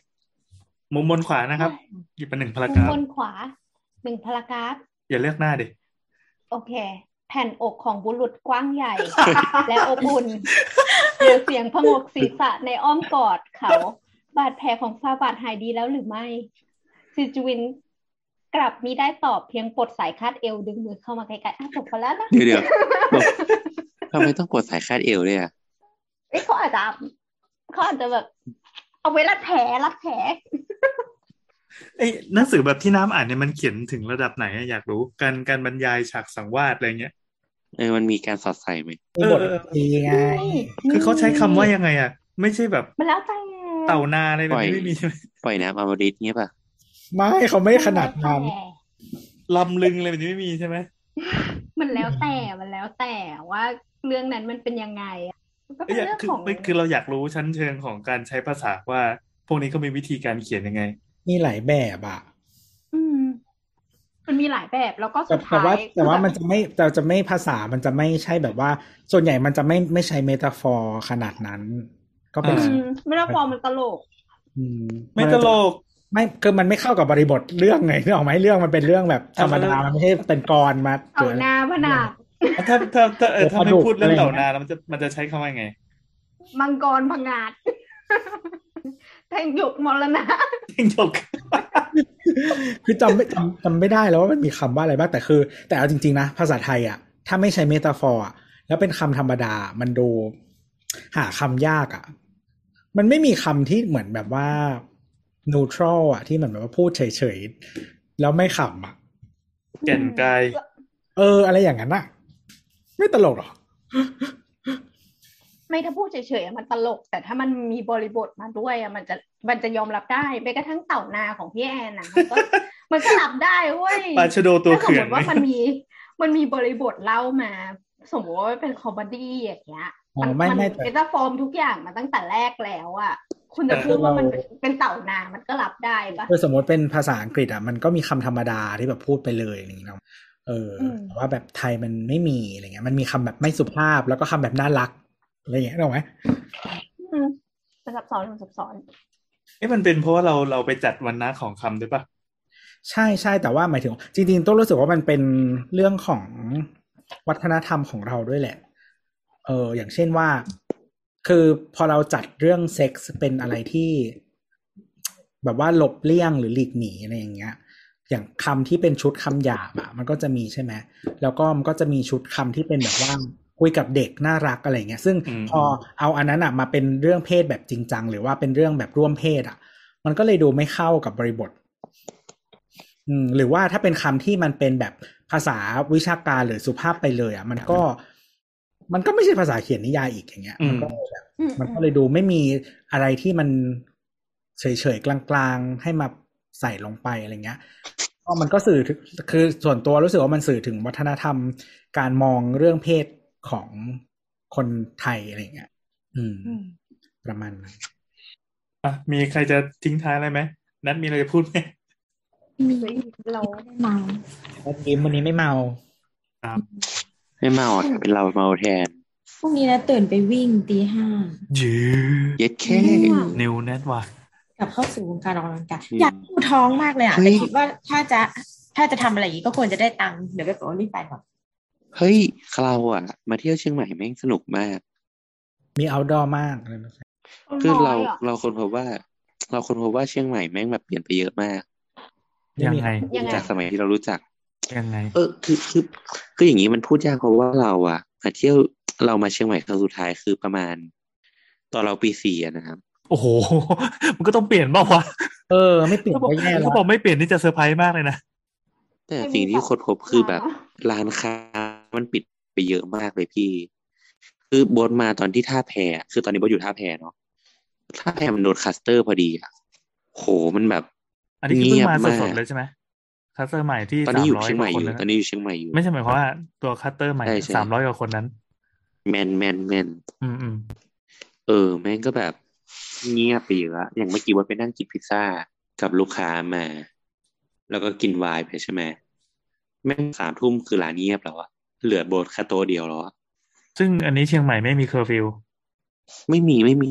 มุมบนขวานะครับหยิบมาหนึ่งพารากมุมราฟบนขวาหนึ่งพารากราฟอย่าเลือกหน้าดิโอเค แผ่นอกของบุรุษกว้างใหญ่ และอบอุ่นเหลือเสียงพงกศีรษะในอ้อมกอดเขา บาดแผลของฟาบาดหายดีแล้วหรือไม่ซิจวินกลับมีได้ตอบเพียงปลดสายคาดเอวดึงมือเข้ามาใกล้ๆอะจบไปแล้วนะเดี๋ยวเดี๋ยวทำไมต้องปวดสายคาดเอวด้วยอะเอ้ยเขาอาจจะเขาอาจจะแบบ เอาไว้รัดแผลรัดแผลเอ้ยหนังสือแบบที่น้ำอ่านเนี่ยมันเขียนถึงระดับไหนอะอยากรู้การการบรรยายฉากสังวาสอะไรเงี้ยเออมันมีการสอดใส่ไหมมีบทดีไงคือเขาใช้คำว่ายังไงอะไม่ใช่แบบมันแล้วแต่เต่านาอะไรแบบนี้ไม่มีใช่ไหมปล่อยน้ำอมฤตเงี้ยป่ะไม่เขาไม่ขนาดนั้นลำลึงอะไรแบบนี้ไม่มีใช่ไหมมันแล้วแต่มันแล้วแต่ว่าเรื่องนั้นมันเป็นยังไงอะมัน ก็เป็เอ้นยเรื่องคือของไม่คือเราอยากรู้ชั้นเชิงของการใช้ภาษาว่า พวกนี้เขามีวิธีการเขียนยังไง มีหลายแบบอะอืมมันมีหลายแบบแล้วก็แต่สุดแต่ท้ายว่า แต่ว่าคือบบมันจะไม่แต่จะไม่ภาษามันจะไม่ใช่แบบว่า ส่วนใหญ่มันจะไม่ไม่ใช้เมตาฟอร์ขนาดนั้น ก็เป็นอืมไม่ได้ฟอร์มมันตลกอืมไม่ตลกไม่คือมันไม่เข้ากับบริบทเรื่องไงนึกออกไหมเรื่องมันเป็นเรื่องแบบธรรมดาเอาแล้วมันไม่ใช่เป็นกรมาเอาหน้าพนาด ถ้าถ้าถ้าเออถ้าไม่ปลาดุกพูดเรื่องอะไรเต่าอย่างเงี้นายแล้วมันจะมันจะใช้คำว่าไง มังกรพงาดแทงหยกมรณะเพ่งจกคือจำไม่จำจำไม่ได้แล้วว่ามันมีคำว่าอะไรบ้างแต่คือ แต่เอาจริงๆนะภาษาไทยอะ ถ้าไม่ใช้เมตาฟอร์อะแล้วเป็นคำธรรมดา มันดู หาคำยากอะ มันไม่มีคำที่เหมือนแบบว่า neutral อะ ที่เหมือนแบบว่าพูดเฉยๆ แล้วไม่ขำอะ แก่นกายเออ อะไรอย่างนั้นอะ ไม่ตลกหรอ ไม่ถ้าพูดเฉยๆอะมันตลก แต่ถ้ามันมีบริบทมาด้วยอะมันจะมันจะยอมรับได้แม้กระทั่งเต่านาของพี่แอนนะมันก็มันก็รับได้เว้ยปลาชะโดตัวถ้าสมเขื่มอนติว่ามันมี มันมีบริบทเล่ามา สมมติว่าเป็น comedy อย่างเงี้ยอ๋อมันไม่มันไม่แต่เอตาฟอร์มทุกอย่างมาตั้งแต่แรกแล้วอะคุณจะพูดว่ามันเป็นเป็นเต่านามันก็รับได้ปะคือสมมติเป็นภาษาอังกฤษอะมันก็มีคำธรรมดาที่แบบพูดไปเลยอย่างนี้เนาะ เอออมแต่ว่าแบบไทยมันไม่มีอะไรเงี้ย มันมีคำแบบไม่สุภาพแล้วก็คำแบบน่ารักอะไรเงี้ยนึกออกไหมอืมมันซับซ้อนมันซับซ้อนเอ๊ะมันเป็นเพราะว่าเราเราไปจัดวรรณะของคำด้วยปะใช่ใช่แต่ว่าหมายถึง จริงๆต้องรู้สึกว่ามันเป็นเรื่องของวัฒนธรรมของเราด้วยแหละ เอออย่างเช่นว่า คือพอเราจัดเรื่องเซ็กส์เป็นอะไรที่ แบบว่าหลบเลี่ยงหรือหลีกหนีอะไรอย่างเงี้ย อย่างคำที่เป็นชุดคำหยาบอะมันก็จะมีใช่ไหมแล้วก็มันก็จะมีชุดคำที่เป็นแบบว่าคุยกับเด็กน่ารักอะไรเงี้ย ซึ่งพอเอาอันนั้นอะมาเป็นเรื่องเพศแบบจริงจังหรือว่าเป็นเรื่องแบบร่วมเพศอะมันก็เลยดูไม่เข้ากับบริบท อืม หรือว่าถ้าเป็นคำที่มันเป็นแบบภาษาวิชาการหรือสุภาพไปเลย อะ มันก็ มันก็ไม่ใช่ภาษาเขียนนิยายอีกอย่างเงี้ย มันก็เลยแบบอืมมันก็เลยดูไม่มีอะไรที่มันเฉยๆกลางๆให้มา ใส่ลงไปอะไรเงี้ยก็มันก็สื่อถึงคือส่วนตัวรู้สึกว่ามันสื่อถึงวัฒนธรรม การมองเรื่องเพศของคนไทยอะไรเงี้ย อืมอืมประมาณนั้นอะมีใครจะทิ้งท้ายอะไรไหมนัทมีอะไรจะพูดไหมมีเฮ้ยเราเมาวันนี้วันนี้ไม่เมาไม่เมาอะเป็นเราเมาแทนพรุ่งนี้นะตื่นไปวิ่งตีห้ายืเย็ดแค่นิวเน็ตว่ะ กลับเข้าสู่วงการออกกำลังกายอืมอยากดูท้องมากเลยอะเฮ้แต่ยคิดว่าถ้าจะถ้าจะทำอะไรอย่างนี้ก็ควรจะได้ตังค์เดี๋ยวไปบอกว่ารีบไปก่อนเฮ้ยเราอะ มาเที่ยวเชียงใหม่แม่งสนุกมาก มี outdoor มากเลยนะคือเราน้ยะเราคนพบว่า เราคนพบว่าเชียงใหม่แม่งแบบเปลี่ยนไปเยอะมากยังไงยังไงจากสมัยที่เรารู้จักยังไง เออคือคือคืออย่างนี้มันพูดยากเพราะว่าเราอะมาเที่ยวเรามาเชียงใหม่ครั้งสุดท้ายคือประมาณ ตอนเราปีสี่อะนะครับ โอ้โห มันก็ต้องเปลี่ยนบ้างวะเออ ไม่เปลี่ยนเขาบอกก็แย่แล้เขาวบอกไม่เปลี่ยนนี่จะเซอร์ไพรส์มากเลยนะ แต่สิ่งที่คนพบคือแบบร้านค้ามันปิดไปเยอะมากเลยพี่ คือโบทมาตอนที่ท่าแพอะคือตอนนี้โบทอยู่ท่าแพเนาะท่าแพมันโดนคลัสเตอร์พอดีอะโหมันแบบ อันนี้คือเพิ่งมาเงียบมากสดๆเลยใช่ไหมคัสเตอร์ใหม่ที่ตอนสานี้มอยู่ร้อยเชียงกใหม่ว่าอคนยู่แล้วตอนนี้อยู่เชียงใหม่อยู่ ไม่ใช่หมายความว่าตัวคัตเตอร์ใหม่ใช่ใช่สามร้อยกว่าคนนั้น แมนแมนแมนอืมอืมเออ แม่งก็แบบ เงียบไปเยอะอะอย่างเมื่อกี้ว่าไปนั่งกินพิซซ่ากับลูกค้ามา แล้วก็กินไวน์ไปใช่ไหมแม่งสามทุ่มคือร้านเงียบแล้วอะเหลือโบสแค่โต๊ะเดียวแล้วอะซึ่งอันนี้เชียงใหม่ไม่มีเคอร์ฟิวไม่มีไม่มี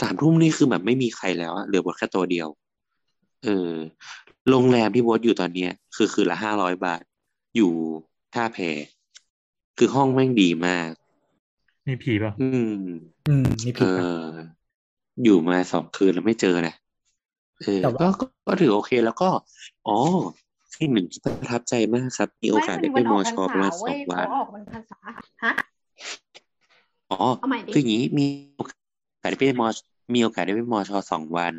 สามทุ่มนี่คือแบบไม่มีใครแล้วอะเหลือโบสแค่โต๊ะเดียว เออ โรงแรมที่โบสอยู่ตอนเนี้ย คือคืนละห้าร้อยบาท อยู่ท่าแพคือห้องแม่งดีมาก มีผีป่ะ อืม อืมนี่เอผิดนะอ อยู่มาสองคืนแล้วไม่เจอนะเออแต่ว่าก็ก็ก็ถือโอเคแล้วก็ อ๋อที่หนึ่งที่ประทับใจมากครับ มีโอกาสได้ไปมันมอออกพรชรอประษามาณสเว้อยงวัเขานออกวันพรรษาฮะอ๋อเอาใหม่ดิคืออย่างนี้มีโอกาสได้ไปมอมีโอกาสได้ไปมอชอสองวัน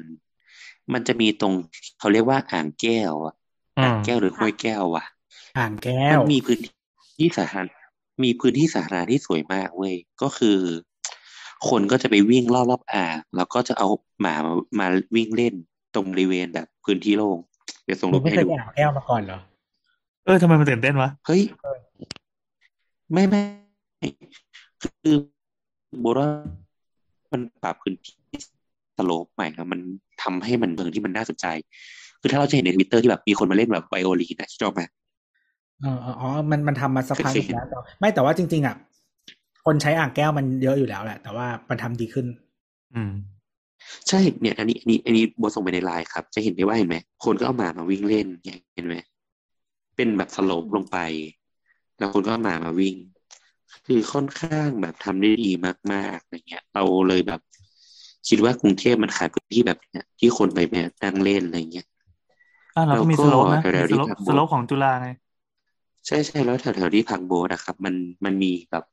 มันจะมีตรงเขาเรียกว่าอ่างแก้วอะอือ่างมแก้วหรือห้วยแก้ววะอ่างแก้มัวนมีพื้นที่สาธารณะมีพื้นที่สาธารณะที่สวยมากเว้ยก็คือ คนก็จะไปวิ่งรอบรอบอ่างแล้วก็จะเอาหมามามาวิ่งเล่นตรงบริเวณแบบพื้นที่โล่งเดี๋ยวส่งมึรูงปไม่ให้เคยดูไปอ่างแก้วมาก่อนเหรอเออทำไมมันตื่นเต้นวะเฮ้ยไม่ไม่คือโบราณมันปรับพื้นที่สโลปใหม่แล้วมันทำให้มันเมืองที่มันน่าสนใจ คือถ้าเราจะเห็นในทวิตเตอร์ที่แบบมีคนมาเล่นแบบไวโอลินนะชอบไหมเออเอออ๋อ มันมันทำมาสักพักเคหยนึ่เห็งนแล้วแต่ไม่แต่ว่าจริง ๆ อะ คนใช้อ่างแก้วมันเยอะอยู่แล้วแหละ แต่ว่ามันทำดีขึ้น อืม ใช่เนี่ย อันนี้อันนี้อันนี้โบทส่งไปในไลน์ครับ จะเห็นได้ว่าเห็นไหมคนก็เอาหมามาวิ่งเล่นเนี่ยเห็นไหมเป็นแบบสโลปลงไป แล้วคนก็เอาหมามาวิ่ง คือค่อนข้างแบบทำได้ดีมากๆอะไรเงี้ยเราเลยแบบ คิดว่ากรุงเทพมันขาดพื้นที่แบบเนี้ยที่คนไปแบบนั่งเล่นอะไรเงี้ยอะเราก็มีแล้วก็สโลปนะแถวๆมีสที่ทำ slope ของจุฬาไงใช่ใช่แล้วแถวแถวที่พังโบสนะครับ มันมันมีแบบ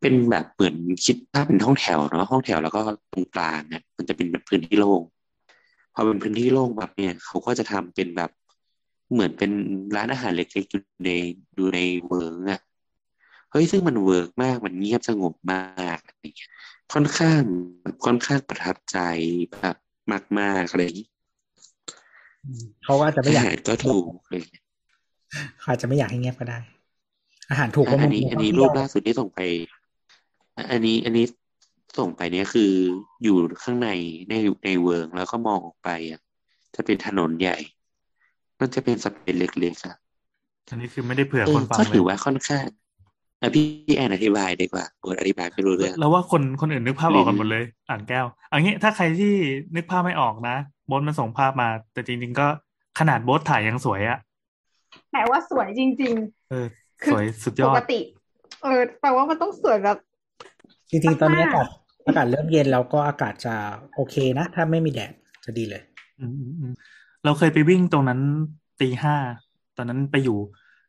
เป็นแบบเหมือนคิดถ้าเป็นห้องแถวเนาะห้องแถวแล้วก็ตรงกลางเนี่ยมันจะเป็นแบบพื้นที่โล่งพอเป็นพื้นที่โล่งแบบเนี่ยเขาก็จะทำเป็นแบบเหมือนเป็นร้านอาหารเล็กๆอยู่ในอยู่ในเมืองอะเฮ้ยซึ่งมัน work มากมันเงียบสงบมากอะไรเงี้ยค่อนข้างค่อนข้างประทับใจแบบมากๆอะไรอย่างงี้เขาก็อาจจะไม่อยากอาหารก็ถูกเลยเขาอาจจะไม่อยากให้เงียบก็ได้ อาหารถูกก็อัมันนนี้มีอันนี้ท่งรูเที่ปยวล่าสุดที่ส่งไป อันนี้อันนี้ส่งไปเนี่ยคืออยู่ข้างในในในเวิร์งแล้วก็มองออกไปอะจะเป็นถนนใหญ่ มันจะเป็นสเปซเล็กๆอะอันนี้คือไม่ได้เผื่อเอคอนฟังก็เลถือยว่าค่อนข้างอะพี่พี่แอนอธิบายดีกว่าโออธิบายไม่รู้เรื่องแล้วว่าคนคนอื่นนึกภาพออกกันลิ้นหมดเลย อ่างแก้วเอันนี้ถ้าใครที่นึกภาพไม่ออกนะโบทมันส่งภาพมา แต่จริง ๆ ก็ขนาดโบทถ่ายยังสวยอะแต่ว่าสวยจริงเออคือสวยสุดยๆปอดกติ เออแปลว่ามันต้องสวยแบบ จริงๆ ตอนนี้มากอากาศอากาศเริ่มเย็นแล้วก็อากาศจะโอเคนะ ถ้าไม่มีแดดจะดีเลยอืมอืมอืมเราเคยไปวิ่งตรงนั้นตีห้า ตอนนั้นไปอยู่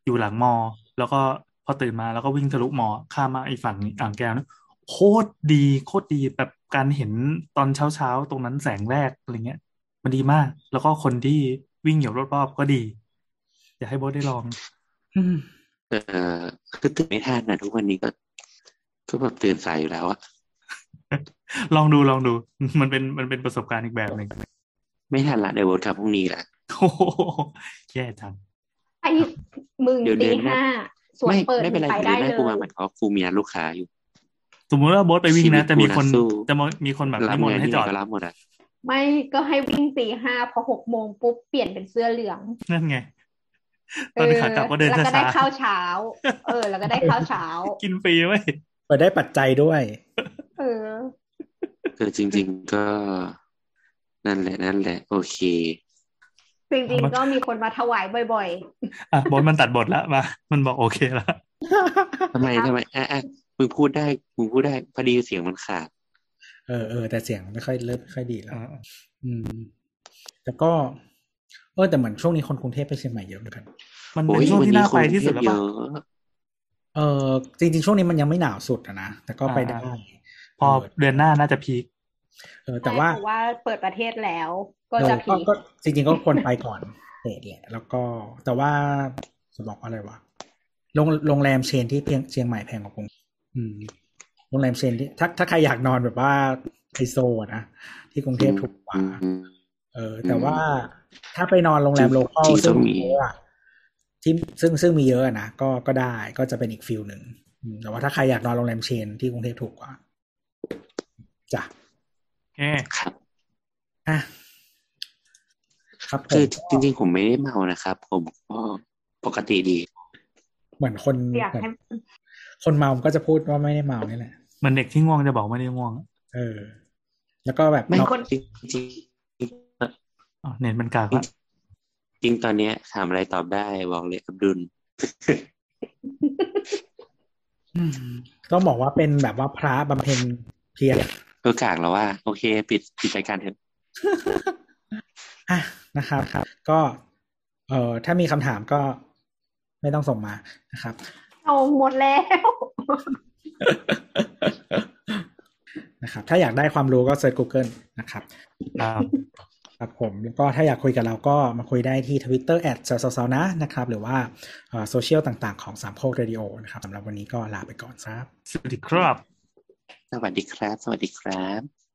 อยู่หลังมอ แล้วก็พอตื่นมาแล้วก็วิ่งทะลุมอ ข้ามมาอีกฝั่งนี้อ่างแก้วนะโคตรดีโคตรดีแบบการเห็นตอนเช้าเช้าตรงนั้นแสงแรกอะไรเงี้ย มันดีมาก แล้วก็คนที่วิ่งอยู่รอบๆก็ดี อยากให้โบทได้ลองอืมเออคือตื่นไม่ทันนะทุกวันนี้ก็ ก็แบบตื่นสายอยู่แล้วอะลองดูลองดู มันเป็นมันเป็นประสบการณ์อีกแบบหนึ่งไม่ทันละเดี๋ยวโบททำพรุ่งนี้ละโอ้โหแย่จังไอ้มึงเดี๋ยวเดืตีอนหน้าห้าสวนไม่เปิดไม่เป็นไรไปเดืได้อนหเลน้ากูมายเหมือนเขากูมีนัดลูกค้าอยู่ สมมุติว่าโบทไปวิ่งชีวินะตจะมีกูนะคนสู้จะมมีคนแบบรับนิมนงานต์ให้ที่จไหนอดก็รับหมดอะไม่ก็ให้วิ่งตีห้าพอหกโมงปุ๊บเปลี่ยนเป็นเสื้อเหลืองนั่นไงเอตอนอขากลับก็เดินแล้วก็ได้ช้าข้าวเช้า เออ แล้วก็ได้ข้าวเช้าๆกินฟรีไว้ย เปิดได้ปัจจัยด้วย เออเออจริง ๆ ก็นั่นแหละนั่นแหละ โอเค จริงๆก็มีคนมาถวายบ่อยอะโบทมันตัดบทแล้วมามันบอกโอเคแล้วทำไมทำไมอะอะมึงพูดได้มึงพูดได้พอดีเสียงมันขาด เออเออแต่เสียงไม่ค่อยเริ่มไม่ค่อยดีแล้วอ่าอืมแต่ก็ เออแต่เหมือนช่วงนี้คนกรุงเทพไปเชียงใหม่เยอะเหมือนกัน มันโอ้เป็นยช่วงวันที่นี้น่าคไปนที่สุดเที่ยวแล้วเยป่ะอะ เออจริงๆ ช่วงนี้มันยังไม่หนาวสุดอะนะ แต่ก็ไปได้อ่าพอเดือนหน้าน่าจะ peak เออๆแต่ว่าเพราะว่าเปิดประเทศแล้ว ก็เออจะก็ peak ก็จริงๆก็ควรไปก่อนเดทแหละแล้วก็แต่ว่าจะบอกว่าอะไรวะโรงโรงแรม chain ที่เพียงเชียงใหม่แพงกว่ากรุงอืมโรงแรม chain ที่ถ้าถ้าใครอยากนอนแบบว่าไฮโซอะนะที่กรุงเทพถูกกว่าอืมเออ แต่ว่าถ้าไปนอนโรงแรม local จริงๆซึ่งก็มีมีเยอะอะ ที่ซึ่งซึ่งมีเยอะอะนะก็ก็ได้ก็จะเป็นอีกฟิลหนึ่งอืมแต่ว่าถ้าใครอยากนอนโรงแรมเชนที่กรุงเทพถูกกว่าจ้ะโอเคครับอะครับผคือมจริงๆ ผมไม่ได้เมานะครับ ผมก็ปกติดี เหมือนคนอยากเหมือนให้คนเมาก็จะพูดว่าไม่ได้เมานี่แหละมันเด็กที่ง่วงจะบอกไม่ได้ง่วง เออจแล้วก็แบบไม่เราจริงจริงอ๋อเน็ตมันกากละ จริงตอนเนี้ยถามอะไรตอบได้บอกเลยอับดุลอืมต้องบอกว่าเป็นแบบว่าพระบำเพ็ญเพียรก็กากแล้วว่า โอเค ปิดปิดรายการเถอะอะนะครับ ก็เอ่อถ้ามีคำถามก็ไม่ต้องส่งมานะครับ เอาหมดแล้ว นะครับ ถ้าอยากได้ความรู้ก็ search Google นะครับ ครับครับผมแล้วก็ถ้าอยากคุยกับเราก็มาคุยได้ที่ Twitter add เสาเสาเสานะครับ หรือว่าโซเชียลต่างๆของสามโคกเรดิโอนะครับสำหรับวันนี้ก็ลาไปก่อนครับ สวัสดีครับ สวัสดีครับ สวัสดีครับ